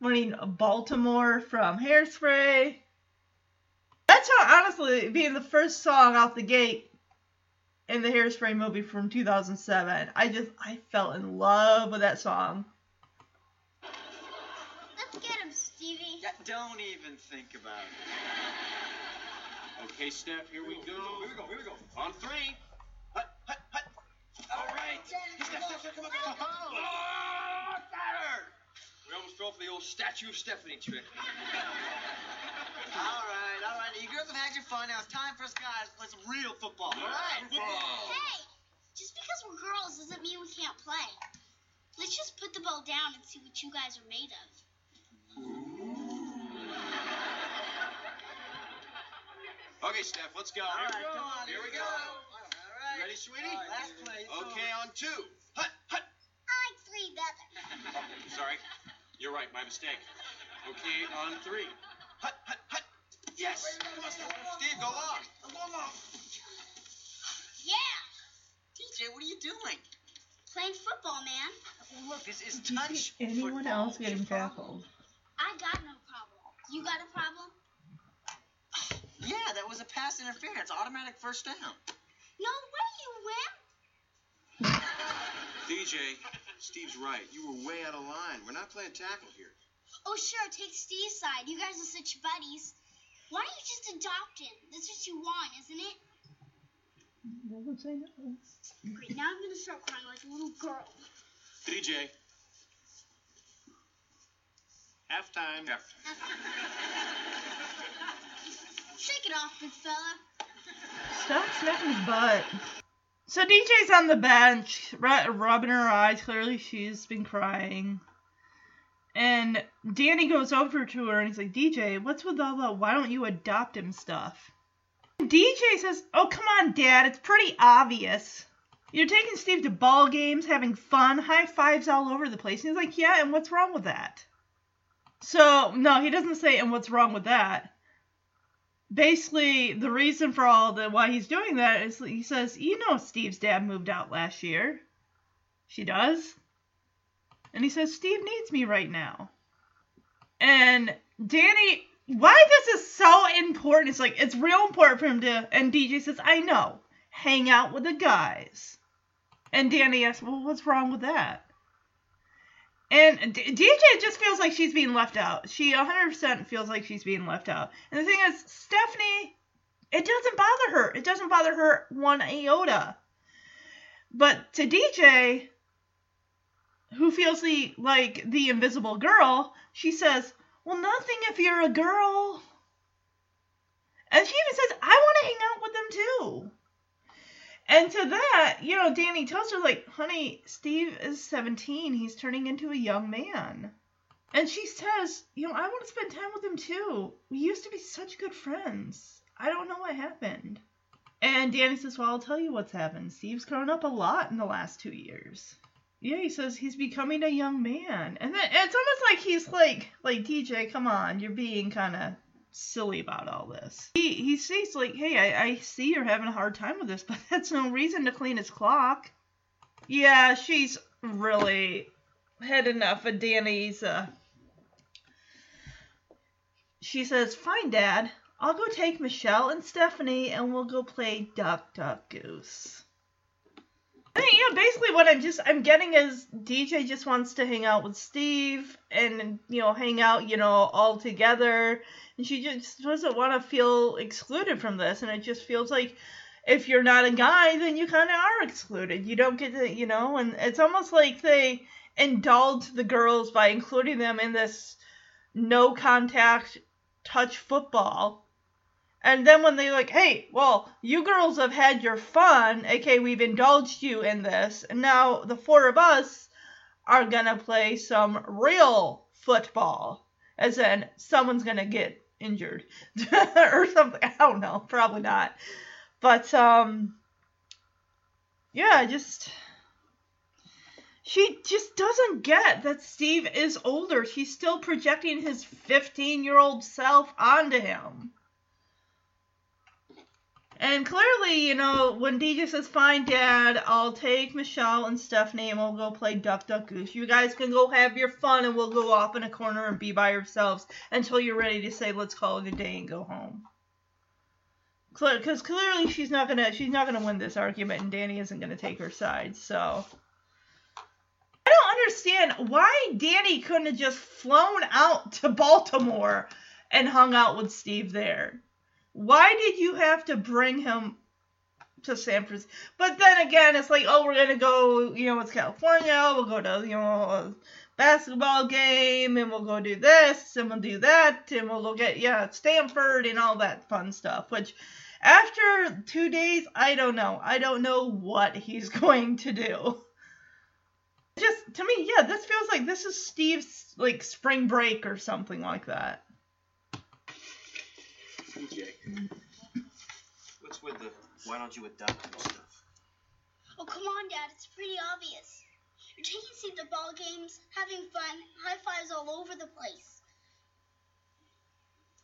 winning Baltimore from Hairspray. That song, honestly, being the first song out the gate in the Hairspray movie from 2007, I just I fell in love with that song. Let's get him, Stevie. Yeah, don't even think about it. Okay, Steph, here we go. Here we go. Here we go. On three. Hut, hut, hut. All right. Steph, Steph, Steph, come on, come on. Oh, that hurt. We almost fell for the old statue of Stephanie trick. All right, all right. You girls have had your fun. Now it's time for us guys to play some real football. All right. Football. Hey, just because we're girls doesn't mean we can't play. Let's just put the ball down and see what you guys are made of. Okay, Steph, let's go. All Here we go. come on. Here we go. All right. Ready, sweetie? Last play. Okay, on two. Hut, hut. I like three better. Sorry. You're right, my mistake. Okay, on three. Hut, hut, hut. Yes. Come on, Steph. Steve, go long. Go long. Yeah, DJ, what are you doing? playing football, man. Well, look, it's, it's Did touch. see anyone football. else getting What's your problem? tackled? I got no problem. You got a problem? Yeah, that was a pass interference. Automatic first down. No way, you win. DJ, Steve's right. You were way out of line. We're not playing tackle here. Oh, sure, take Steve's side. You guys are such buddies. Why don't you just adopt him? That's what you want, isn't it? Doesn't say no. Great, now I'm gonna start crying like a little girl. DJ. Halftime. Shake it off, big fella. Stop snapping his butt. So DJ's on the bench, rubbing her eyes. Clearly, she's been crying. And Danny goes over to her and he's like, DJ, what's with all the why don't you adopt him stuff? And DJ says, Oh, come on, Dad. It's pretty obvious. You're taking Steve to ball games, having fun, high fives all over the place. And he's like, Yeah, and what's wrong with that? So, no, he doesn't say, And what's wrong with that? basically the reason for all the why he's doing that is he says, "You know, Steve's dad moved out last year." She does, and he says, "Steve needs me right now." And Danny, why this is so important? It's like it's real important for him to. And DJ says, "I know, hang out with the guys." And Danny asks, "Well, what's wrong with that?" And DJ just feels like she's being left out. She 100% feels like she's being left out. And the thing is, Stephanie, it doesn't bother her. It doesn't bother her one iota. But to DJ, who feels the like the invisible girl, she says, "Well, nothing if you're a girl." And she even says, "I want to hang out with them too." And to that, you know, Danny tells her, like, honey, Steve is 17. He's turning into a young man. And she says, you know, I want to spend time with him too. We used to be such good friends. I don't know what happened. And Danny says, well, I'll tell you what's happened. Steve's grown up a lot in the last two years. Yeah, he says he's becoming a young man. And then it's almost like he's like, like, DJ, come on, you're being kind of silly about all this. He he says like, hey, I, I see you're having a hard time with this, but that's no reason to clean his clock. Yeah, she's really had enough of Danny's. Uh... She says, fine, Dad. I'll go take Michelle and Stephanie, and we'll go play Duck Duck Goose. Yeah, basically what I'm just I'm getting is DJ just wants to hang out with Steve and you know hang out you know all together, and she just doesn't want to feel excluded from this, and it just feels like if you're not a guy, then you kind of are excluded. You don't get to you know, and it's almost like they indulge the girls by including them in this no contact touch football and then when they like, hey, well, you girls have had your fun, aka we've indulged you in this, and now the four of us are gonna play some real football. As in, someone's gonna get injured or something. I don't know, probably not. But um, yeah, just she just doesn't get that Steve is older. She's still projecting his 15 year old self onto him. And clearly, you know, when DJ says, Fine, Dad, I'll take Michelle and Stephanie and we'll go play Duck Duck Goose. You guys can go have your fun and we'll go off in a corner and be by yourselves until you're ready to say, Let's call it a day and go home. Because clearly she's not gonna she's not gonna win this argument and Danny isn't gonna take her side. So I don't understand why Danny couldn't have just flown out to Baltimore and hung out with Steve there. Why did you have to bring him to San Francisco? But then again, it's like, oh, we're gonna go, you know, it's California. We'll go to, you know, basketball game, and we'll go do this, and we'll do that, and we'll go get, yeah, Stanford and all that fun stuff. Which, after two days, I don't know. I don't know what he's going to do. Just to me, yeah, this feels like this is Steve's like spring break or something like that. DJ. What's with the why don't you adopt and stuff? Oh, come on, Dad. It's pretty obvious. You're taking Steve to ball games, having fun, high fives all over the place.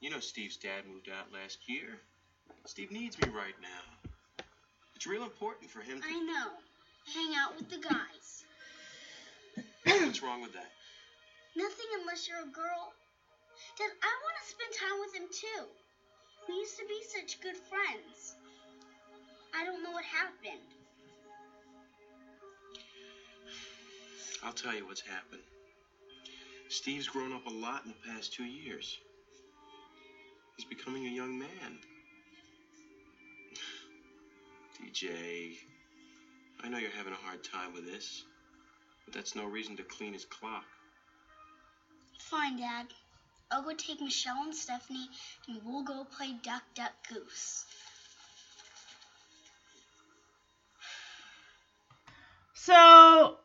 You know Steve's dad moved out last year. Steve needs me right now. It's real important for him to. I know. Hang out with the guys. What's wrong with that? Nothing unless you're a girl. Dad, I want to spend time with him too. We used to be such good friends. I don't know what happened. I'll tell you what's happened. Steve's grown up a lot in the past two years. He's becoming a young man. DJ, I know you're having a hard time with this, but that's no reason to clean his clock. Fine, Dad. I'll go take Michelle and Stephanie, and we'll go play Duck Duck Goose. So,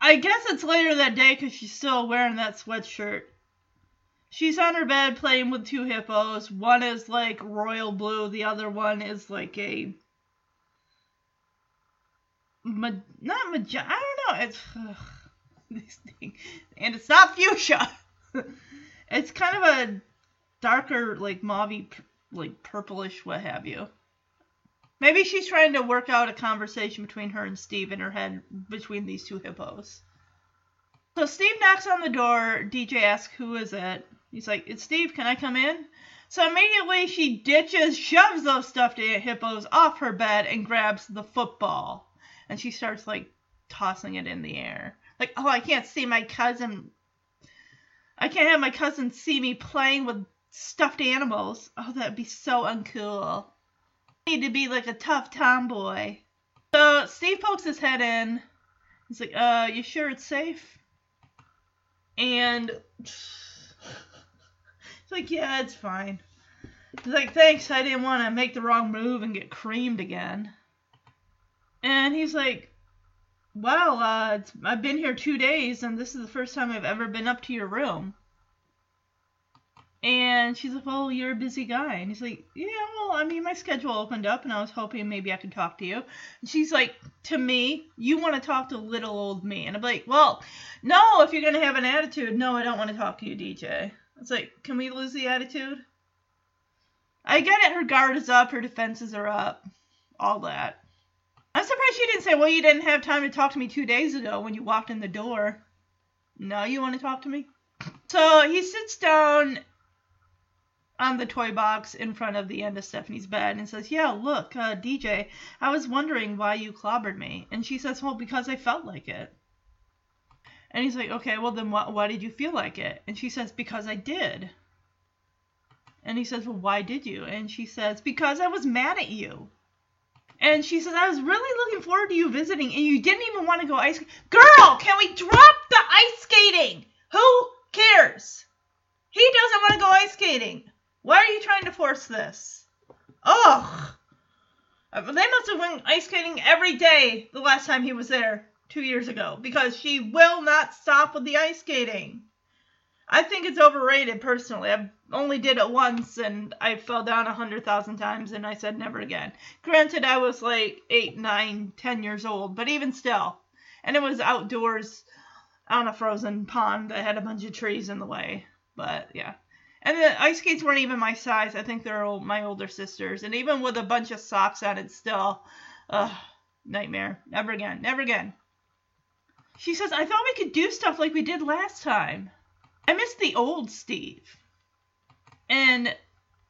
I guess it's later that day because she's still wearing that sweatshirt. She's on her bed playing with two hippos. One is like royal blue, the other one is like a. Ma- not magenta. I don't know. It's. Ugh, this thing. And it's not fuchsia. it's kind of a darker, like mauve like purplish, what have you. Maybe she's trying to work out a conversation between her and Steve in her head between these two hippos. So Steve knocks on the door. DJ asks, Who is it? He's like, It's Steve. Can I come in? So immediately she ditches, shoves those stuffed hippos off her bed, and grabs the football. And she starts like tossing it in the air. Like, oh, I can't see my cousin. I can't have my cousin see me playing with stuffed animals. Oh, that'd be so uncool I need to be like a tough tomboy. So Steve pokes his head in. He's like, uh, you sure it's safe? And he's like, yeah, it's fine. He's like, thanks, I didn't want to make the wrong move and get creamed again. And he's like, wow, uh, I've been here two days and this is the first time I've ever been up to your room. And she's like, Well, you're a busy guy. And he's like, Yeah, well, I mean, my schedule opened up and I was hoping maybe I could talk to you. And she's like, To me, you want to talk to little old me. And I'm like, Well, no, if you're going to have an attitude, no, I don't want to talk to you, DJ. It's like, Can we lose the attitude? I get it. Her guard is up, her defenses are up, all that. I'm surprised she didn't say, Well, you didn't have time to talk to me two days ago when you walked in the door. Now you want to talk to me? So he sits down on the toy box in front of the end of Stephanie's bed and says, Yeah, look, uh, DJ, I was wondering why you clobbered me. And she says, Well, because I felt like it. And he's like, Okay, well, then wh- why did you feel like it? And she says, Because I did. And he says, Well, why did you? And she says, Because I was mad at you. And she says, I was really looking forward to you visiting, and you didn't even want to go ice skating. Girl, can we drop the ice skating? Who cares? He doesn't want to go ice skating. Why are you trying to force this? Ugh! Uh, They must have went ice skating every day the last time he was there two years ago because she will not stop with the ice skating. I think it's overrated personally. I only did it once and I fell down a hundred thousand times and I said never again. Granted, I was like eight, nine, ten years old, but even still. And it was outdoors on a frozen pond that had a bunch of trees in the way. But yeah. And the ice skates weren't even my size. I think they're old, my older sisters. And even with a bunch of socks on, it, still, ugh, nightmare. Never again. Never again. She says, I thought we could do stuff like we did last time. I miss the old Steve. And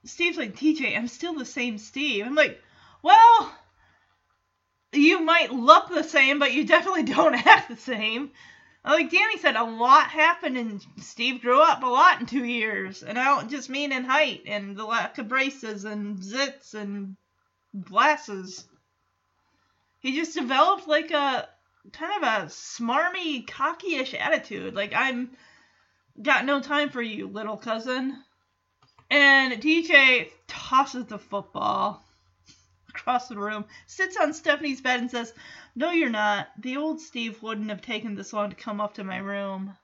Steve's like, DJ, I'm still the same Steve. I'm like, well, you might look the same, but you definitely don't act the same. Like Danny said, a lot happened, and Steve grew up a lot in two years. And I don't just mean in height and the lack of braces and zits and glasses. He just developed like a kind of a smarmy, cocky-ish attitude. Like I'm got no time for you, little cousin. And DJ tosses the football across the room, sits on Stephanie's bed, and says, No, you're not. The old Steve wouldn't have taken this long to come up to my room.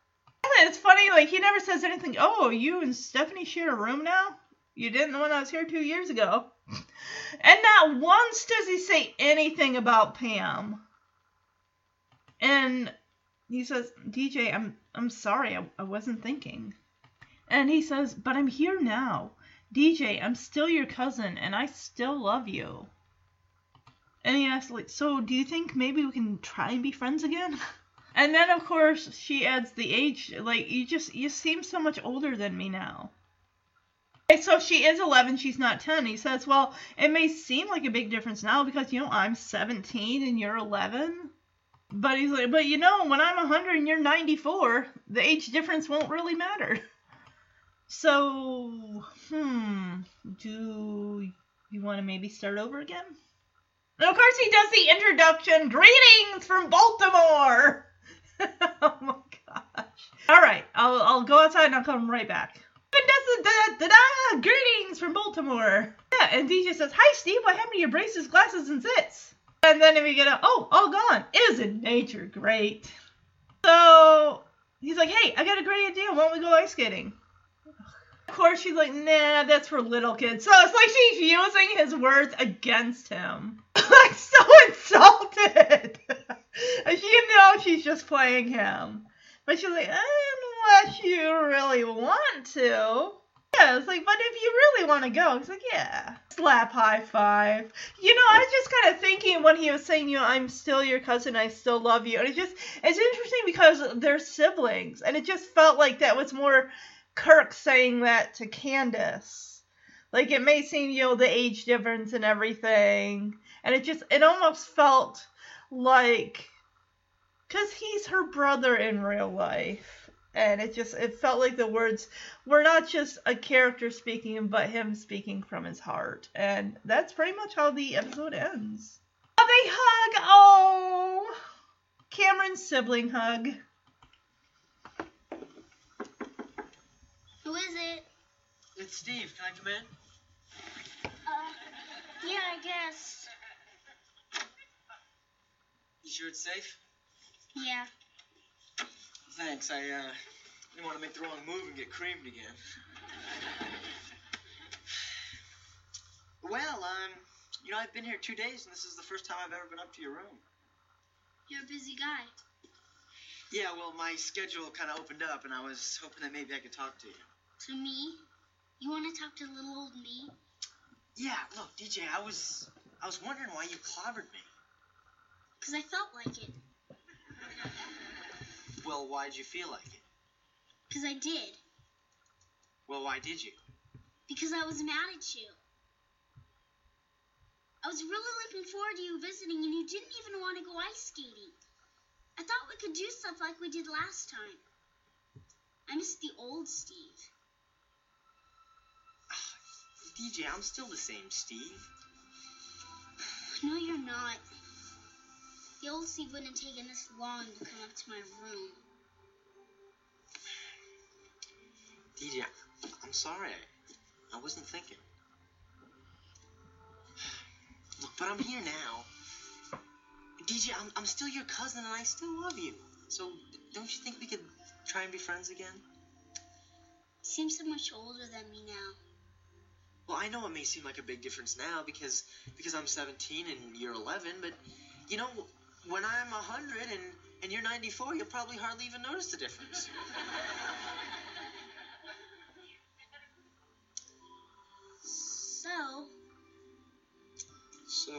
It's funny, like, he never says anything. Oh, you and Stephanie share a room now? You didn't when I was here two years ago. And not once does he say anything about Pam. And he says, DJ, I'm I'm sorry, I, I wasn't thinking. And he says, But I'm here now. DJ, I'm still your cousin and I still love you. And he asks, like, so do you think maybe we can try and be friends again? And then of course she adds the age, like you just you seem so much older than me now. So she is 11, she's not 10. He says, well, it may seem like a big difference now because you know I'm 17 and you're 11. But he's like, but you know, when I'm 100 and you're 94, the age difference won't really matter. So, hmm, do you want to maybe start over again? And of course, he does the introduction. Greetings from Baltimore. oh my gosh! All right, I'll I'll go outside and I'll come right back. Da, da, da, Greetings from Baltimore. Yeah, and DJ says, "Hi, Steve. What happened to your braces, glasses, and zits?" And then we get a, "Oh, all gone. Isn't nature great?" So he's like, "Hey, I got a great idea. Why don't we go ice skating?" Of course, she's like, nah, that's for little kids. So it's like she's using his words against him. I'm so insulted. she knows she's just playing him. But she's like, unless you really want to. Yeah, it's like, but if you really want to go, he's like, yeah. Slap high five. You know, I was just kind of thinking when he was saying, you know, I'm still your cousin, I still love you. And it's just, it's interesting because they're siblings. And it just felt like that was more Kirk saying that to Candace. Like it may seem, you know, the age difference and everything. And it just it almost felt like cuz he's her brother in real life. And it just it felt like the words were not just a character speaking but him speaking from his heart. And that's pretty much how the episode ends. Oh, they hug. Oh. Cameron's sibling hug. Who is it? It's Steve. Can I come in? Uh, yeah, I guess. You sure it's safe? Yeah. Thanks. I uh, didn't want to make the wrong move and get creamed again. well, um, you know, I've been here two days, and this is the first time I've ever been up to your room. You're a busy guy. Yeah, well, my schedule kind of opened up, and I was hoping that maybe I could talk to you. To me? You want to talk to little old me? Yeah, look, DJ, I was I was wondering why you clobbered me. Because I felt like it. Well, why'd you feel like it? Because I did. Well, why did you? Because I was mad at you. I was really looking forward to you visiting, and you didn't even want to go ice skating. I thought we could do stuff like we did last time. I miss the old Steve. DJ, I'm still the same Steve. No, you're not. The old Steve wouldn't have taken this long to come up to my room. DJ, I'm sorry. I wasn't thinking. Look, but I'm here now. DJ, I'm, I'm still your cousin and I still love you. So don't you think we could try and be friends again? Seems so much older than me now. Well, I know it may seem like a big difference now because because I'm 17 and you're 11, but you know, when I'm 100 and and you're 94, you'll probably hardly even notice the difference. So, So,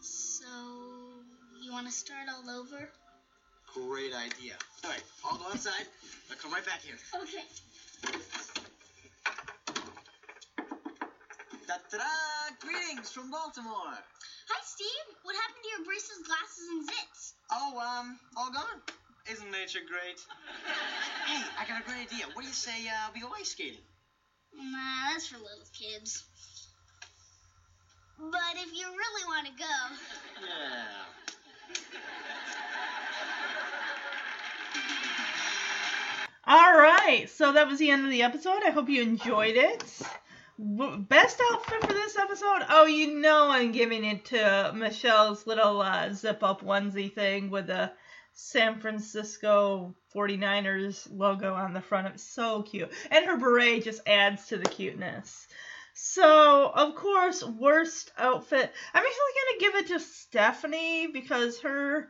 so you want to start all over? Great idea. All right, I'll go outside. I'll come right back here. Okay. Ta-da! Greetings from Baltimore. Hi, Steve. What happened to your braces, glasses, and zits? Oh, um, all gone. Isn't nature great? hey, I got a great idea. What do you say uh, we go ice skating? Nah, that's for little kids. But if you really want to go, Yeah. All right, so that was the end of the episode. I hope you enjoyed it. Best outfit for this episode? Oh, you know I'm giving it to Michelle's little uh, zip up onesie thing with the San Francisco 49ers logo on the front. It's so cute. And her beret just adds to the cuteness. So, of course, worst outfit. I'm actually going to give it to Stephanie because her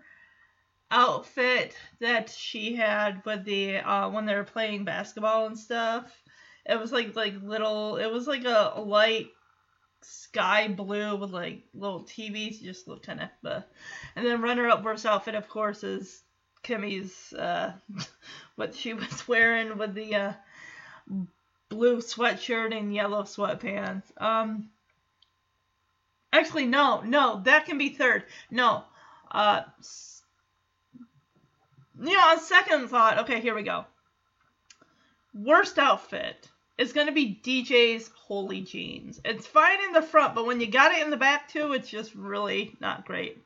outfit that she had with the uh when they were playing basketball and stuff. It was like like little it was like a, light sky blue with like little TVs just look kind of uh, and then runner up worst outfit of course is Kimmy's uh what she was wearing with the uh blue sweatshirt and yellow sweatpants. Um Actually no, no, that can be third. No. Uh you know, on second thought, okay, here we go. Worst outfit is going to be DJ's holy jeans. It's fine in the front, but when you got it in the back too, it's just really not great.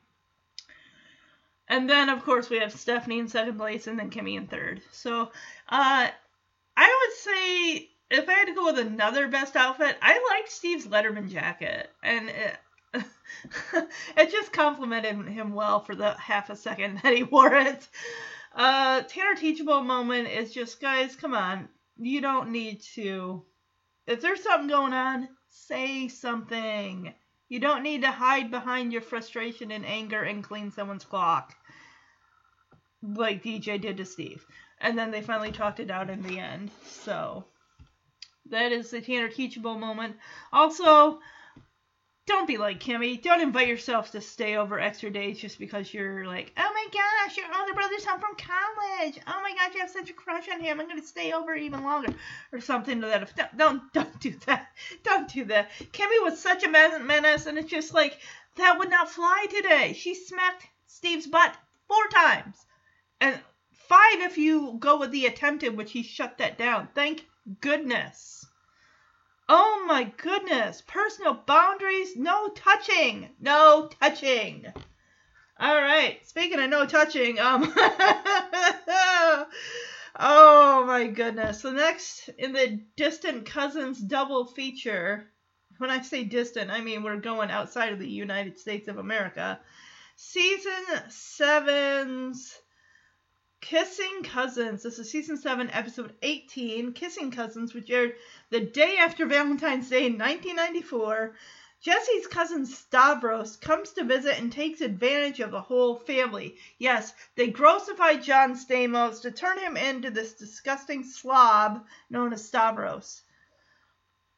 And then, of course, we have Stephanie in second place and then Kimmy in third. So, uh, I would say if I had to go with another best outfit, I like Steve's Letterman jacket. And it, it just complimented him well for the half a second that he wore it. Uh, Tanner Teachable moment is just, guys, come on. You don't need to. If there's something going on, say something. You don't need to hide behind your frustration and anger and clean someone's clock. Like DJ did to Steve. And then they finally talked it out in the end. So, that is the Tanner Teachable moment. Also, don't be like Kimmy. Don't invite yourself to stay over extra days just because you're like, oh my gosh, your older brother's home from college. Oh my gosh, you have such a crush on him. I'm gonna stay over even longer, or something to that effect. Don't don't do that. Don't do that. Kimmy was such a men- menace, and it's just like that would not fly today. She smacked Steve's butt four times, and five if you go with the attempted, which he shut that down. Thank goodness. Oh my goodness. Personal boundaries, no touching. No touching. All right. Speaking of no touching, um Oh my goodness. The next in the distant cousins double feature, when I say distant, I mean we're going outside of the United States of America. Season 7's Kissing Cousins. This is season 7, episode 18, Kissing Cousins, which aired the day after Valentine's Day in 1994. Jesse's cousin Stavros comes to visit and takes advantage of the whole family. Yes, they grossify John Stamos to turn him into this disgusting slob known as Stavros.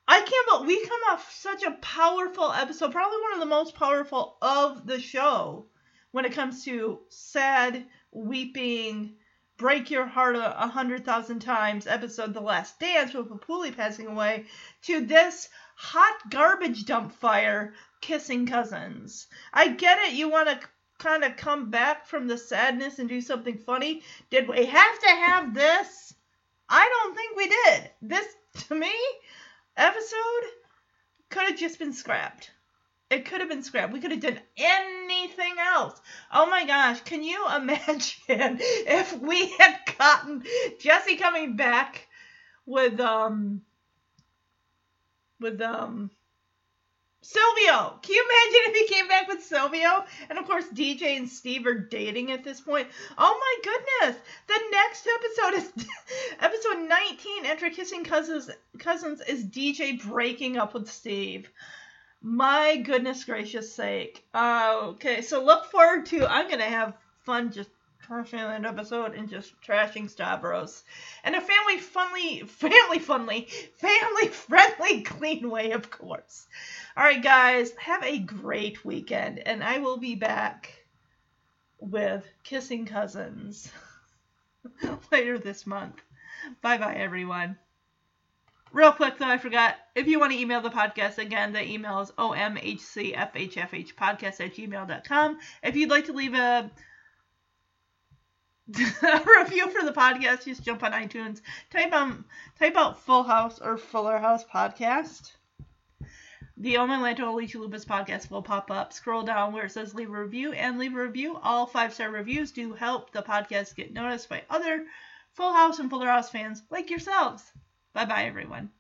I can't believe we come off such a powerful episode, probably one of the most powerful of the show when it comes to sad, weeping, break your heart a, a hundred thousand times episode The Last Dance with Papouli passing away to this hot garbage dump fire kissing cousins. I get it, you want to kind of come back from the sadness and do something funny. Did we have to have this? I don't think we did. This, to me, episode could have just been scrapped. It could have been scrapped. We could have done anything else. Oh my gosh, can you imagine if we had gotten Jesse coming back with um with um Silvio. Can you imagine if he came back with Silvio? And of course DJ and Steve are dating at this point. Oh my goodness. The next episode is episode 19 Enter Kissing Cousins Cousins is DJ breaking up with Steve. My goodness gracious sake. Uh, okay, so look forward to. I'm gonna have fun just for a Finland episode and just trashing Stavros. And a family funly, family funly, family friendly, clean way, of course. All right, guys, have a great weekend, and I will be back with Kissing Cousins later this month. Bye bye, everyone. Real quick though, I forgot. If you want to email the podcast again, the email is omhcfhfhpodcast at gmail.com. If you'd like to leave a, review for the podcast, just jump on iTunes, type um type out Full House or Fuller House podcast. The Oma Lanto Holy Chalupas podcast will pop up. Scroll down where it says leave a review and leave a review. All five star reviews do help the podcast get noticed by other Full House and Fuller House fans like yourselves. Bye bye, everyone.